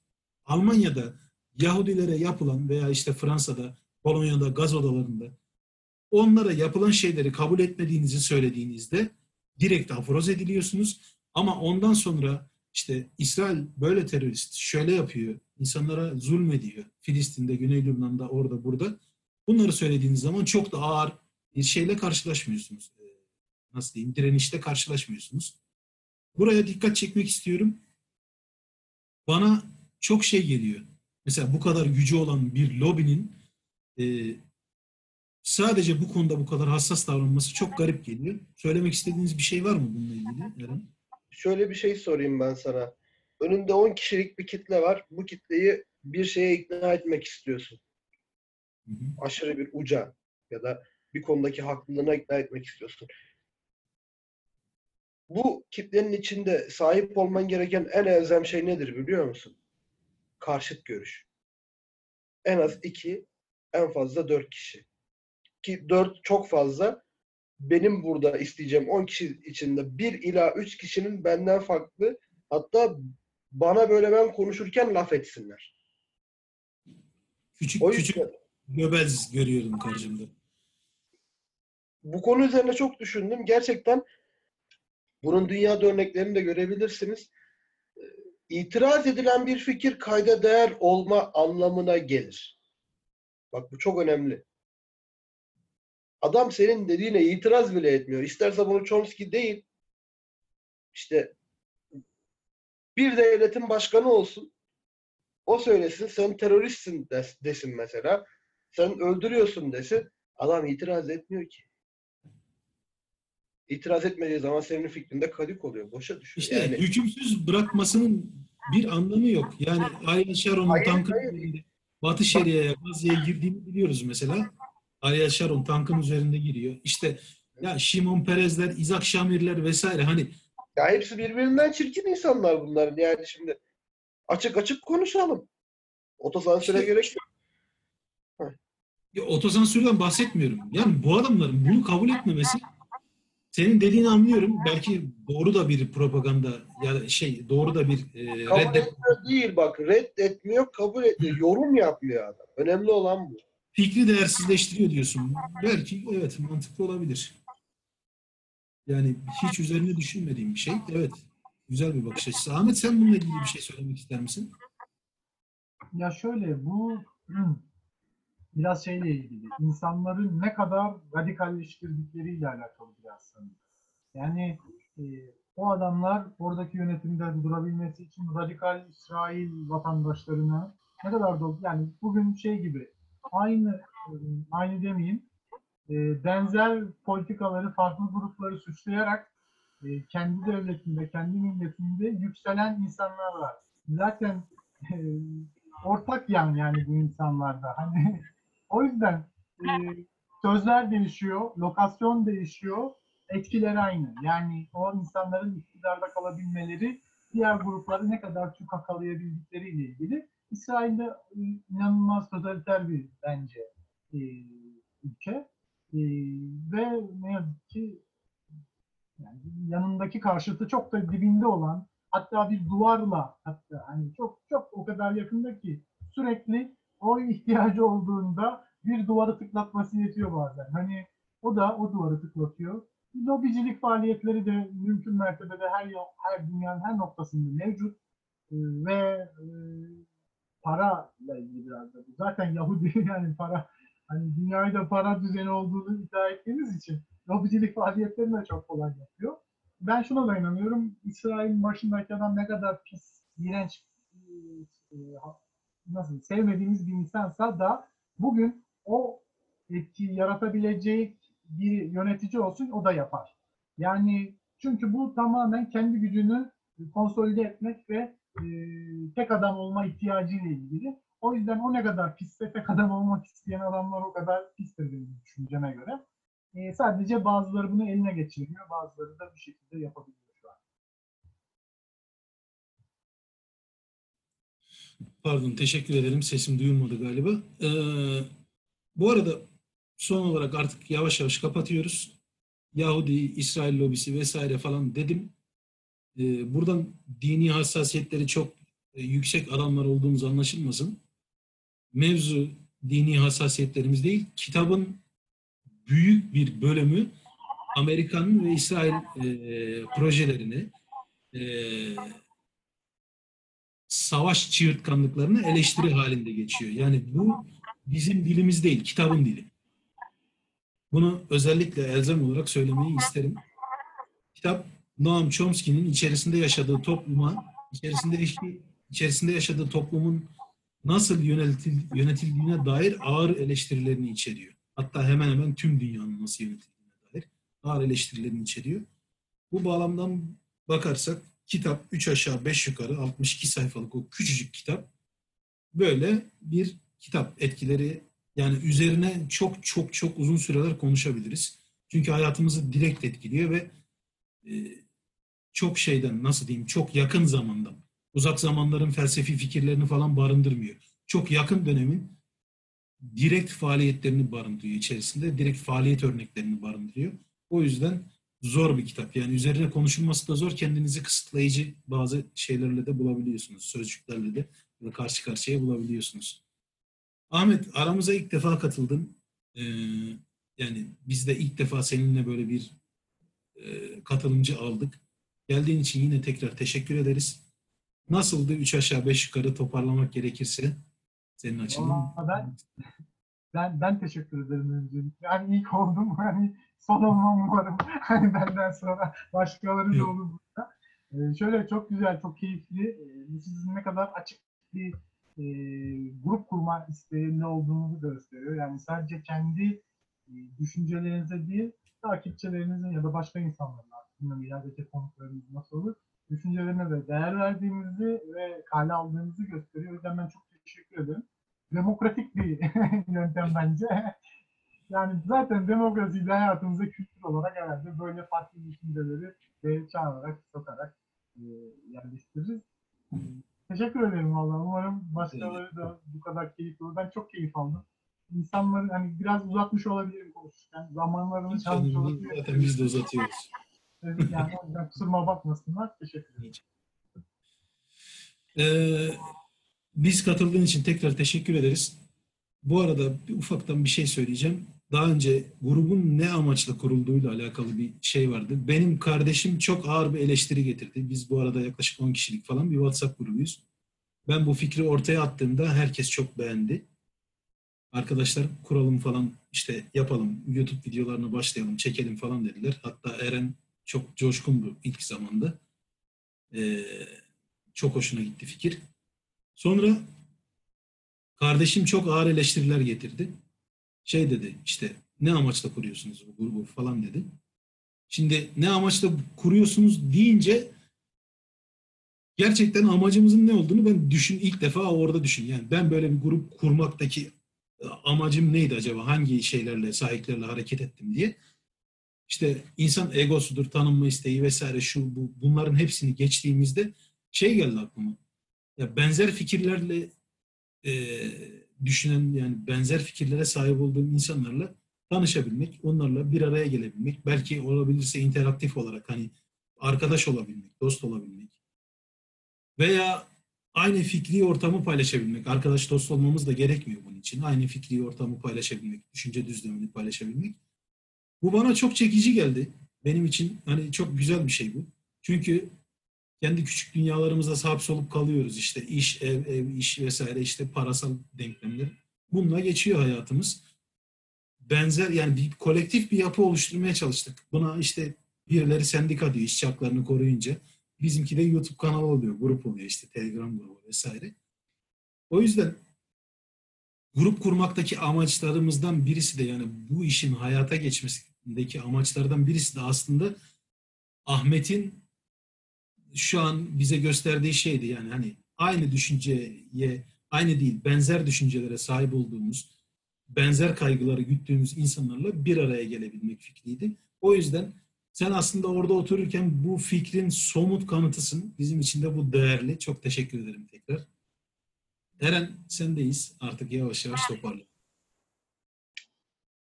Almanya'da Yahudilere yapılan veya işte Fransa'da, Polonya'da, gaz odalarında onlara yapılan şeyleri kabul etmediğinizi söylediğinizde direkt aforoz ediliyorsunuz. Ama ondan sonra işte İsrail böyle terörist, şöyle yapıyor, insanlara zulmediyor. Filistin'de, Güney Lübnan'da, orada, burada. Bunları söylediğiniz zaman çok da ağır bir şeyle karşılaşmıyorsunuz. Ee, Nasıl diyeyim, direnişte karşılaşmıyorsunuz. Buraya dikkat çekmek istiyorum. Bana çok şey geliyor. Mesela bu kadar gücü olan bir lobinin e, sadece bu konuda bu kadar hassas davranması çok garip geliyor. Söylemek istediğiniz bir şey var mı bununla ilgili Eren? Şöyle bir şey sorayım ben sana. Önünde 10 kişilik bir kitle var. Bu kitleyi bir şeye ikna etmek istiyorsun. Hı hı. Aşırı bir uca ya da bir konudaki haklılığına ikna etmek istiyorsun. Bu kitlenin içinde sahip olman gereken en elzem şey nedir biliyor musun? Karşıt görüş. En az iki, en fazla dört kişi. Ki dört çok fazla. Benim burada isteyeceğim 10 kişi içinde 1 ila 3 kişinin benden farklı hatta bana böyle ben konuşurken laf etsinler. Küçük O küçük yüzden göbez görüyorum karşımda. bu konu üzerine çok düşündüm. Gerçekten bunun dünyada örneklerini de görebilirsiniz. Ee, İtiraz edilen bir fikir kayda değer olma anlamına gelir. Bak bu çok önemli. Adam senin dediğine itiraz bile etmiyor. İsterse bunu Chomsky değil, işte bir devletin başkanı olsun. O söylesin, sen teröristsin des- desin mesela. Sen öldürüyorsun desin. Adam itiraz etmiyor ki. İtiraz etmediği zaman senin fikrinde kadık oluyor. Boşa düşüyor. İşte yani, hükümsüz bırakmasının bir anlamı yok. Yani Ariel Sharon'un üzerinde Batı Şeria'ya, Gazze'ye girdiğini biliyoruz mesela. Ariel Sharon tankın üzerinde giriyor. İşte ya Şimon Perezler, İzak Şamirler vesaire hani ya hepsi birbirinden çirkin insanlar bunların. Yani şimdi açık açık konuşalım. Otosansüre İşte- gerek yok. ya, otosansürden bahsetmiyorum. Yani bu adamların bunu kabul etmemesi senin dediğini anlıyorum. Belki doğru da bir propaganda ya da şey doğru da bir e, Kabul reddet etmiyor değil bak. Reddetmiyor, kabul etmiyor. Yorum yapmıyor adam. Önemli olan bu. Fikri değersizleştiriyor diyorsun. Belki evet mantıklı olabilir. Yani hiç üzerine düşünmediğim bir şey. Evet. Güzel bir bakış açısı. Ahmet sen bununla ilgili bir şey söylemek ister misin? Ya şöyle bu [clears throat] biraz şeyle ilgili. İnsanların ne kadar radikalleştirdikleriyle alakalı biraz sanırım. Yani e, o adamlar oradaki yönetimde durabilmesi için radikal İsrail vatandaşlarına ne kadar da yani bugün şey gibi aynı e, aynı demeyeyim e, benzer politikaları farklı grupları suçlayarak e, kendi devletinde, kendi milletinde yükselen insanlar var. Zaten e, ortak yan yani bu insanlarda. Hani [laughs] o yüzden e, sözler değişiyor, lokasyon değişiyor, etkileri aynı. Yani o insanların iktidarda kalabilmeleri diğer grupları ne kadar çok akallayabildikleriyle ilgili. İsrail'de e, inanılmaz totaliter bir bence e, ülke. E, ve ne yazık ki yani yanındaki karşıtı çok da dibinde olan hatta bir duvarla hatta hani çok çok o kadar yakında ki sürekli o ihtiyacı olduğunda bir duvarı tıklatması yetiyor bazen. Hani o da o duvarı tıklatıyor. Lobicilik faaliyetleri de mümkün mertebede her her dünyanın her noktasında mevcut Ee, ve e, para ile ilgili biraz da. Zaten Yahudi [laughs] yani para hani dünyayı da para düzeni olduğunu iddia ettiğimiz için lobicilik faaliyetlerini de çok kolay yapıyor. Ben şuna da inanıyorum. İsrail'in başındaki adam ne kadar pis, iğrenç, e, nasıl sevmediğimiz bir insansa da bugün o etkiyi yaratabilecek bir yönetici olsun o da yapar. Yani çünkü bu tamamen kendi gücünü konsolide etmek ve e, tek adam olma ihtiyacıyla ilgili. O yüzden o ne kadar pisse tek adam olmak isteyen adamlar o kadar pistir benim düşünceme göre. E, sadece bazıları bunu eline geçirmiyor, bazıları da bir şekilde yapabiliyor şu an. Pardon, teşekkür ederim. Sesim duyulmadı galiba. Ee, bu arada son olarak artık yavaş yavaş kapatıyoruz. Yahudi, İsrail lobisi vesaire falan dedim. Ee, buradan dini hassasiyetleri çok e, yüksek adamlar olduğumuz anlaşılmasın. Mevzu dini hassasiyetlerimiz değil, kitabın büyük bir bölümü Amerikan ve İsrail e, projelerini e, savaş çığırtkanlıklarını eleştiri halinde geçiyor. Yani bu bizim dilimiz değil, kitabın dili. Bunu özellikle elzem olarak söylemeyi isterim. Kitap Noam Chomsky'nin içerisinde yaşadığı topluma, içerisinde içerisinde yaşadığı toplumun nasıl yönetil, yönetildiğine dair ağır eleştirilerini içeriyor. Hatta hemen hemen tüm dünyanın nasıl yönetildiğine dair ağır eleştirilerini içeriyor. Bu bağlamdan bakarsak kitap 3 aşağı 5 yukarı 62 sayfalık o küçücük kitap böyle bir kitap etkileri yani üzerine çok çok çok uzun süreler konuşabiliriz. Çünkü hayatımızı direkt etkiliyor ve e, çok şeyden nasıl diyeyim çok yakın zamandan uzak zamanların felsefi fikirlerini falan barındırmıyor. Çok yakın dönemin direkt faaliyetlerini barındırıyor içerisinde. Direkt faaliyet örneklerini barındırıyor. O yüzden zor bir kitap. Yani üzerine konuşulması da zor. Kendinizi kısıtlayıcı bazı şeylerle de bulabiliyorsunuz. Sözcüklerle de karşı karşıya bulabiliyorsunuz. Ahmet aramıza ilk defa katıldın. Ee, yani biz de ilk defa seninle böyle bir e, katılımcı aldık. Geldiğin için yine tekrar teşekkür ederiz. Nasıldı üç aşağı beş yukarı toparlamak gerekirse senin açından? Ben, ben, ben teşekkür ederim öncelikle. Yani ilk oldum. [laughs] Hani son olmam umarım. [laughs] Hani benden sonra başkaları da olur burada. Ee, şöyle çok güzel, çok keyifli. Ee, sizin ne kadar açık bir e, grup kurma isteğinde olduğunuzu gösteriyor. Yani sadece kendi e, düşüncelerinize değil, takipçilerinizin ya da başka insanların bilmiyorum ilerideki konuklarınız nasıl olur, düşüncelerine de değer verdiğimizi ve kale aldığımızı gösteriyor. O yüzden ben çok teşekkür ederim. Demokratik bir [laughs] yöntem bence. Yani zaten demokrasiyi de hayatımıza kültür olarak herhalde böyle farklı düşünceleri ve çağırarak, sokarak e, yerleştiririz. E, teşekkür ederim valla. Umarım başkaları da bu kadar keyif olur. Ben çok keyif aldım. İnsanların hani biraz uzatmış olabilirim konuşurken. Zamanlarını çalmış olabilirim. Zaten biz de uzatıyoruz. Yani o yüzden kusuruma bakmasınlar. Teşekkür ederim. Ee, biz katıldığın için tekrar teşekkür ederiz. Bu arada bir ufaktan bir şey söyleyeceğim. Daha önce grubun ne amaçla kurulduğuyla alakalı bir şey vardı. Benim kardeşim çok ağır bir eleştiri getirdi. Biz bu arada yaklaşık 10 kişilik falan bir WhatsApp grubuyuz. Ben bu fikri ortaya attığımda herkes çok beğendi. Arkadaşlar kuralım falan işte yapalım, YouTube videolarına başlayalım, çekelim falan dediler. Hatta Eren çok coşkundu ilk zamanda. Ee, çok hoşuna gitti fikir. Sonra kardeşim çok ağır eleştiriler getirdi. Şey dedi işte ne amaçla kuruyorsunuz bu grubu falan dedi. Şimdi ne amaçla kuruyorsunuz deyince gerçekten amacımızın ne olduğunu ben düşün ilk defa orada düşün. Yani ben böyle bir grup kurmaktaki amacım neydi acaba? Hangi şeylerle, sahiplerle hareket ettim diye. İşte insan egosudur, tanınma isteği vesaire şu bu bunların hepsini geçtiğimizde şey geldi aklıma. Ya benzer fikirlerle e, düşünen yani benzer fikirlere sahip olduğum insanlarla tanışabilmek, onlarla bir araya gelebilmek, belki olabilirse interaktif olarak hani arkadaş olabilmek, dost olabilmek veya aynı fikri ortamı paylaşabilmek. Arkadaş dost olmamız da gerekmiyor bunun için. Aynı fikri ortamı paylaşabilmek, düşünce düzlemini paylaşabilmek. Bu bana çok çekici geldi. Benim için hani çok güzel bir şey bu. Çünkü kendi küçük dünyalarımızda sahip solup kalıyoruz. İşte iş, ev, ev, iş vesaire işte parasal denklemler. Bununla geçiyor hayatımız. Benzer yani bir kolektif bir yapı oluşturmaya çalıştık. Buna işte birileri sendika diyor işçi haklarını koruyunca. Bizimki de YouTube kanalı oluyor, grup oluyor işte Telegram grubu vesaire. O yüzden grup kurmaktaki amaçlarımızdan birisi de yani bu işin hayata geçmesindeki amaçlardan birisi de aslında Ahmet'in şu an bize gösterdiği şeydi yani hani aynı düşünceye aynı değil benzer düşüncelere sahip olduğumuz benzer kaygıları güttüğümüz insanlarla bir araya gelebilmek fikriydi. O yüzden sen aslında orada otururken bu fikrin somut kanıtısın. Bizim için de bu değerli. Çok teşekkür ederim tekrar. Eren sendeyiz. Artık yavaş yavaş toparla.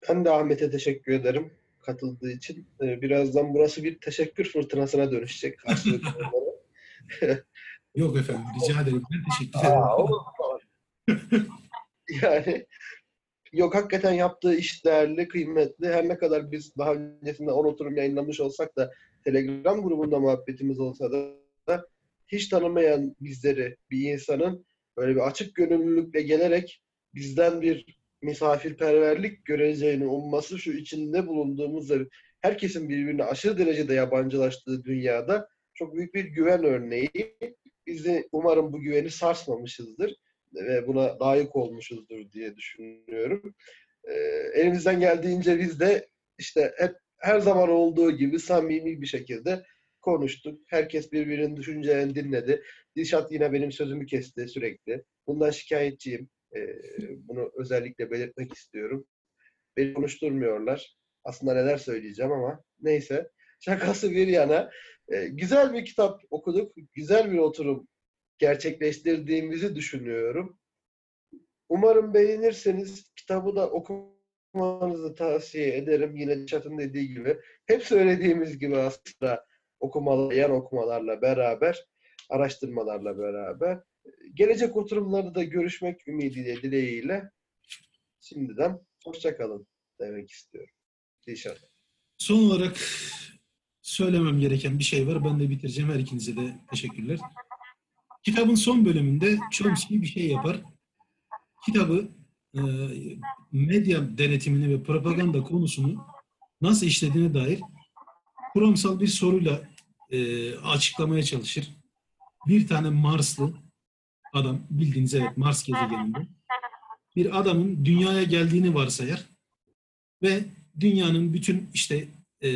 Ben de Ahmet'e teşekkür ederim katıldığı için. Ee, birazdan burası bir teşekkür fırtınasına dönüşecek. [laughs] Yok efendim rica ederim. Ben teşekkür ederim. Aa, olur [laughs] yani yok hakikaten yaptığı iş değerli, kıymetli. Her ne kadar biz daha öncesinde 10 oturum yayınlamış olsak da Telegram grubunda muhabbetimiz olsa da, da hiç tanımayan bizleri bir insanın böyle bir açık gönüllülükle gelerek bizden bir misafirperverlik göreceğini umması şu içinde bulunduğumuz herkesin birbirine aşırı derecede yabancılaştığı dünyada çok büyük bir güven örneği. Biz de umarım bu güveni sarsmamışızdır ve buna layık olmuşuzdur diye düşünüyorum. Ee, elimizden geldiğince biz de işte hep her zaman olduğu gibi samimi bir şekilde konuştuk. Herkes birbirinin düşüncelerini dinledi. Dilşat yine benim sözümü kesti sürekli. Bundan şikayetçiyim. Ee, bunu özellikle belirtmek istiyorum. Beni konuşturmuyorlar. Aslında neler söyleyeceğim ama neyse. Şakası bir yana. e, güzel bir kitap okuduk. Güzel bir oturum gerçekleştirdiğimizi düşünüyorum. Umarım beğenirseniz kitabı da okumanızı tavsiye ederim. Yine Çat'ın dediği gibi. Hep söylediğimiz gibi aslında okumalar, yan okumalarla beraber, araştırmalarla beraber gelecek oturumlarda da görüşmek ümidiyle, dileğiyle şimdiden hoşçakalın demek istiyorum. İnşallah. Son olarak söylemem gereken bir şey var. Ben de bitireceğim. Her ikinize de teşekkürler. Kitabın son bölümünde Chomsky bir şey yapar. Kitabı e, medya denetimini ve propaganda konusunu nasıl işlediğine dair kuramsal bir soruyla e, açıklamaya çalışır. Bir tane Marslı adam, bildiğiniz evet Mars gezegeninde bir adamın dünyaya geldiğini varsayar ve dünyanın bütün işte e,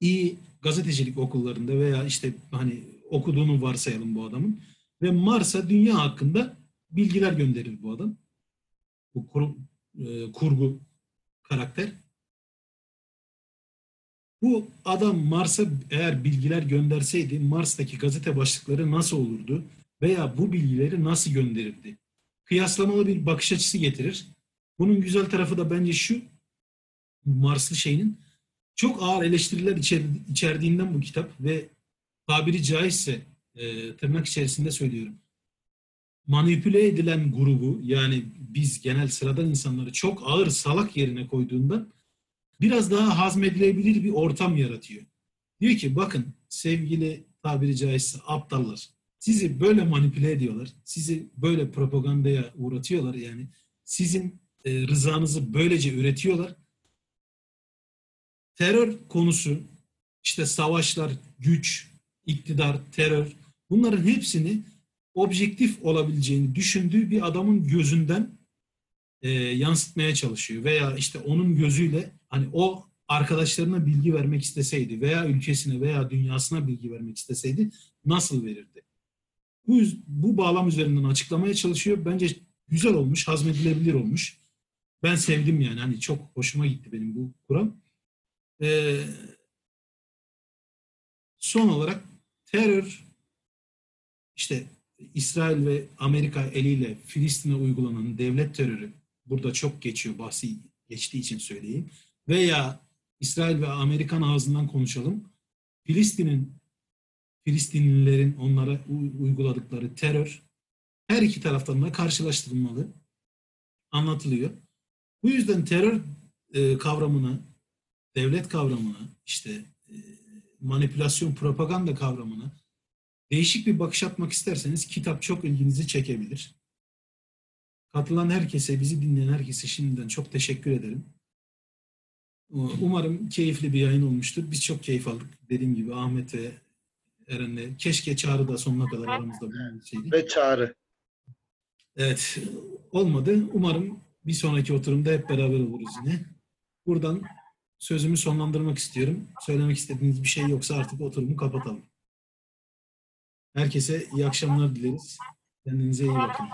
iyi gazetecilik okullarında veya işte hani okuduğunu varsayalım bu adamın ve Mars'a dünya hakkında bilgiler gönderir bu adam. Bu kur, e, kurgu karakter. Bu adam Mars'a eğer bilgiler gönderseydi Mars'taki gazete başlıkları nasıl olurdu veya bu bilgileri nasıl gönderirdi? Kıyaslamalı bir bakış açısı getirir. Bunun güzel tarafı da bence şu Marslı şeyinin çok ağır eleştiriler içer, içerdiğinden bu kitap ve tabiri caizse e, tırnak içerisinde söylüyorum. Manipüle edilen grubu yani biz genel sıradan insanları çok ağır salak yerine koyduğundan biraz daha hazmedilebilir bir ortam yaratıyor. Diyor ki bakın sevgili tabiri caizse aptallar sizi böyle manipüle ediyorlar. Sizi böyle propagandaya uğratıyorlar yani. Sizin e, rızanızı böylece üretiyorlar. Terör konusu işte savaşlar, güç, iktidar, terör bunların hepsini objektif olabileceğini düşündüğü bir adamın gözünden e, yansıtmaya çalışıyor. Veya işte onun gözüyle hani o arkadaşlarına bilgi vermek isteseydi veya ülkesine veya dünyasına bilgi vermek isteseydi nasıl verirdi? Bu, bu bağlam üzerinden açıklamaya çalışıyor. Bence güzel olmuş, hazmedilebilir olmuş. Ben sevdim yani. Hani çok hoşuma gitti benim bu kuram. Ee, son olarak terör işte İsrail ve Amerika eliyle Filistin'e uygulanan devlet terörü burada çok geçiyor bahsi geçtiği için söyleyeyim. Veya İsrail ve Amerikan ağzından konuşalım. Filistin'in Filistinlilerin onlara uyguladıkları terör her iki taraftan da karşılaştırılmalı, anlatılıyor. Bu yüzden terör e, kavramını, devlet kavramını, işte e, manipülasyon, propaganda kavramına değişik bir bakış atmak isterseniz kitap çok ilginizi çekebilir. Katılan herkese, bizi dinleyen herkese şimdiden çok teşekkür ederim. Umarım keyifli bir yayın olmuştur. Biz çok keyif aldık. Dediğim gibi Ahmet ve Eren'le. Keşke Çağrı da sonuna kadar aramızda bulunabilseydi. Ve çağrı. Evet, olmadı. Umarım bir sonraki oturumda hep beraber oluruz yine. Buradan sözümü sonlandırmak istiyorum. Söylemek istediğiniz bir şey yoksa artık oturumu kapatalım. Herkese iyi akşamlar dileriz. Kendinize iyi bakın.